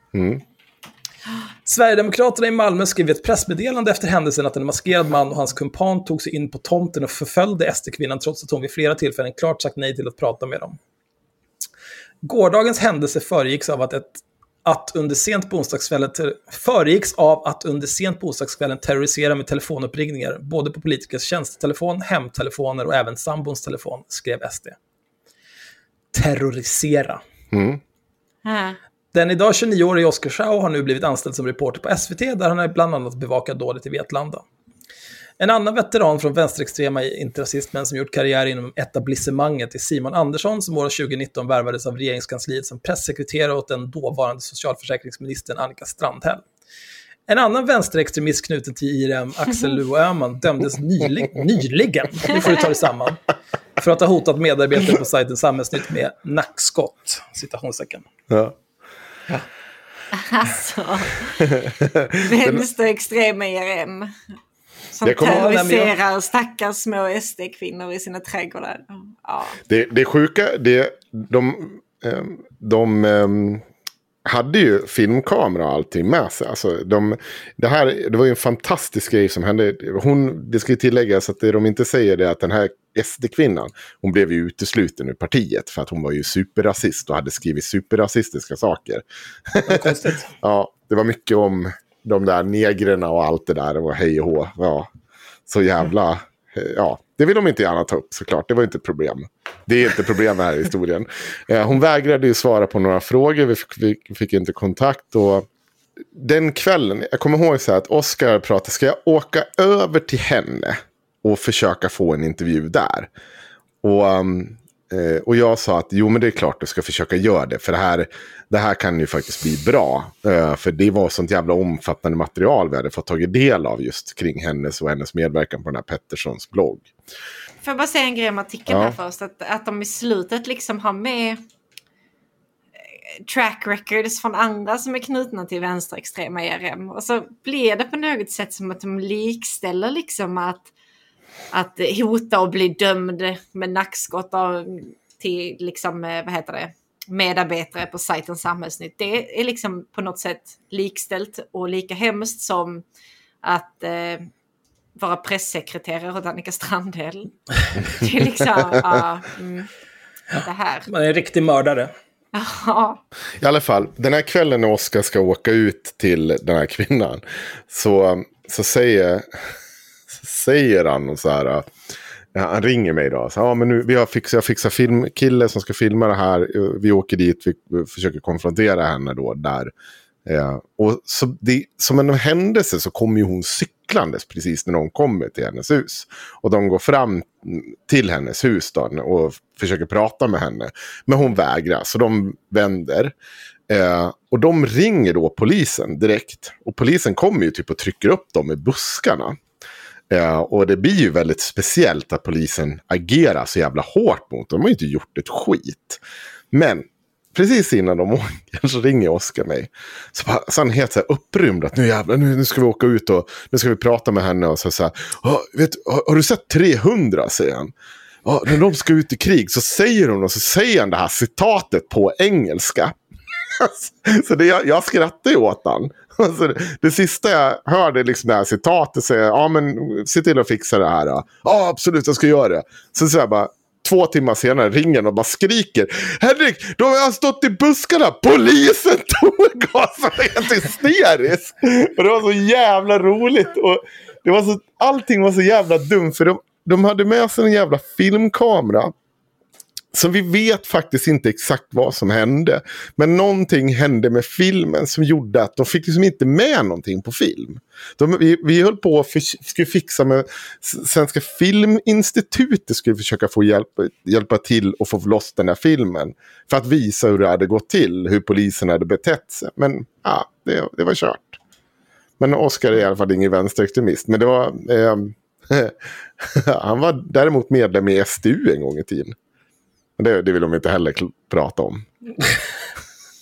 Sverigedemokraterna i Malmö skrev i ett pressmeddelande efter händelsen att en maskerad man och hans kumpan tog sig in på tomten och förföljde SD-kvinnan trots att hon vid flera tillfällen klart sagt nej till att prata med dem. Gårdagens händelse föregicks av att, ett, att under sent på onsdagskvällen föregicks av att under sent på onsdagskvällen terrorisera med telefonuppringningar, både på politikers tjänstetelefon, hemtelefoner och även sambons telefon, skrev SD. Terrorisera. Ja. Den idag 29-årige Oscar Schau har nu blivit anställd som reporter på SVT där han är bland annat bevakat dådet i Vetlanda. En annan veteran från vänsterextrema interrasismen som gjort karriär inom etablissemanget är Simon Andersson som år 2019 värvades av regeringskansliet som pressekreterare åt den dåvarande socialförsäkringsministern Annika Strandhäll. En annan vänsterextremist knuten till IRM, Axel Luo Öhman, dömdes nylig, nyligen, nu får du ta det samman, för att ha hotat medarbetare på sajten Samhällsnytt med nackskott, citationstecken. Ja. Alltså. Vänsterextrema IRM. Som Det kommer- terroriserar stackars små SD-kvinnor i sina trädgårdar. Ja. Det, det sjuka, det, de, ehm, de ehm, hade ju filmkamera och allting med sig. Alltså, de, det, här, det var ju en fantastisk grej som hände. Hon, det ska tilläggas att det de inte säger är att den här SD-kvinnan, hon blev ju utesluten ur partiet för att hon var ju superrasist och hade skrivit superrasistiska saker. Konstigt. ja, det var mycket om de där negrerna och allt det där och hej och hå. Ja, så jävla... Ja, det vill de inte gärna ta upp såklart. Det var inte ett problem. Det är inte problem med här historien. Eh, hon vägrade ju svara på några frågor. Vi fick, vi fick inte kontakt. Och den kvällen, jag kommer ihåg så här att Oscar pratade, ska jag åka över till henne och försöka få en intervju där? Och, um, eh, och jag sa att jo men det är klart du ska försöka göra det. För det här, det här kan ju faktiskt bli bra. Eh, för det var sånt jävla omfattande material vi hade fått tagit del av just kring hennes och hennes medverkan på den här Petterssons blogg. Får jag bara säga en grej om artikeln Ja. här först? Att, att de i slutet liksom har med eh, track records från andra som är knutna till vänsterextrema ERM. Och så blir det på något sätt som att de likställer liksom att, att hota och bli dömd med nackskott av, till liksom, eh, vad heter det, medarbetare på sajten Samhällsnytt. Det är liksom på något sätt likställt och lika hemskt som att eh, vara pressekreterare åt Annika Strandhäll. Det är liksom, ja, mm, det här. Man är en riktig mördare. Ja, I alla fall, den här kvällen när Oskar ska åka ut till den här kvinnan. Så, så säger, säger han så här. Äh, ja, Han ringer mig idag. Så, ja, men nu, vi har fixat, jag fixar filmkille som ska filma det här. Eh, vi åker dit, vi försöker konfrontera henne då där. Eh, och så det, som en händelse så kommer ju hon cyklandes precis när de kommer till hennes hus. Och de går fram till hennes hus då och försöker prata med henne. Men hon vägrar, så de vänder. Eh, och de ringer då polisen direkt. Och polisen kommer ju typ och trycker upp dem i buskarna. Eh, och det blir ju väldigt speciellt att polisen agerar så jävla hårt mot dem. De har ju inte gjort ett skit. Men precis innan de åker så ringer Oskar mig. Så, bara, så han är helt så här upprymd att nu jävlar, nu, nu ska vi åka ut och nu ska vi prata med henne. Och så, så här, vet, har, har du sett 300? säger han. Ja, när de ska ut i krig så säger hon och så säger han det här citatet på engelska. så det, jag, jag skrattar ju åt han. Alltså, det, sista jag hörde liksom det här citatet säger ja men se till att fixa det här. då." Ja absolut jag ska göra det. Så säger jag bara två timmar senare ringer och bara skriker. Henrik, de har stått i buskarna. Polisen tog oss. Han var helt hysterisk. Och det var så jävla roligt. Och det var så, allting var så jävla dumt. För de, de hade med sig en jävla filmkamera. Så vi vet faktiskt inte exakt vad som hände. Men någonting hände med filmen som gjorde att de fick liksom inte med någonting på film. De, vi, vi höll på att skulle fixa med Svenska Filminstitutet skulle försöka få hjälp, hjälpa till att få loss den här filmen. För att visa hur det hade gått till, hur polisen hade betett sig. Men ja, det, det var kört. Men Oscar är i alla fall ingen vänsterextremist. Men det var... Eh, han var däremot medlem i SDU en gång i tiden. Men det, det vill de inte heller prata om.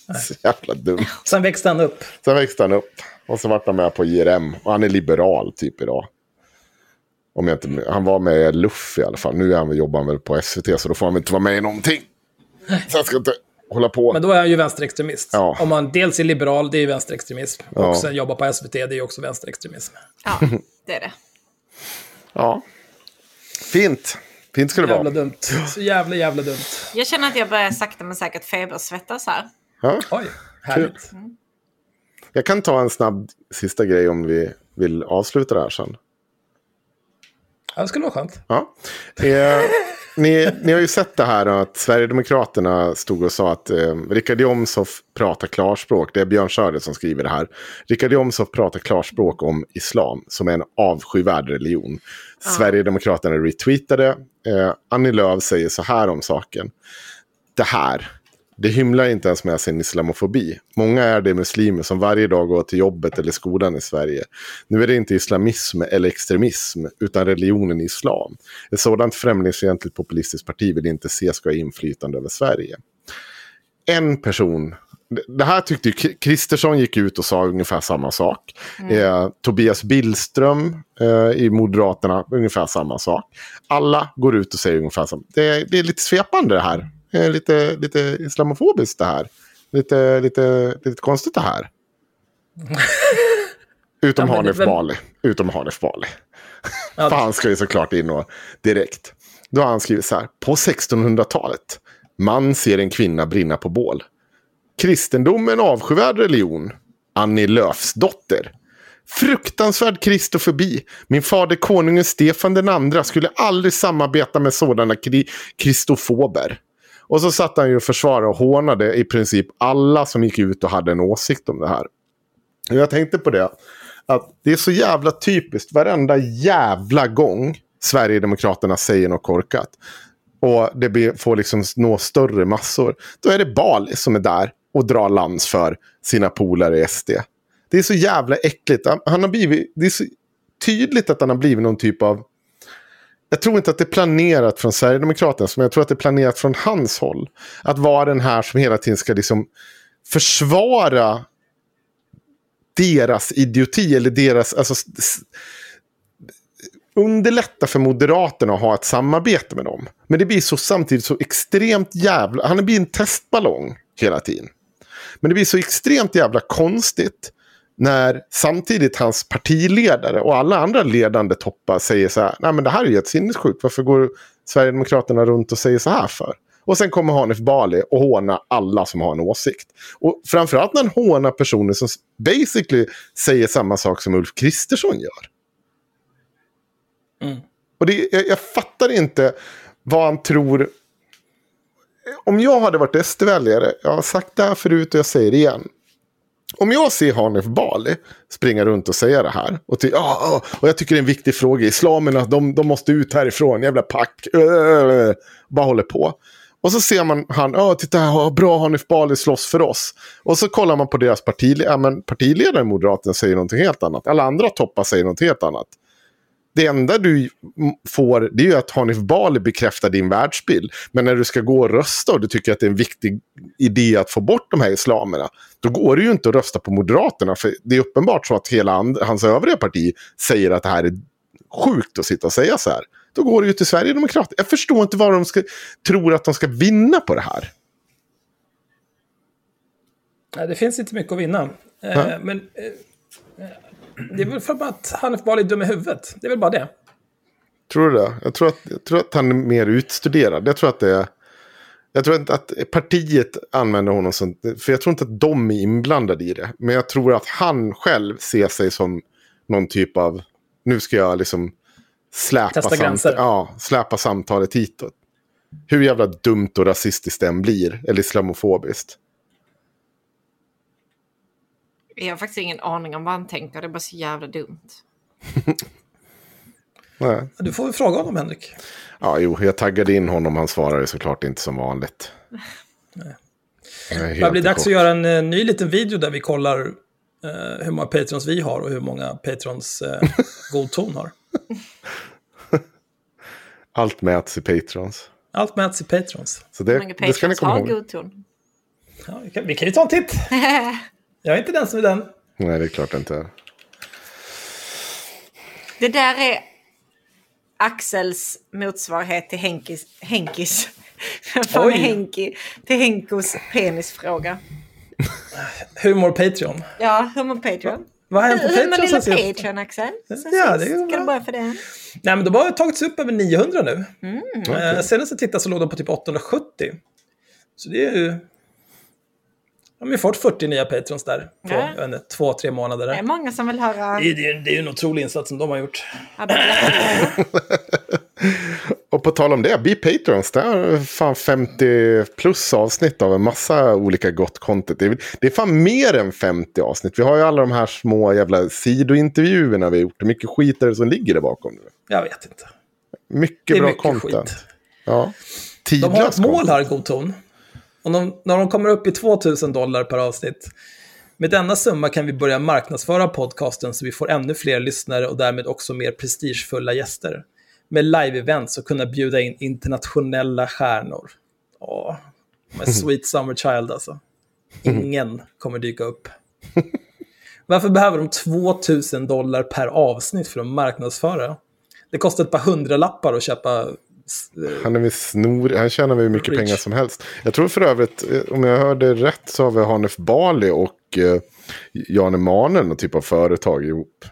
Så jävla dumt. Sen växte han upp. Sen växte han upp. Och så vart han med på IRM. Och han är liberal typ idag. Om jag inte, han var med i Luff i alla fall. Nu är han, jobbar han väl på SVT. Så då får han väl inte vara med i någonting. Så jag ska inte hålla på. Men då är han ju vänsterextremist. Ja. Om man dels är liberal, det är ju vänsterextremism. Ja. Och sen jobbar på SVT, det är ju också vänsterextremism. ja, det är det. Ja. Fint. Fint ska det Jävla vara. dumt. Så jävla, jävla dumt. Jag känner att jag börjar sakta men säkert febersvettas här. Ja. Oj, härligt. Jag kan ta en snabb sista grej om vi vill avsluta det här sen. Ja, det skulle vara skönt. Ja. Eh, ni, ni har ju sett det här att Sverigedemokraterna stod och sa att eh, Richard Jomshof pratar klarspråk. Det är Björn Söder som skriver det här. Richard Jomshof pratar klarspråk om islam som är en avskyvärd religion. Sverigedemokraterna retweetade. Eh, Annie Lööf säger så här om saken. Det här. Det hymlar inte ens med sin islamofobi. Många är det muslimer som varje dag går till jobbet eller skolan i Sverige. Nu är det inte islamism eller extremism, utan religionen islam. Ett sådant främlingsfientligt populistiskt parti vill inte se ska ha inflytande över Sverige. En person, det här tyckte ju Kristersson gick ut och sa ungefär samma sak. Eh, Tobias Billström eh, i Moderaterna, ungefär samma sak. Alla går ut och säger ungefär samma. Det, det är lite svepande det här. Är lite, lite islamofobiskt det här. Lite, lite, lite konstigt det här. Utom Ja, Hanif vem- Bali. Utom Hanif Bali. Ja. För han ska ju såklart in och direkt. Då har han skrivit så här. På 1600-talet. Man ser en kvinna brinna på bål. Kristendom är en avskyvärd religion. Annie Lööfs dotter. Fruktansvärd kristofobi. Min fader konungen Stefan den andra skulle aldrig samarbeta med sådana kri- kristofober. Och så satt han ju och försvarade och hånade i princip alla som gick ut och hade en åsikt om det här. Och jag tänkte på det. Att det är så jävla typiskt varenda jävla gång Sverigedemokraterna säger något korkat. Och det får liksom nå större massor. Då är det Bali som är där och drar lans för sina polare i SD. Det är så jävla äckligt. Han har blivit, det är så tydligt att han har blivit någon typ av... Jag tror inte att det är planerat från Sverigedemokraterna, men jag tror att det är planerat från hans håll. Att vara den här som hela tiden ska liksom försvara deras idioti eller deras... Alltså, underlätta för Moderaterna att ha ett samarbete med dem. Men det blir så samtidigt så extremt jävla... Han blir en testballong hela tiden. Men det blir så extremt jävla konstigt när samtidigt hans partiledare och alla andra ledande toppar säger så här. Nej men det här är ju ett sinnessjukt. Varför går Sverigedemokraterna runt och säger så här för? Och sen kommer Hanif Bali och håna alla som har en åsikt. Och framförallt när han hånar personer som basically säger samma sak som Ulf Kristersson gör. Och det, jag, jag fattar inte vad han tror. Om jag hade varit SD-väljare, jag har sagt det här förut och jag säger det igen. Om jag ser Hanif Bali springa runt och säga det här. Och, ty, ja, ja, och jag tycker det är en viktig fråga. Islamerna, de, de måste ut härifrån. Jävla pack. Äh, bara håller på. Och så ser man han, oh, titta här, bra Hanif Bali slåss för oss. Och så kollar man på deras partiledare, ja, men partiledaren Moderaterna säger någonting helt annat. Alla andra toppar säger något helt annat. Det enda du får det är ju att Hanif Bali bekräftar din världsbild. Men när du ska gå och rösta och du tycker att det är en viktig idé att få bort de här islamerna. Då går det ju inte att rösta på Moderaterna. För det är uppenbart så att hela hans övriga parti säger att det här är sjukt att sitta och säga så här. Då går det ju till Sverigedemokraterna. Jag förstår inte vad de ska, tror att de ska vinna på det här. Nej, det finns inte mycket att vinna. Ja. Men eh, det är väl för att Hanif Bali är dum i huvudet. Det är väl bara det. Tror du det? Jag tror, att, jag tror att han är mer utstuderad. Jag tror att det är... Jag tror inte att partiet använder honom som... För jag tror inte att de är inblandade i det. Men jag tror att han själv ser sig som någon typ av... Nu ska jag liksom släpa, Testa gränser. ja, släpa samtalet hitåt. Hur jävla dumt och rasistiskt det än blir. Eller islamofobiskt. Jag har faktiskt ingen aning om vad han tänker. Det är bara så jävla dumt. Nej. Du får väl fråga honom, Henrik. Ja, jo, jag taggade in honom. Han svarade såklart inte som vanligt. Är Det blir dags att chock. göra en eh, ny liten video där vi kollar eh, hur många patrons vi har och hur många patrons eh, god ton har. Allt mäts i Patrons. Allt mäts i patrons. Så Hur det, det ska ni komma har ihåg. god ton? Ja, vi, kan, vi kan ju ta en titt. Jag är inte den som är den. Nej, det är klart det inte är. Det där är Axels motsvarighet till Henkis. Henkis. Fan Henki? Till Henkos penisfråga. Hur mår Patreon? Ja, hur mår Patreon? Vad har hänt på Hur Patreon lilla sen sist? Patreon, Axel? Ja, det är Ska du börja för det? Nej, men de har tagits upp över 900 nu. Mm. Eh, senast jag tittade så låg de på typ 870. Så det är ju... De har ju fått 40 nya patrons där på Ja. jag vet inte, två, tre månader. Det är många som vill höra... Det är, det är, det är en otrolig insats som de har gjort. Och på tal om det, Be Patrons, det är fan 50 plus avsnitt av en massa olika gott content. Det är, det är fan mer än 50 avsnitt. Vi har ju alla de här små jävla sidointervjuerna vi har gjort. Hur mycket skit är det som ligger där bakom nu? Jag vet inte. Mycket bra mycket content. skit. Ja. De har ett mål här, god ton. Och de, när de kommer upp i 2000 dollar per avsnitt. Med denna summa kan vi börja marknadsföra podcasten så vi får ännu fler lyssnare och därmed också mer prestigefulla gäster. Med live-events och kunna bjuda in internationella stjärnor. Åh, my sweet summer child alltså. Ingen kommer dyka upp. Varför behöver de 2000 dollar per avsnitt för att marknadsföra? Det kostar ett par hundralappar att köpa Han är väl snor, han tjänar väl hur mycket Rich. pengar som helst. Jag tror för övrigt, eh, om jag hörde rätt så har vi Hanif Bali och eh, Jan Emanuel någon typ av företag ihop.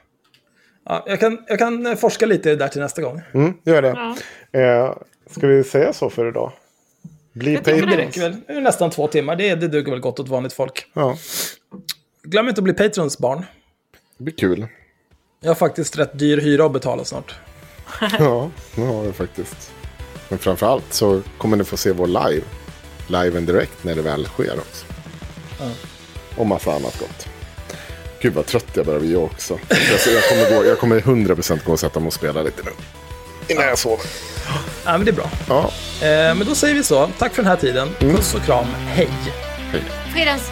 Ja, jag, kan, jag kan eh, forska lite där till nästa gång. Mm, gör det. Eh, ska vi säga så för idag? Bli Jag tycker Det Patreon. räcker väl. Det är nästan två timmar. Det, det duger väl gott åt vanligt folk. Ja, Glöm inte att bli Patrons barn. det blir kul. Jag har faktiskt rätt dyr hyra att betala snart. Ja, det har vi faktiskt. Men framförallt så kommer ni få se vår live. Live and direct när det väl sker också. Och massa annat gott. Gud vad trött jag börjar bli jag också. Jag, jag, kommer gå, jag kommer 100% gå och sätta mig och spela lite nu. Innan jag sover. Ja, men det är bra. Ja, Eh, men då säger vi så. Tack för den här tiden. Puss och kram. Hej! hej. Fridens.